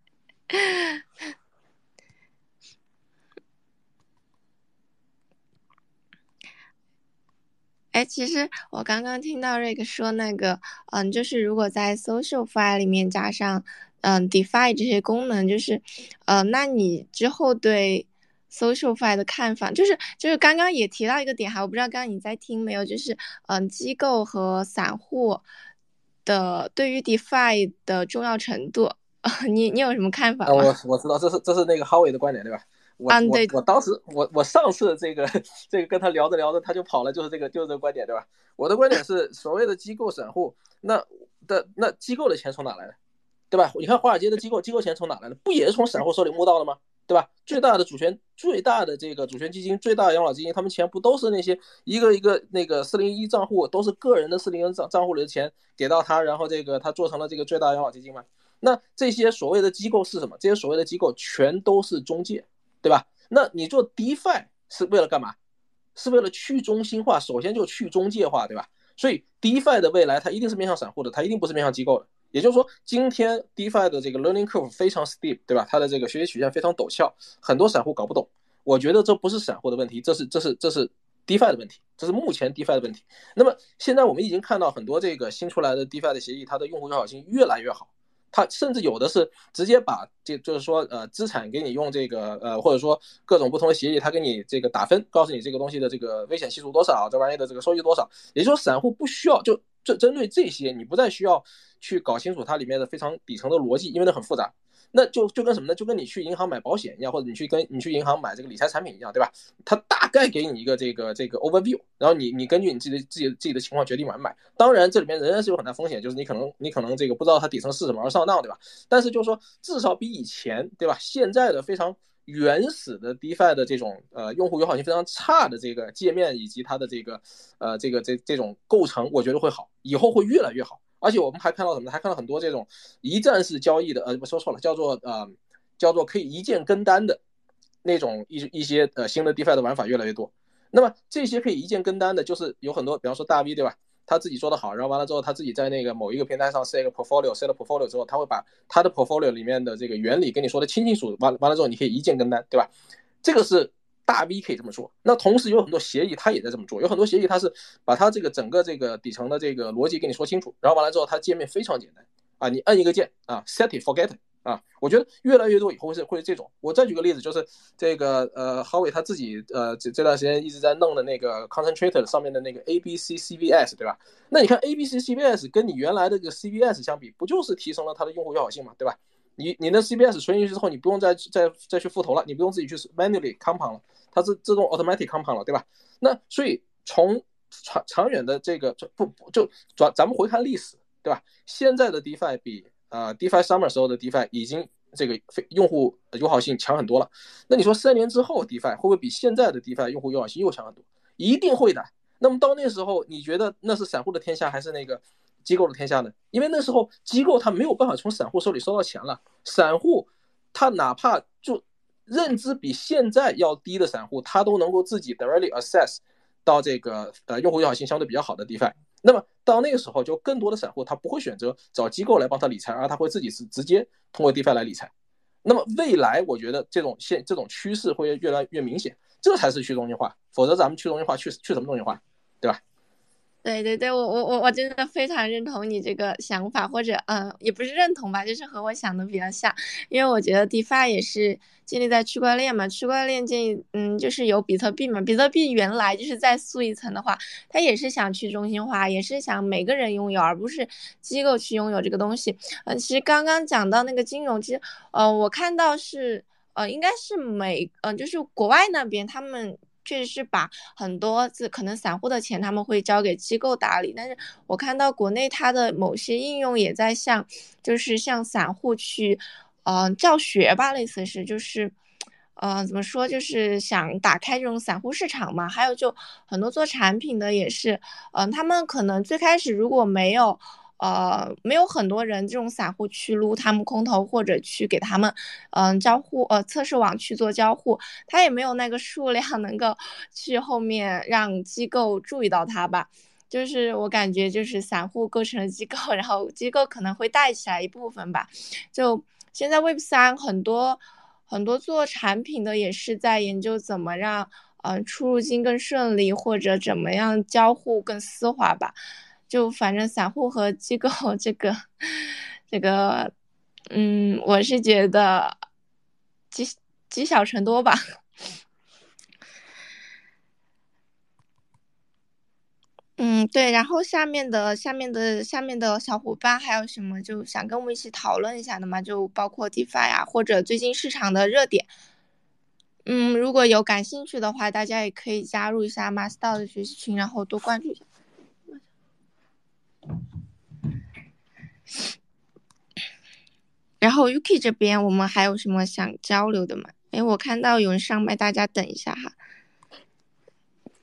哎，其实我刚刚听到瑞克说那个，嗯，就是如果在 SocialFi 里面加上，嗯，DeFi 这些功能，就是，呃，那你之后对 SocialFi 的看法，就是就是刚刚也提到一个点哈，我不知道刚刚你在听没有，就是，嗯，机构和散户的对于 DeFi 的重要程度，你你有什么看法吗？我我知道，这是这是那个 Howie 的观点，对吧？我我我当时我我上次这个这个跟他聊着聊着他就跑了，就是这个就是这个观点对吧？我的观点是所谓的机构散户，那的那机构的钱从哪来的，对吧？你看华尔街的机构机构钱从哪来的？不也是从散户手里摸到的吗？对吧？最大的主权最大的这个主权基金最大的养老基金，他们钱不都是那些一个一个那个四零一账户都是个人的四零一账账户里的钱给到他，然后这个他做成了这个最大养老基金吗？那这些所谓的机构是什么？这些所谓的机构全都是中介。对吧？那你做 DeFi 是为了干嘛？是为了去中心化，首先就去中介化，对吧？所以 DeFi 的未来它一定是面向散户的，它一定不是面向机构的。也就是说，今天 DeFi 的这个 learning curve 非常 steep，对吧？它的这个学习曲线非常陡峭，很多散户搞不懂。我觉得这不是散户的问题，这是这是这是 DeFi 的问题，这是目前 DeFi 的问题。那么现在我们已经看到很多这个新出来的 DeFi 的协议，它的用户友好性越来越好。他甚至有的是直接把这就是说呃资产给你用这个呃或者说各种不同的协议，他给你这个打分，告诉你这个东西的这个危险系数多少，这玩意的这个收益多少。也就是，散户不需要就针针对这些，你不再需要去搞清楚它里面的非常底层的逻辑，因为那很复杂。那就就跟什么呢？就跟你去银行买保险一样，或者你去跟你去银行买这个理财产品一样，对吧？它大概给你一个这个这个 overview，然后你你根据你自己的自己自己的情况决定买不买。当然这里面仍然是有很大风险，就是你可能你可能这个不知道它底层是什么而上当，对吧？但是就是说至少比以前，对吧？现在的非常原始的 DeFi 的这种呃用户友好性非常差的这个界面以及它的这个呃这个这这种构成，我觉得会好，以后会越来越好。而且我们还看到什么呢？还看到很多这种一站式交易的，呃，不说错了，叫做呃，叫做可以一键跟单的那种一一些呃新的 DeFi 的玩法越来越多。那么这些可以一键跟单的，就是有很多，比方说大 V 对吧？他自己做的好，然后完了之后他自己在那个某一个平台上设一个 portfolio，设了 portfolio 之后，他会把他的 portfolio 里面的这个原理跟你说的清清楚楚。完完了之后，你可以一键跟单，对吧？这个是。大 V 可以这么说，那同时有很多协议，它也在这么做。有很多协议，它是把它这个整个这个底层的这个逻辑跟你说清楚，然后完了之后，它界面非常简单啊，你摁一个键啊，set it forget，啊，我觉得越来越多以后会是会是这种。我再举个例子，就是这个呃，郝伟他自己呃这这段时间一直在弄的那个 concentrator 上面的那个 ABC CVS，对吧？那你看 ABC CVS 跟你原来的这个 CBS 相比，不就是提升了它的用户友好性嘛，对吧？你你的 CBS 存进去之后，你不用再再再去复投了，你不用自己去 manually compound 了，它是自动 automatic compound 了，对吧？那所以从长长远的这个不不就转咱们回看历史，对吧？现在的 DeFi 比呃，DeFi Summer 时候的 DeFi 已经这个非用户友好性强很多了。那你说三年之后 DeFi 会不会比现在的 DeFi 用户友好性又强很多？一定会的。那么到那时候，你觉得那是散户的天下还是那个机构的天下呢？因为那时候机构它没有办法从散户手里收到钱了，散户他哪怕认知比现在要低的散户，他都能够自己 directly assess 到这个呃用户友好性相对比较好的 DeFi。那么到那个时候，就更多的散户他不会选择找机构来帮他理财，而他会自己是直接通过 DeFi 来理财。那么未来，我觉得这种现这种趋势会越来越明显，这才是去中心化。否则咱们去中心化去去什么中心化，对吧？对对对，我我我我真的非常认同你这个想法，或者嗯，也不是认同吧，就是和我想的比较像，因为我觉得 DeFi 也是建立在区块链嘛，区块链建立嗯就是有比特币嘛，比特币原来就是再塑一层的话，它也是想去中心化，也是想每个人拥有，而不是机构去拥有这个东西。嗯，其实刚刚讲到那个金融，其实呃我看到是呃应该是美嗯就是国外那边他们。确实是把很多字可能散户的钱他们会交给机构打理，但是我看到国内它的某些应用也在向，就是向散户去，嗯教学吧，类似是就是，嗯怎么说就是想打开这种散户市场嘛，还有就很多做产品的也是，嗯他们可能最开始如果没有。呃，没有很多人这种散户去撸他们空投，或者去给他们，嗯，交互呃测试网去做交互，他也没有那个数量能够去后面让机构注意到他吧。就是我感觉就是散户构成了机构，然后机构可能会带起来一部分吧。就现在 Web 三很多很多做产品的也是在研究怎么让嗯出入金更顺利，或者怎么样交互更丝滑吧。就反正散户和机构这个，这个，嗯，我是觉得积积少成多吧。嗯，对，然后下面的下面的下面的小伙伴还有什么就想跟我们一起讨论一下的吗？就包括 DeFi 啊，或者最近市场的热点。嗯，如果有感兴趣的话，大家也可以加入一下马斯道的学习群，然后多关注一下。然后 UK 这边，我们还有什么想交流的吗？哎，我看到有人上麦，大家等一下哈。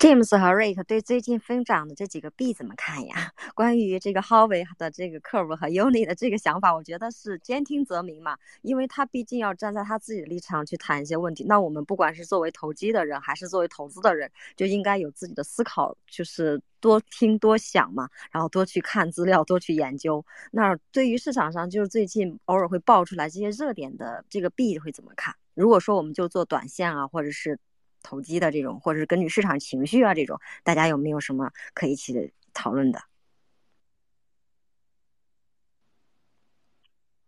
James 和 Rick 对最近疯涨的这几个币怎么看呀？关于这个 Howey 的这个 Curve 和 Uni 的这个想法，我觉得是兼听则明嘛，因为他毕竟要站在他自己的立场去谈一些问题。那我们不管是作为投机的人，还是作为投资的人，就应该有自己的思考，就是多听多想嘛，然后多去看资料，多去研究。那对于市场上就是最近偶尔会爆出来这些热点的这个币会怎么看？如果说我们就做短线啊，或者是。投机的这种，或者是根据市场情绪啊，这种，大家有没有什么可以一起讨论的？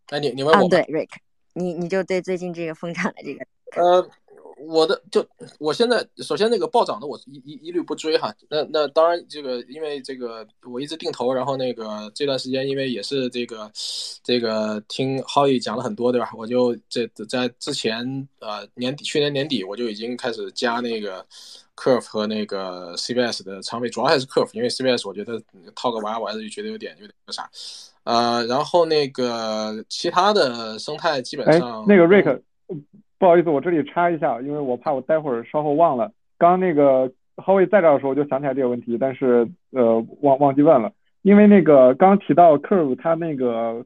哎，你你问我对，Rick，你你就对最近这个疯涨的这个，呃。我的就我现在首先那个暴涨的我一一一律不追哈，那那当然这个因为这个我一直定投，然后那个这段时间因为也是这个这个听 Howie 讲了很多对吧？我就这在之前呃年底去年年底我就已经开始加那个 Curve 和那个 CBS 的仓位，主要还是 Curve，因为 CBS 我觉得套个娃娃就觉得有点有点那啥，呃，然后那个其他的生态基本上那个 Rick。不好意思，我这里插一下，因为我怕我待会儿稍后忘了。刚刚那个浩伟在这儿的时候，我就想起来这个问题，但是呃忘忘记问了。因为那个刚刚提到 Curve 它那个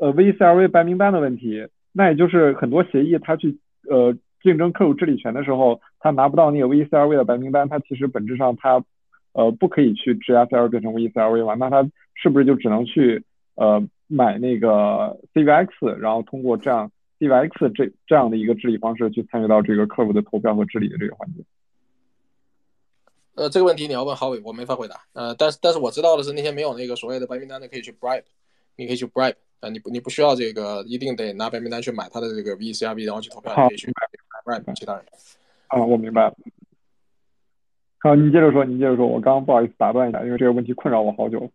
呃 VCLV 白名单的问题，那也就是很多协议它去呃竞争 Curve 治理权的时候，它拿不到那个 VCLV 的白名单，它其实本质上它呃不可以去质押 CL 变成 VCLV 嘛？那它是不是就只能去呃买那个 CVX，然后通过这样？DYX 这这样的一个治理方式去参与到这个客户的投票和治理的这个环节。呃，这个问题你要问郝伟，我没法回答。呃，但是但是我知道的是那些没有那个所谓的白名单的可以去 bribe，你可以去 bribe。啊，你不你不需要这个一定得拿白名单去买他的这个 V C R V，然后去投票，可以去买买其他人。啊，我明白了。好，你接着说，你接着说，我刚刚不好意思打断一下，因为这个问题困扰我好久。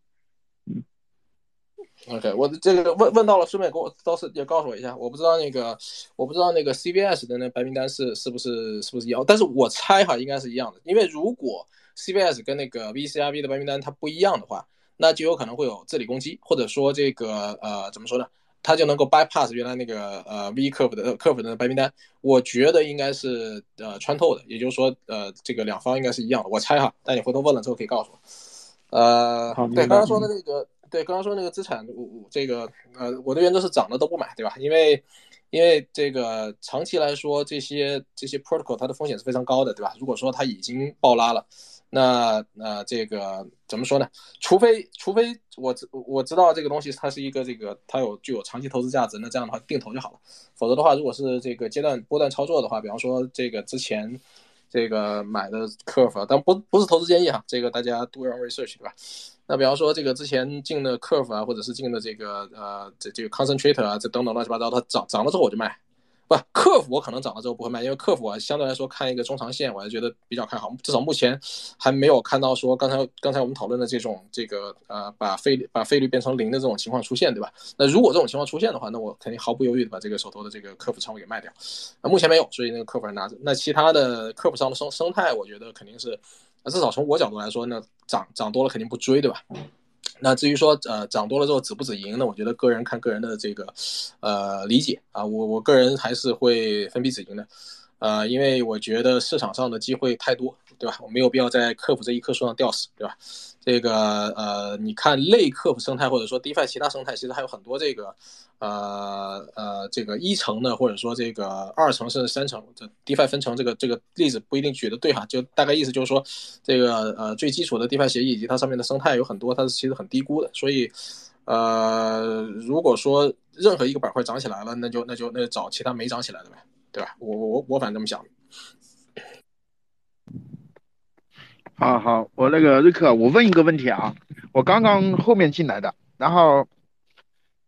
OK，我的这个问问到了，顺便给我倒是也告诉我一下，我不知道那个我不知道那个 CBS 的那白名单是是不是是不是一样，但是我猜哈应该是一样的，因为如果 CBS 跟那个 VCRV 的白名单它不一样的话，那就有可能会有治理攻击，或者说这个呃怎么说呢，它就能够 bypass 原来那个呃 V curve 的 curve 的白名单，我觉得应该是呃穿透的，也就是说呃这个两方应该是一样的，我猜哈，但你回头问了之后可以告诉我。呃对，刚刚说的那个，对，刚刚说那个资产，我我这个呃，我的原则是涨的都不买，对吧？因为因为这个长期来说，这些这些 protocol 它的风险是非常高的，对吧？如果说它已经爆拉了，那那这个怎么说呢？除非除非我知我知道这个东西它是一个这个它有具有长期投资价值，那这样的话定投就好了。否则的话，如果是这个阶段波段操作的话，比方说这个之前这个买的 curve，但不不是投资建议哈，这个大家 do your research 对吧？那比方说这个之前进的 curve 啊，或者是进的这个呃这这个 concentrator 啊，这等等乱七八糟，它涨涨了之后我就卖。不，curve 我可能涨了之后不会卖，因为 curve 我相对来说看一个中长线，我还觉得比较看好，至少目前还没有看到说刚才刚才我们讨论的这种这个呃把费率把费率变成零的这种情况出现，对吧？那如果这种情况出现的话，那我肯定毫不犹豫的把这个手头的这个 curve 仓位给卖掉。那目前没有，所以那个 curve 还拿着。那其他的 curve 上的生生态，我觉得肯定是，那至少从我角度来说，那涨涨多了肯定不追，对吧？那至于说呃涨多了之后止不止盈呢？我觉得个人看个人的这个呃理解啊，我我个人还是会分批止盈的，呃，因为我觉得市场上的机会太多，对吧？我没有必要在客服这一棵树上吊死，对吧？这个呃，你看类客服生态或者说 DeFi 其他生态，其实还有很多这个呃呃这个一层的或者说这个二层甚至三层的 DeFi 分成这个这个例子不一定举得对哈，就大概意思就是说这个呃最基础的 DeFi 协议以及它上面的生态有很多，它是其实很低估的，所以呃如果说任何一个板块涨起来了，那就那就那就找其他没涨起来的呗，对吧？我我我反正这么想。好好，我那个瑞克，我问一个问题啊，我刚刚后面进来的，然后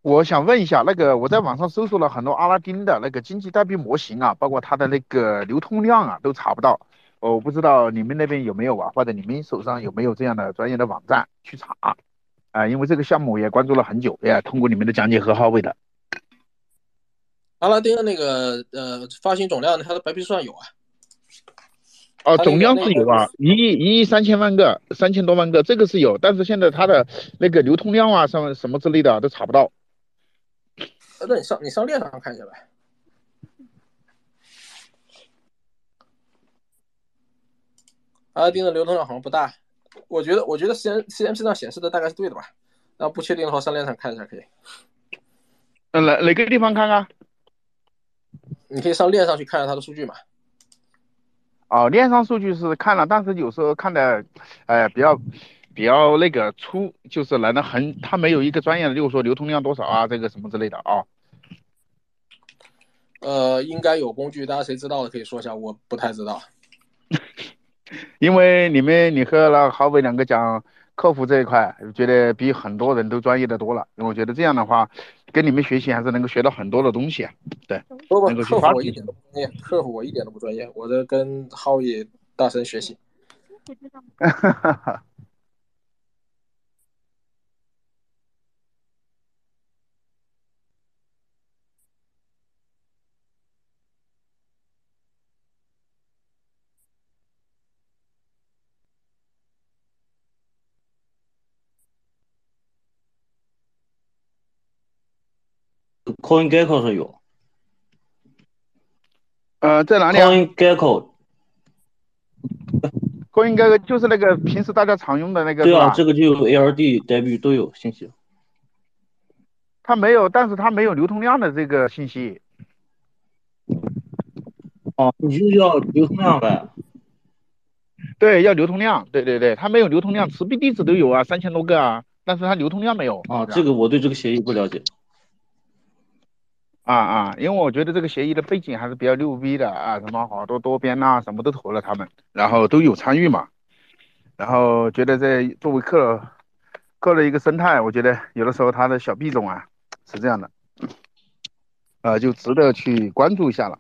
我想问一下，那个我在网上搜索了很多阿拉丁的那个经济代币模型啊，包括它的那个流通量啊，都查不到。我不知道你们那边有没有啊，或者你们手上有没有这样的专业的网站去查啊？因为这个项目也关注了很久，也通过你们的讲解和号位的。阿拉丁的那个呃发行总量，它的白皮书上有啊。哦，总量是有啊，一亿一亿三千万个，三千多万个，这个是有，但是现在它的那个流通量啊，什什么之类的啊都查不到。呃那你上你上链上看一下呗。阿拉丁的流通量好像不大，我觉得我觉得 C N C M C 上显示的大概是对的吧？然后不确定的话上链上看一下可以。嗯，哪哪个地方看看？你可以上链上去看一下它的数据嘛。哦，链上数据是看了，但是有时候看的，呃，比较比较那个粗，就是来的很，它没有一个专业的，就是说流通量多少啊，这个什么之类的啊。呃，应该有工具，大家谁知道的可以说一下，我不太知道。因为你们你和那郝伟两个讲客服这一块，觉得比很多人都专业的多了。因为我觉得这样的话，跟你们学习还是能够学到很多的东西啊。对，不不，能够去客服我一发掘点都不专业，客服我一点都不专业，我在跟浩宇大神学习。CoinGecko 上有呃，在哪里啊？，CoinGecko 公应该就是那个平时大家常用的那个，对啊，这个就有 ALD 代币都有信息。它没有，但是它没有流通量的这个信息。哦，你就要流通量呗。对，要流通量。对对对，它没有流通量，持币地址都有啊，三千多个啊，但是它流通量没有。啊，这个我对这个协议不了解。啊啊，因为我觉得这个协议的背景还是比较牛逼的啊，什么好多多边呐、什么都投了他们，然后都有参与嘛，然后觉得这作为客客的一个生态，我觉得有的时候它的小币种啊，是这样的，呃，就值得去关注一下了。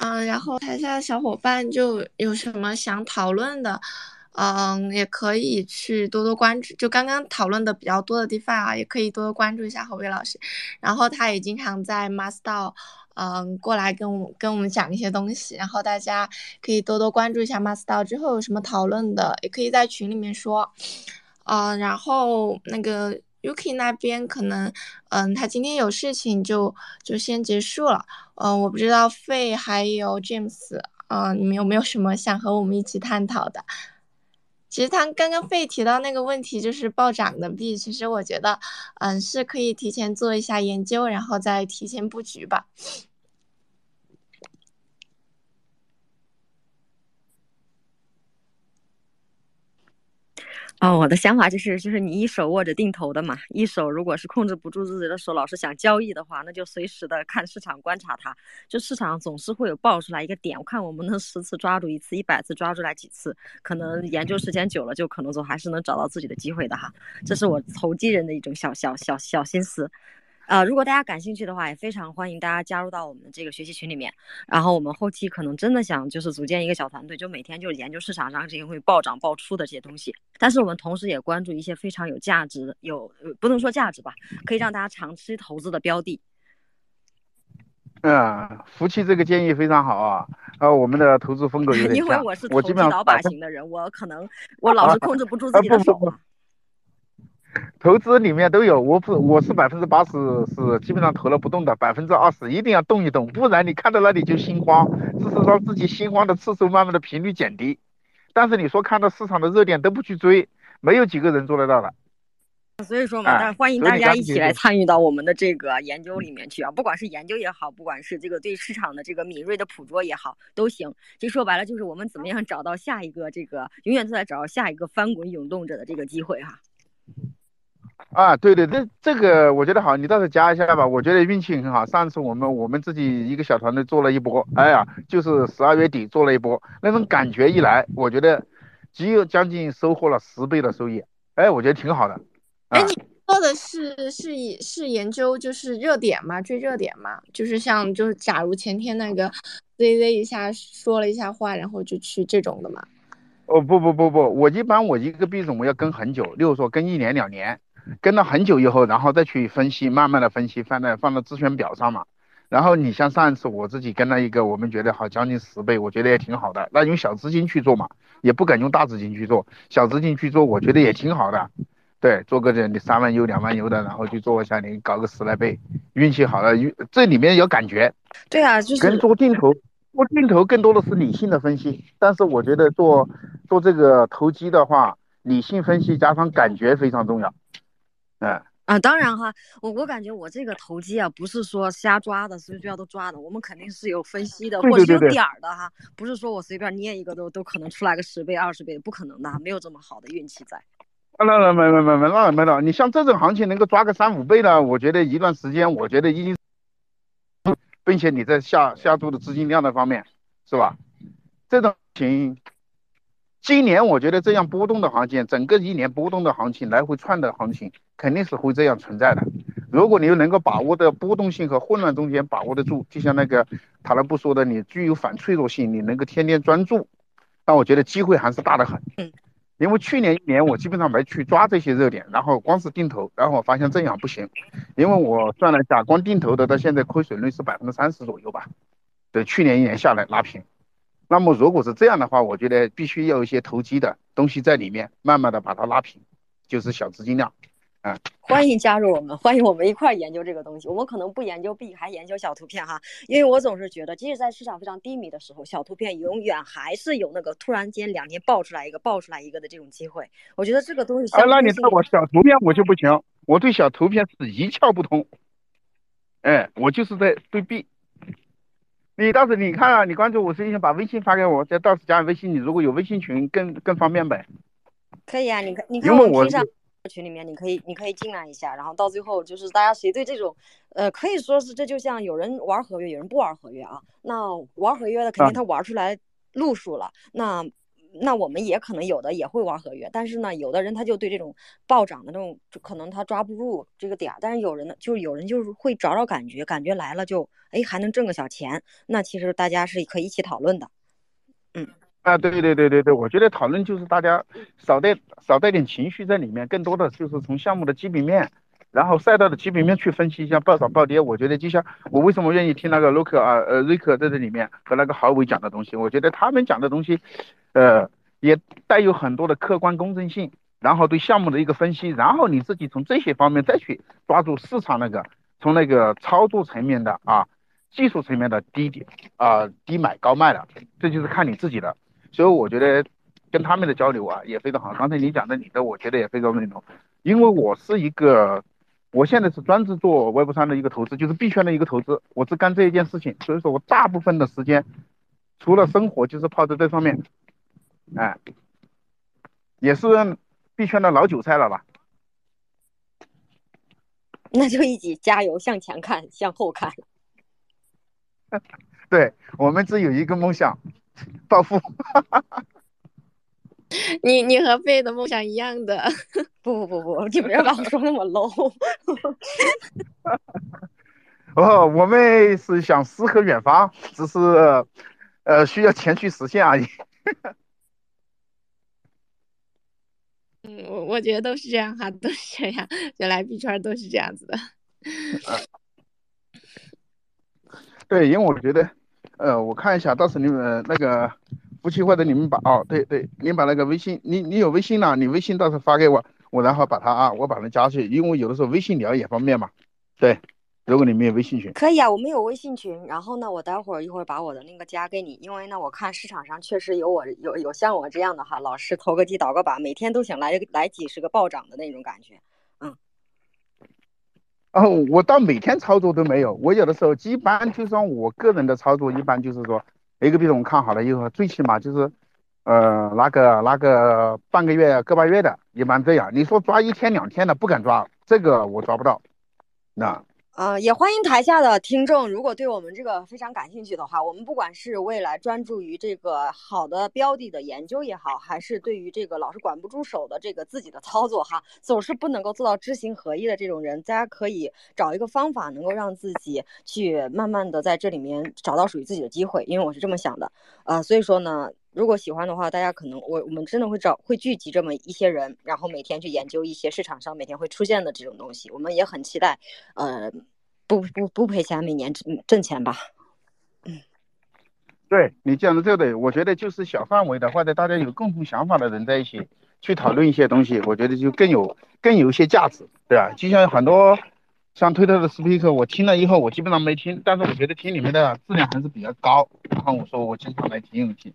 嗯，然后台下的小伙伴就有什么想讨论的，嗯，也可以去多多关注。就刚刚讨论的比较多的地方啊，也可以多多关注一下侯伟老师。然后他也经常在 Master，嗯，过来跟我跟我们讲一些东西。然后大家可以多多关注一下 Master，之后有什么讨论的，也可以在群里面说。嗯，然后那个 Yuki 那边可能，嗯，他今天有事情就就先结束了。嗯，我不知道费还有 James，嗯，你们有没有什么想和我们一起探讨的？其实他刚刚费提到那个问题，就是暴涨的币，其实我觉得，嗯，是可以提前做一下研究，然后再提前布局吧。哦，我的想法就是，就是你一手握着定投的嘛，一手如果是控制不住自己的手，老是想交易的话，那就随时的看市场，观察它。就市场总是会有爆出来一个点，我看我们能十次抓住一次，一百次抓住来几次，可能研究时间久了，就可能总还是能找到自己的机会的哈。这是我投机人的一种小小小小心思。呃，如果大家感兴趣的话，也非常欢迎大家加入到我们的这个学习群里面。然后我们后期可能真的想就是组建一个小团队，就每天就研究市场上这些会暴涨暴出的这些东西。但是我们同时也关注一些非常有价值、有不能说价值吧，可以让大家长期投资的标的。嗯，福气这个建议非常好啊。啊，我们的投资风格有点因为我是投机倒把型的人，我可能我老是控制不住自己的手。投资里面都有，我不我是百分之八十是基本上投了不动的，百分之二十一定要动一动，不然你看到那里就心慌，只是让自己心慌的次数慢慢的频率减低。但是你说看到市场的热点都不去追，没有几个人做得到的。所以说嘛，但欢迎大家一起来参与到我们的这个研究里面去啊，不管是研究也好，不管是这个对市场的这个敏锐的捕捉也好，都行。其实说白了就是我们怎么样找到下一个这个永远都在找到下一个翻滚涌动者的这个机会哈。啊，对对，这这个我觉得好，你到时候加一下吧。我觉得运气很好，上次我们我们自己一个小团队做了一波，哎呀，就是十二月底做了一波，那种感觉一来，我觉得只有将近收获了十倍的收益，哎，我觉得挺好的。哎，你做的是是以是研究就是热点嘛，追热点嘛，就是像就是假如前天那个 ZZ 一下说了一下话，然后就去这种的嘛。哦不不不不，我一般我一个币种我要跟很久，例如说跟一年两年。跟了很久以后，然后再去分析，慢慢的分析，放在放到自选表上嘛。然后你像上一次我自己跟了一个，我们觉得好将近十倍，我觉得也挺好的。那用小资金去做嘛，也不敢用大资金去做，小资金去做，我觉得也挺好的。对，做个这你三万优两万优的，然后去做一下，你搞个十来倍，运气好了，运这里面有感觉。对啊，就是跟做定投，做定投更多的是理性的分析，但是我觉得做做这个投机的话，理性分析加上感觉非常重要。啊，当然哈，我我感觉我这个投机啊，不是说瞎抓的，随随便都抓的，我们肯定是有分析的，或者有点儿的哈，不是说我随便捏一个都都可能出来个十倍二十倍，不可能的，没有这么好的运气在。那那没没没没那没了，你像这种行情能够抓个三五倍的，我觉得一段时间，我觉得已经，并且你在下下注的资金量的方面，是吧？这种情。今年我觉得这样波动的行情，整个一年波动的行情，来回窜的行情，肯定是会这样存在的。如果你又能够把握的波动性和混乱中间把握得住，就像那个塔勒布说的，你具有反脆弱性，你能够天天专注，那我觉得机会还是大得很。因为去年一年我基本上没去抓这些热点，然后光是定投，然后我发现这样不行，因为我算了一下，光定投的到现在亏损率是百分之三十左右吧。对，去年一年下来拉平。那么如果是这样的话，我觉得必须要有一些投机的东西在里面，慢慢的把它拉平，就是小资金量，啊，欢迎加入我们，欢迎我们一块儿研究这个东西。我们可能不研究币，还研究小图片哈，因为我总是觉得，即使在市场非常低迷的时候，小图片永远还是有那个突然间两天爆出来一个，爆出来一个的这种机会。我觉得这个东西。哎，那你对我小图片我就不行，我对小图片是一窍不通，哎，我就是在对币。你到时你看啊，你关注我是英雄，把微信发给我，再到时加你微信。你如果有微信群，更更方便呗。可以啊，你看，你看我群上，群里面，你可以你可以进来一下，然后到最后就是大家谁对这种，呃，可以说是这就像有人玩合约，有人不玩合约啊。那玩合约的肯定他玩出来路数了，那那我们也可能有的也会玩合约，但是呢，有的人他就对这种暴涨的这种，就可能他抓不住这个点儿，但是有人呢，就是有人就是会找找感觉，感觉来了就哎还能挣个小钱，那其实大家是可以一起讨论的。嗯啊，对对对对对，我觉得讨论就是大家少带少带点情绪在里面，更多的就是从项目的基本面，然后赛道的基本面去分析一下暴涨暴跌。我觉得就像我为什么愿意听那个洛克啊呃瑞克在这里面和那个郝伟讲的东西，我觉得他们讲的东西，呃，也带有很多的客观公正性，然后对项目的一个分析，然后你自己从这些方面再去抓住市场那个从那个操作层面的啊技术层面的低点啊低买高卖的，这就是看你自己的。所以我觉得跟他们的交流啊也非常好。刚才你讲的你的，我觉得也非常认同。因为我是一个，我现在是专职做 Web 三的一个投资，就是币圈的一个投资，我只干这一件事情。所以说我大部分的时间除了生活就是泡在这上面，哎，也是币圈的老韭菜了吧？那就一起加油，向前看，向后看。对我们只有一个梦想。暴富，你你和贝的梦想一样的。不不不不，你不要把我说那么 low。哦，我们是想诗和远方，只是呃需要钱去实现而已。我我觉得都是这样哈，都是这样，原来 B 圈都是这样子的。对，因为我觉得。呃，我看一下，到时你们那个夫妻或者你们把哦，对对，你把那个微信，你你有微信了，你微信到时候发给我，我然后把他啊，我把他加去，因为有的时候微信聊也方便嘛。对，如果你们有微信群，可以啊，我们有微信群，然后呢，我待会儿一会儿把我的那个加给你，因为呢，我看市场上确实有我有有像我这样的哈，老是投个机倒个把，每天都想来来几十个暴涨的那种感觉。嗯哦，我到每天操作都没有，我有的时候一般就算我个人的操作，一般就是说，A 个币种看好了以后，最起码就是，呃，拿个拿个半个月、个把月的，一般这样。你说抓一天两天的不敢抓，这个我抓不到，那。呃，也欢迎台下的听众，如果对我们这个非常感兴趣的话，我们不管是未来专注于这个好的标的的研究也好，还是对于这个老是管不住手的这个自己的操作哈，总是不能够做到知行合一的这种人，大家可以找一个方法，能够让自己去慢慢的在这里面找到属于自己的机会，因为我是这么想的，呃，所以说呢。如果喜欢的话，大家可能我我们真的会找会聚集这么一些人，然后每天去研究一些市场上每天会出现的这种东西。我们也很期待，呃，不不不赔钱，每年挣挣钱吧。嗯，对你讲的这个，我觉得就是小范围的或者大家有共同想法的人在一起去讨论一些东西，我觉得就更有更有一些价值，对吧？就像很多像推特的 speaker，我听了以后我基本上没听，但是我觉得听里面的质量还是比较高，然后我说我经常来听一听。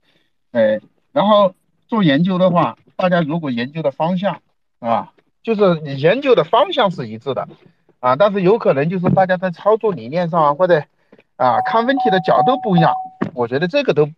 哎，然后做研究的话，大家如果研究的方向啊，就是你研究的方向是一致的啊，但是有可能就是大家在操作理念上或者啊看问题的角度不一样，我觉得这个都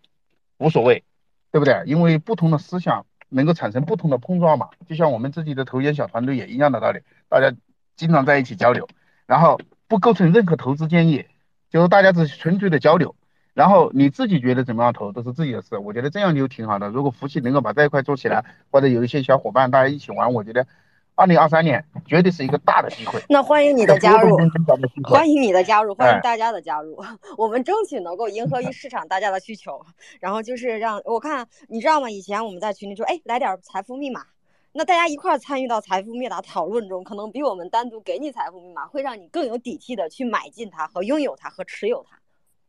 无所谓，对不对？因为不同的思想能够产生不同的碰撞嘛，就像我们自己的投研小团队也一样的道理，大家经常在一起交流，然后不构成任何投资建议，就是大家只是纯粹的交流。然后你自己觉得怎么样投都是自己的事，我觉得这样就挺好的。如果夫妻能够把这一块做起来，或者有一些小伙伴大家一起玩，我觉得二零二三年绝对是一个大的机会。那欢迎你的加入，欢迎你的加入，欢迎大家的加入，我们争取能够迎合于市场大家的需求。然后就是让我看，你知道吗？以前我们在群里说，哎，来点财富密码，那大家一块参与到财富密码讨论中，可能比我们单独给你财富密码会让你更有底气的去买进它和拥有它和持有它。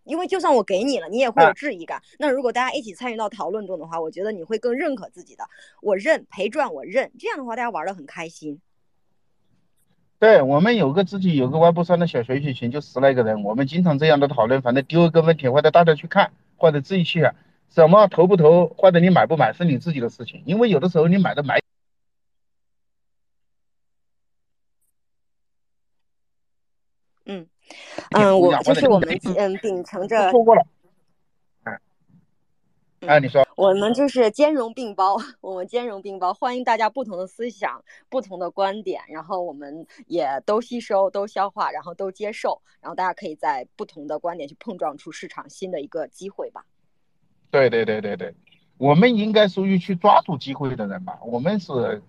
因为就算我给你了，你也会有质疑感。那如果大家一起参与到讨论中的话，我觉得你会更认可自己的。我认赔赚，我认。这样的话，大家玩的很开心。对我们有个自己有个外部三的小学习群，就十来个人，我们经常这样的讨论。反正丢一个问题，或者大家去看，或者自己去，什么投不投，或者你买不买，是你自己的事情。因为有的时候你买的买。嗯。嗯，我就是我们嗯秉承着。说过了。哎，你说，我们就是兼容并包，我们兼容并包，欢迎大家不同的思想、不同的观点，然后我们也都吸收、都消化，然后都接受，然后大家可以在不同的观点去碰撞出市场新的一个机会吧。对对对对对，我们应该属于去抓住机会的人吧。我们是，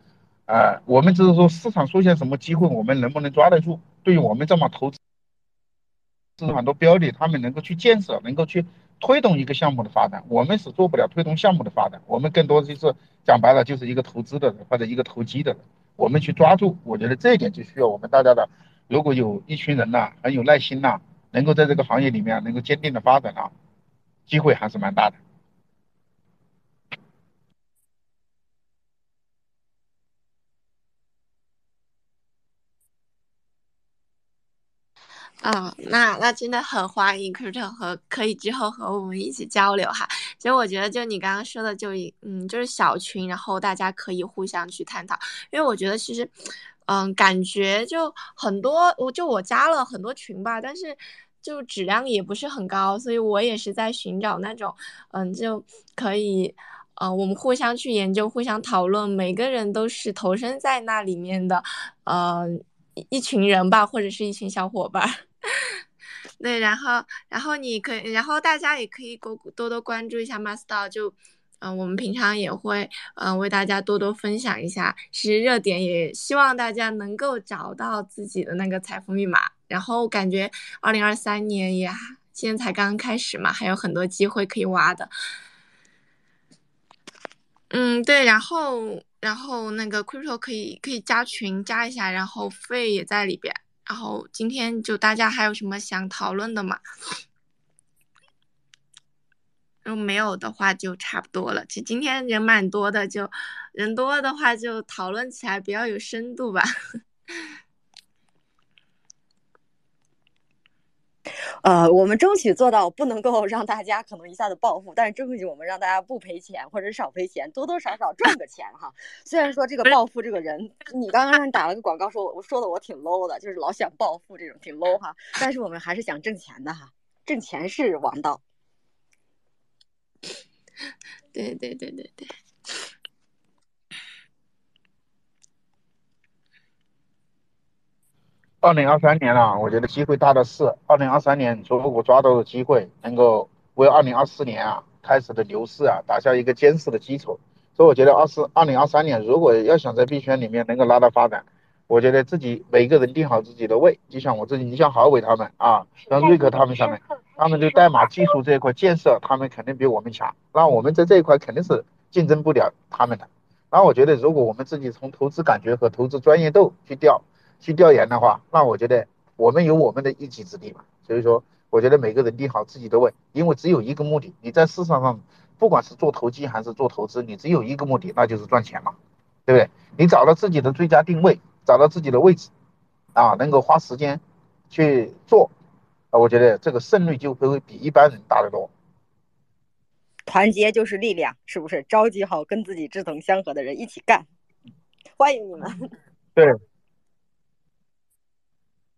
呃，我们只是说市场出现什么机会，我们能不能抓得住？对于我们这么投资，是很多标的，他们能够去建设，能够去推动一个项目的发展，我们是做不了推动项目的发展。我们更多的就是讲白了，就是一个投资的人或者一个投机的人。我们去抓住，我觉得这一点就需要我们大家的，如果有一群人呐，很有耐心呐，能够在这个行业里面能够坚定的发展啊，机会还是蛮大的。啊，那那真的很欢迎 Crypto 和可以之后和我们一起交流哈。其实我觉得就你刚刚说的，就一嗯，就是小群，然后大家可以互相去探讨。因为我觉得其实，嗯，感觉就很多，我就我加了很多群吧，但是就质量也不是很高，所以我也是在寻找那种，嗯，就可以，呃，我们互相去研究、互相讨论，每个人都是投身在那里面的，呃，一群人吧，或者是一群小伙伴。对，然后，然后你可以，然后大家也可以多多多关注一下 Master，就，嗯，我们平常也会，嗯，为大家多多分享一下，其实热点也希望大家能够找到自己的那个财富密码。然后感觉二零二三年也现在才刚刚开始嘛，还有很多机会可以挖的。嗯，对，然后，然后那个 Crypto 可以可以加群加一下，然后费也在里边。然后今天就大家还有什么想讨论的吗？如果没有的话就差不多了。其实今天人蛮多的，就人多的话就讨论起来比较有深度吧。呃，我们争取做到不能够让大家可能一下子暴富，但是争取我们让大家不赔钱或者少赔钱，多多少少赚个钱哈。虽然说这个暴富这个人，你刚刚打了个广告，说我说的我挺 low 的，就是老想暴富这种挺 low 哈。但是我们还是想挣钱的哈，挣钱是王道。对对对对对。二零二三年了，我觉得机会大的是。二零二三年如果抓到了机会，能够为二零二四年啊开始的牛市啊打下一个坚实的基础。所以我觉得二四二零二三年如果要想在币圈里面能够拉到发展，我觉得自己每个人定好自己的位，就像我自己，你像郝伟他们啊，像瑞克他们上面，他们对代码技术这一块建设，他们肯定比我们强。那我们在这一块肯定是竞争不了他们的。然后我觉得如果我们自己从投资感觉和投资专业度去调。去调研的话，那我觉得我们有我们的一己之力嘛。所以说，我觉得每个人定好自己的位，因为只有一个目的。你在市场上，不管是做投机还是做投资，你只有一个目的，那就是赚钱嘛，对不对？你找到自己的最佳定位，找到自己的位置，啊，能够花时间去做，啊，我觉得这个胜率就会比一般人大得多。团结就是力量，是不是？召集好跟自己志同相合的人一起干，欢迎你们。对。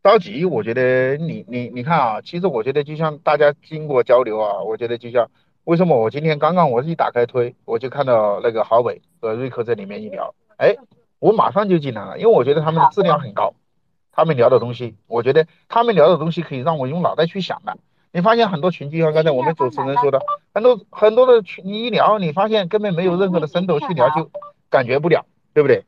着急，我觉得你你你看啊，其实我觉得就像大家经过交流啊，我觉得就像为什么我今天刚刚我一打开推，我就看到那个郝伟和瑞克在里面一聊，哎，我马上就进来了，因为我觉得他们的质量很高，他们聊的东西，我觉得他们聊的东西可以让我用脑袋去想的。你发现很多群，就像刚才我们主持人说的，很多很多的群，你一聊，你发现根本没有任何的深度去聊，就感觉不了，对不对？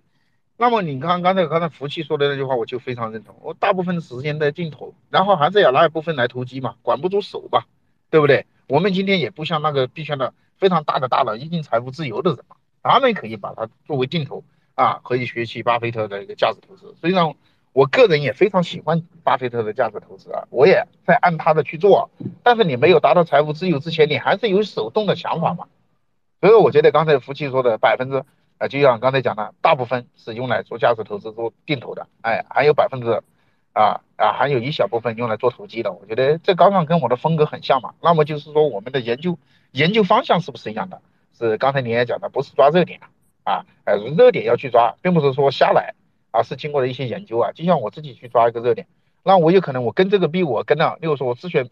那么你看刚才刚才福气说的那句话，我就非常认同。我大部分时间在镜头，然后还是要拿一部分来投机嘛，管不住手吧，对不对？我们今天也不像那个币圈的非常大的大佬，已经财富自由的人嘛，他们可以把它作为镜头啊，可以学习巴菲特的一个价值投资。实际上，我个人也非常喜欢巴菲特的价值投资啊，我也在按他的去做。但是你没有达到财务自由之前，你还是有手动的想法嘛。所以我觉得刚才福气说的百分之。啊，就像刚才讲的，大部分是用来做价值投资、做定投的，哎，还有百分之，啊啊，还有一小部分用来做投机的。我觉得这刚刚跟我的风格很像嘛。那么就是说，我们的研究研究方向是不是一样的？是刚才你也讲的，不是抓热点啊，啊，热点要去抓，并不是说瞎来，而是经过了一些研究啊。就像我自己去抓一个热点，那我有可能我跟这个币我跟了，例如说我自选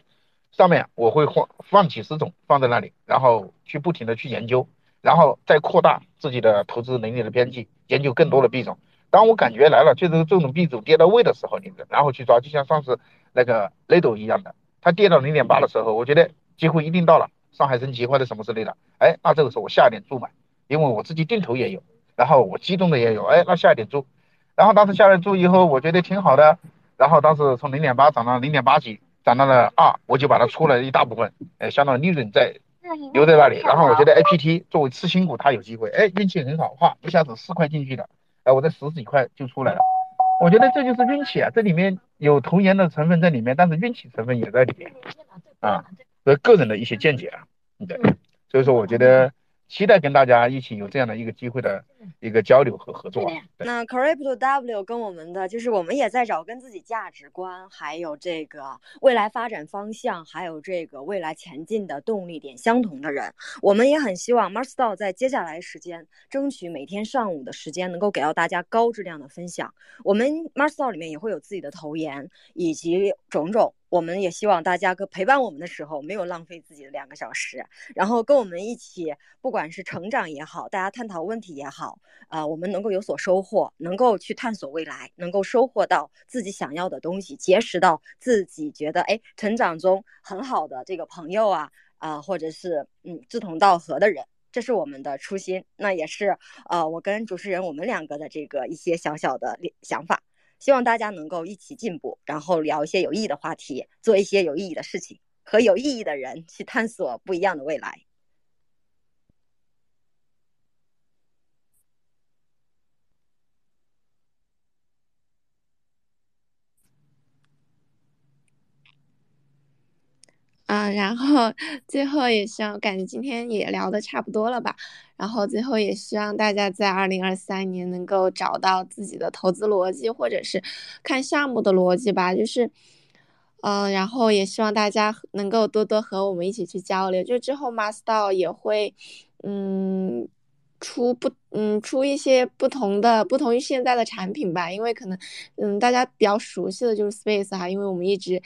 上面我会放放几十种放在那里，然后去不停的去研究，然后再扩大自己的投资能力的边际，研究更多的币种。当我感觉来了，就是这种币种跌到位的时候，你然后去抓，就像上次那个雷斗一样的，它跌到零点八的时候，我觉得机会一定到了，上海升级或者什么之类的，哎，那这个时候我下一点注买，因为我自己定投也有，然后我机动的也有，哎，那下一点注，然后当时下来注以后，我觉得挺好的，然后当时从零点八涨到零点八几。涨到了二，我就把它出了一大部分，哎，相当于利润在留在那里。然后我觉得 A P T 作为次新股，它有机会，哎，运气很好，哇，一下子四块进去的，哎，我在十几块就出来了。我觉得这就是运气啊，这里面有投研的成分在里面，但是运气成分也在里面啊，这个人的一些见解啊，对，所以说我觉得。期待跟大家一起有这样的一个机会的一个交流和合作。那 Crypto W 跟我们的就是我们也在找跟自己价值观，还有这个未来发展方向，还有这个未来前进的动力点相同的人。我们也很希望 m a r s t a l 在接下来时间，争取每天上午的时间能够给到大家高质量的分享。我们 m a r s t a l 里面也会有自己的投研以及种种。我们也希望大家跟陪伴我们的时候，没有浪费自己的两个小时，然后跟我们一起，不管是成长也好，大家探讨问题也好，啊，我们能够有所收获，能够去探索未来，能够收获到自己想要的东西，结识到自己觉得哎成长中很好的这个朋友啊啊，或者是嗯志同道合的人，这是我们的初心，那也是呃我跟主持人我们两个的这个一些小小的想法。希望大家能够一起进步，然后聊一些有意义的话题，做一些有意义的事情，和有意义的人去探索不一样的未来。然后最后也希望，感觉今天也聊的差不多了吧。然后最后也希望大家在二零二三年能够找到自己的投资逻辑，或者是看项目的逻辑吧。就是，嗯，然后也希望大家能够多多和我们一起去交流。就之后 m a s t e r 也会，嗯，出不，嗯，出一些不同的、不同于现在的产品吧。因为可能，嗯，大家比较熟悉的就是 Space 哈，因为我们一直。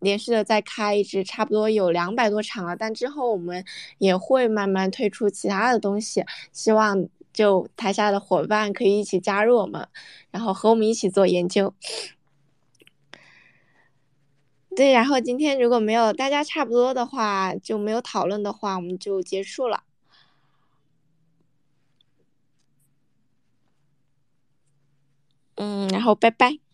连续的在开一支，差不多有两百多场了。但之后我们也会慢慢推出其他的东西，希望就台下的伙伴可以一起加入我们，然后和我们一起做研究。对，然后今天如果没有大家差不多的话，就没有讨论的话，我们就结束了。嗯，然后拜拜。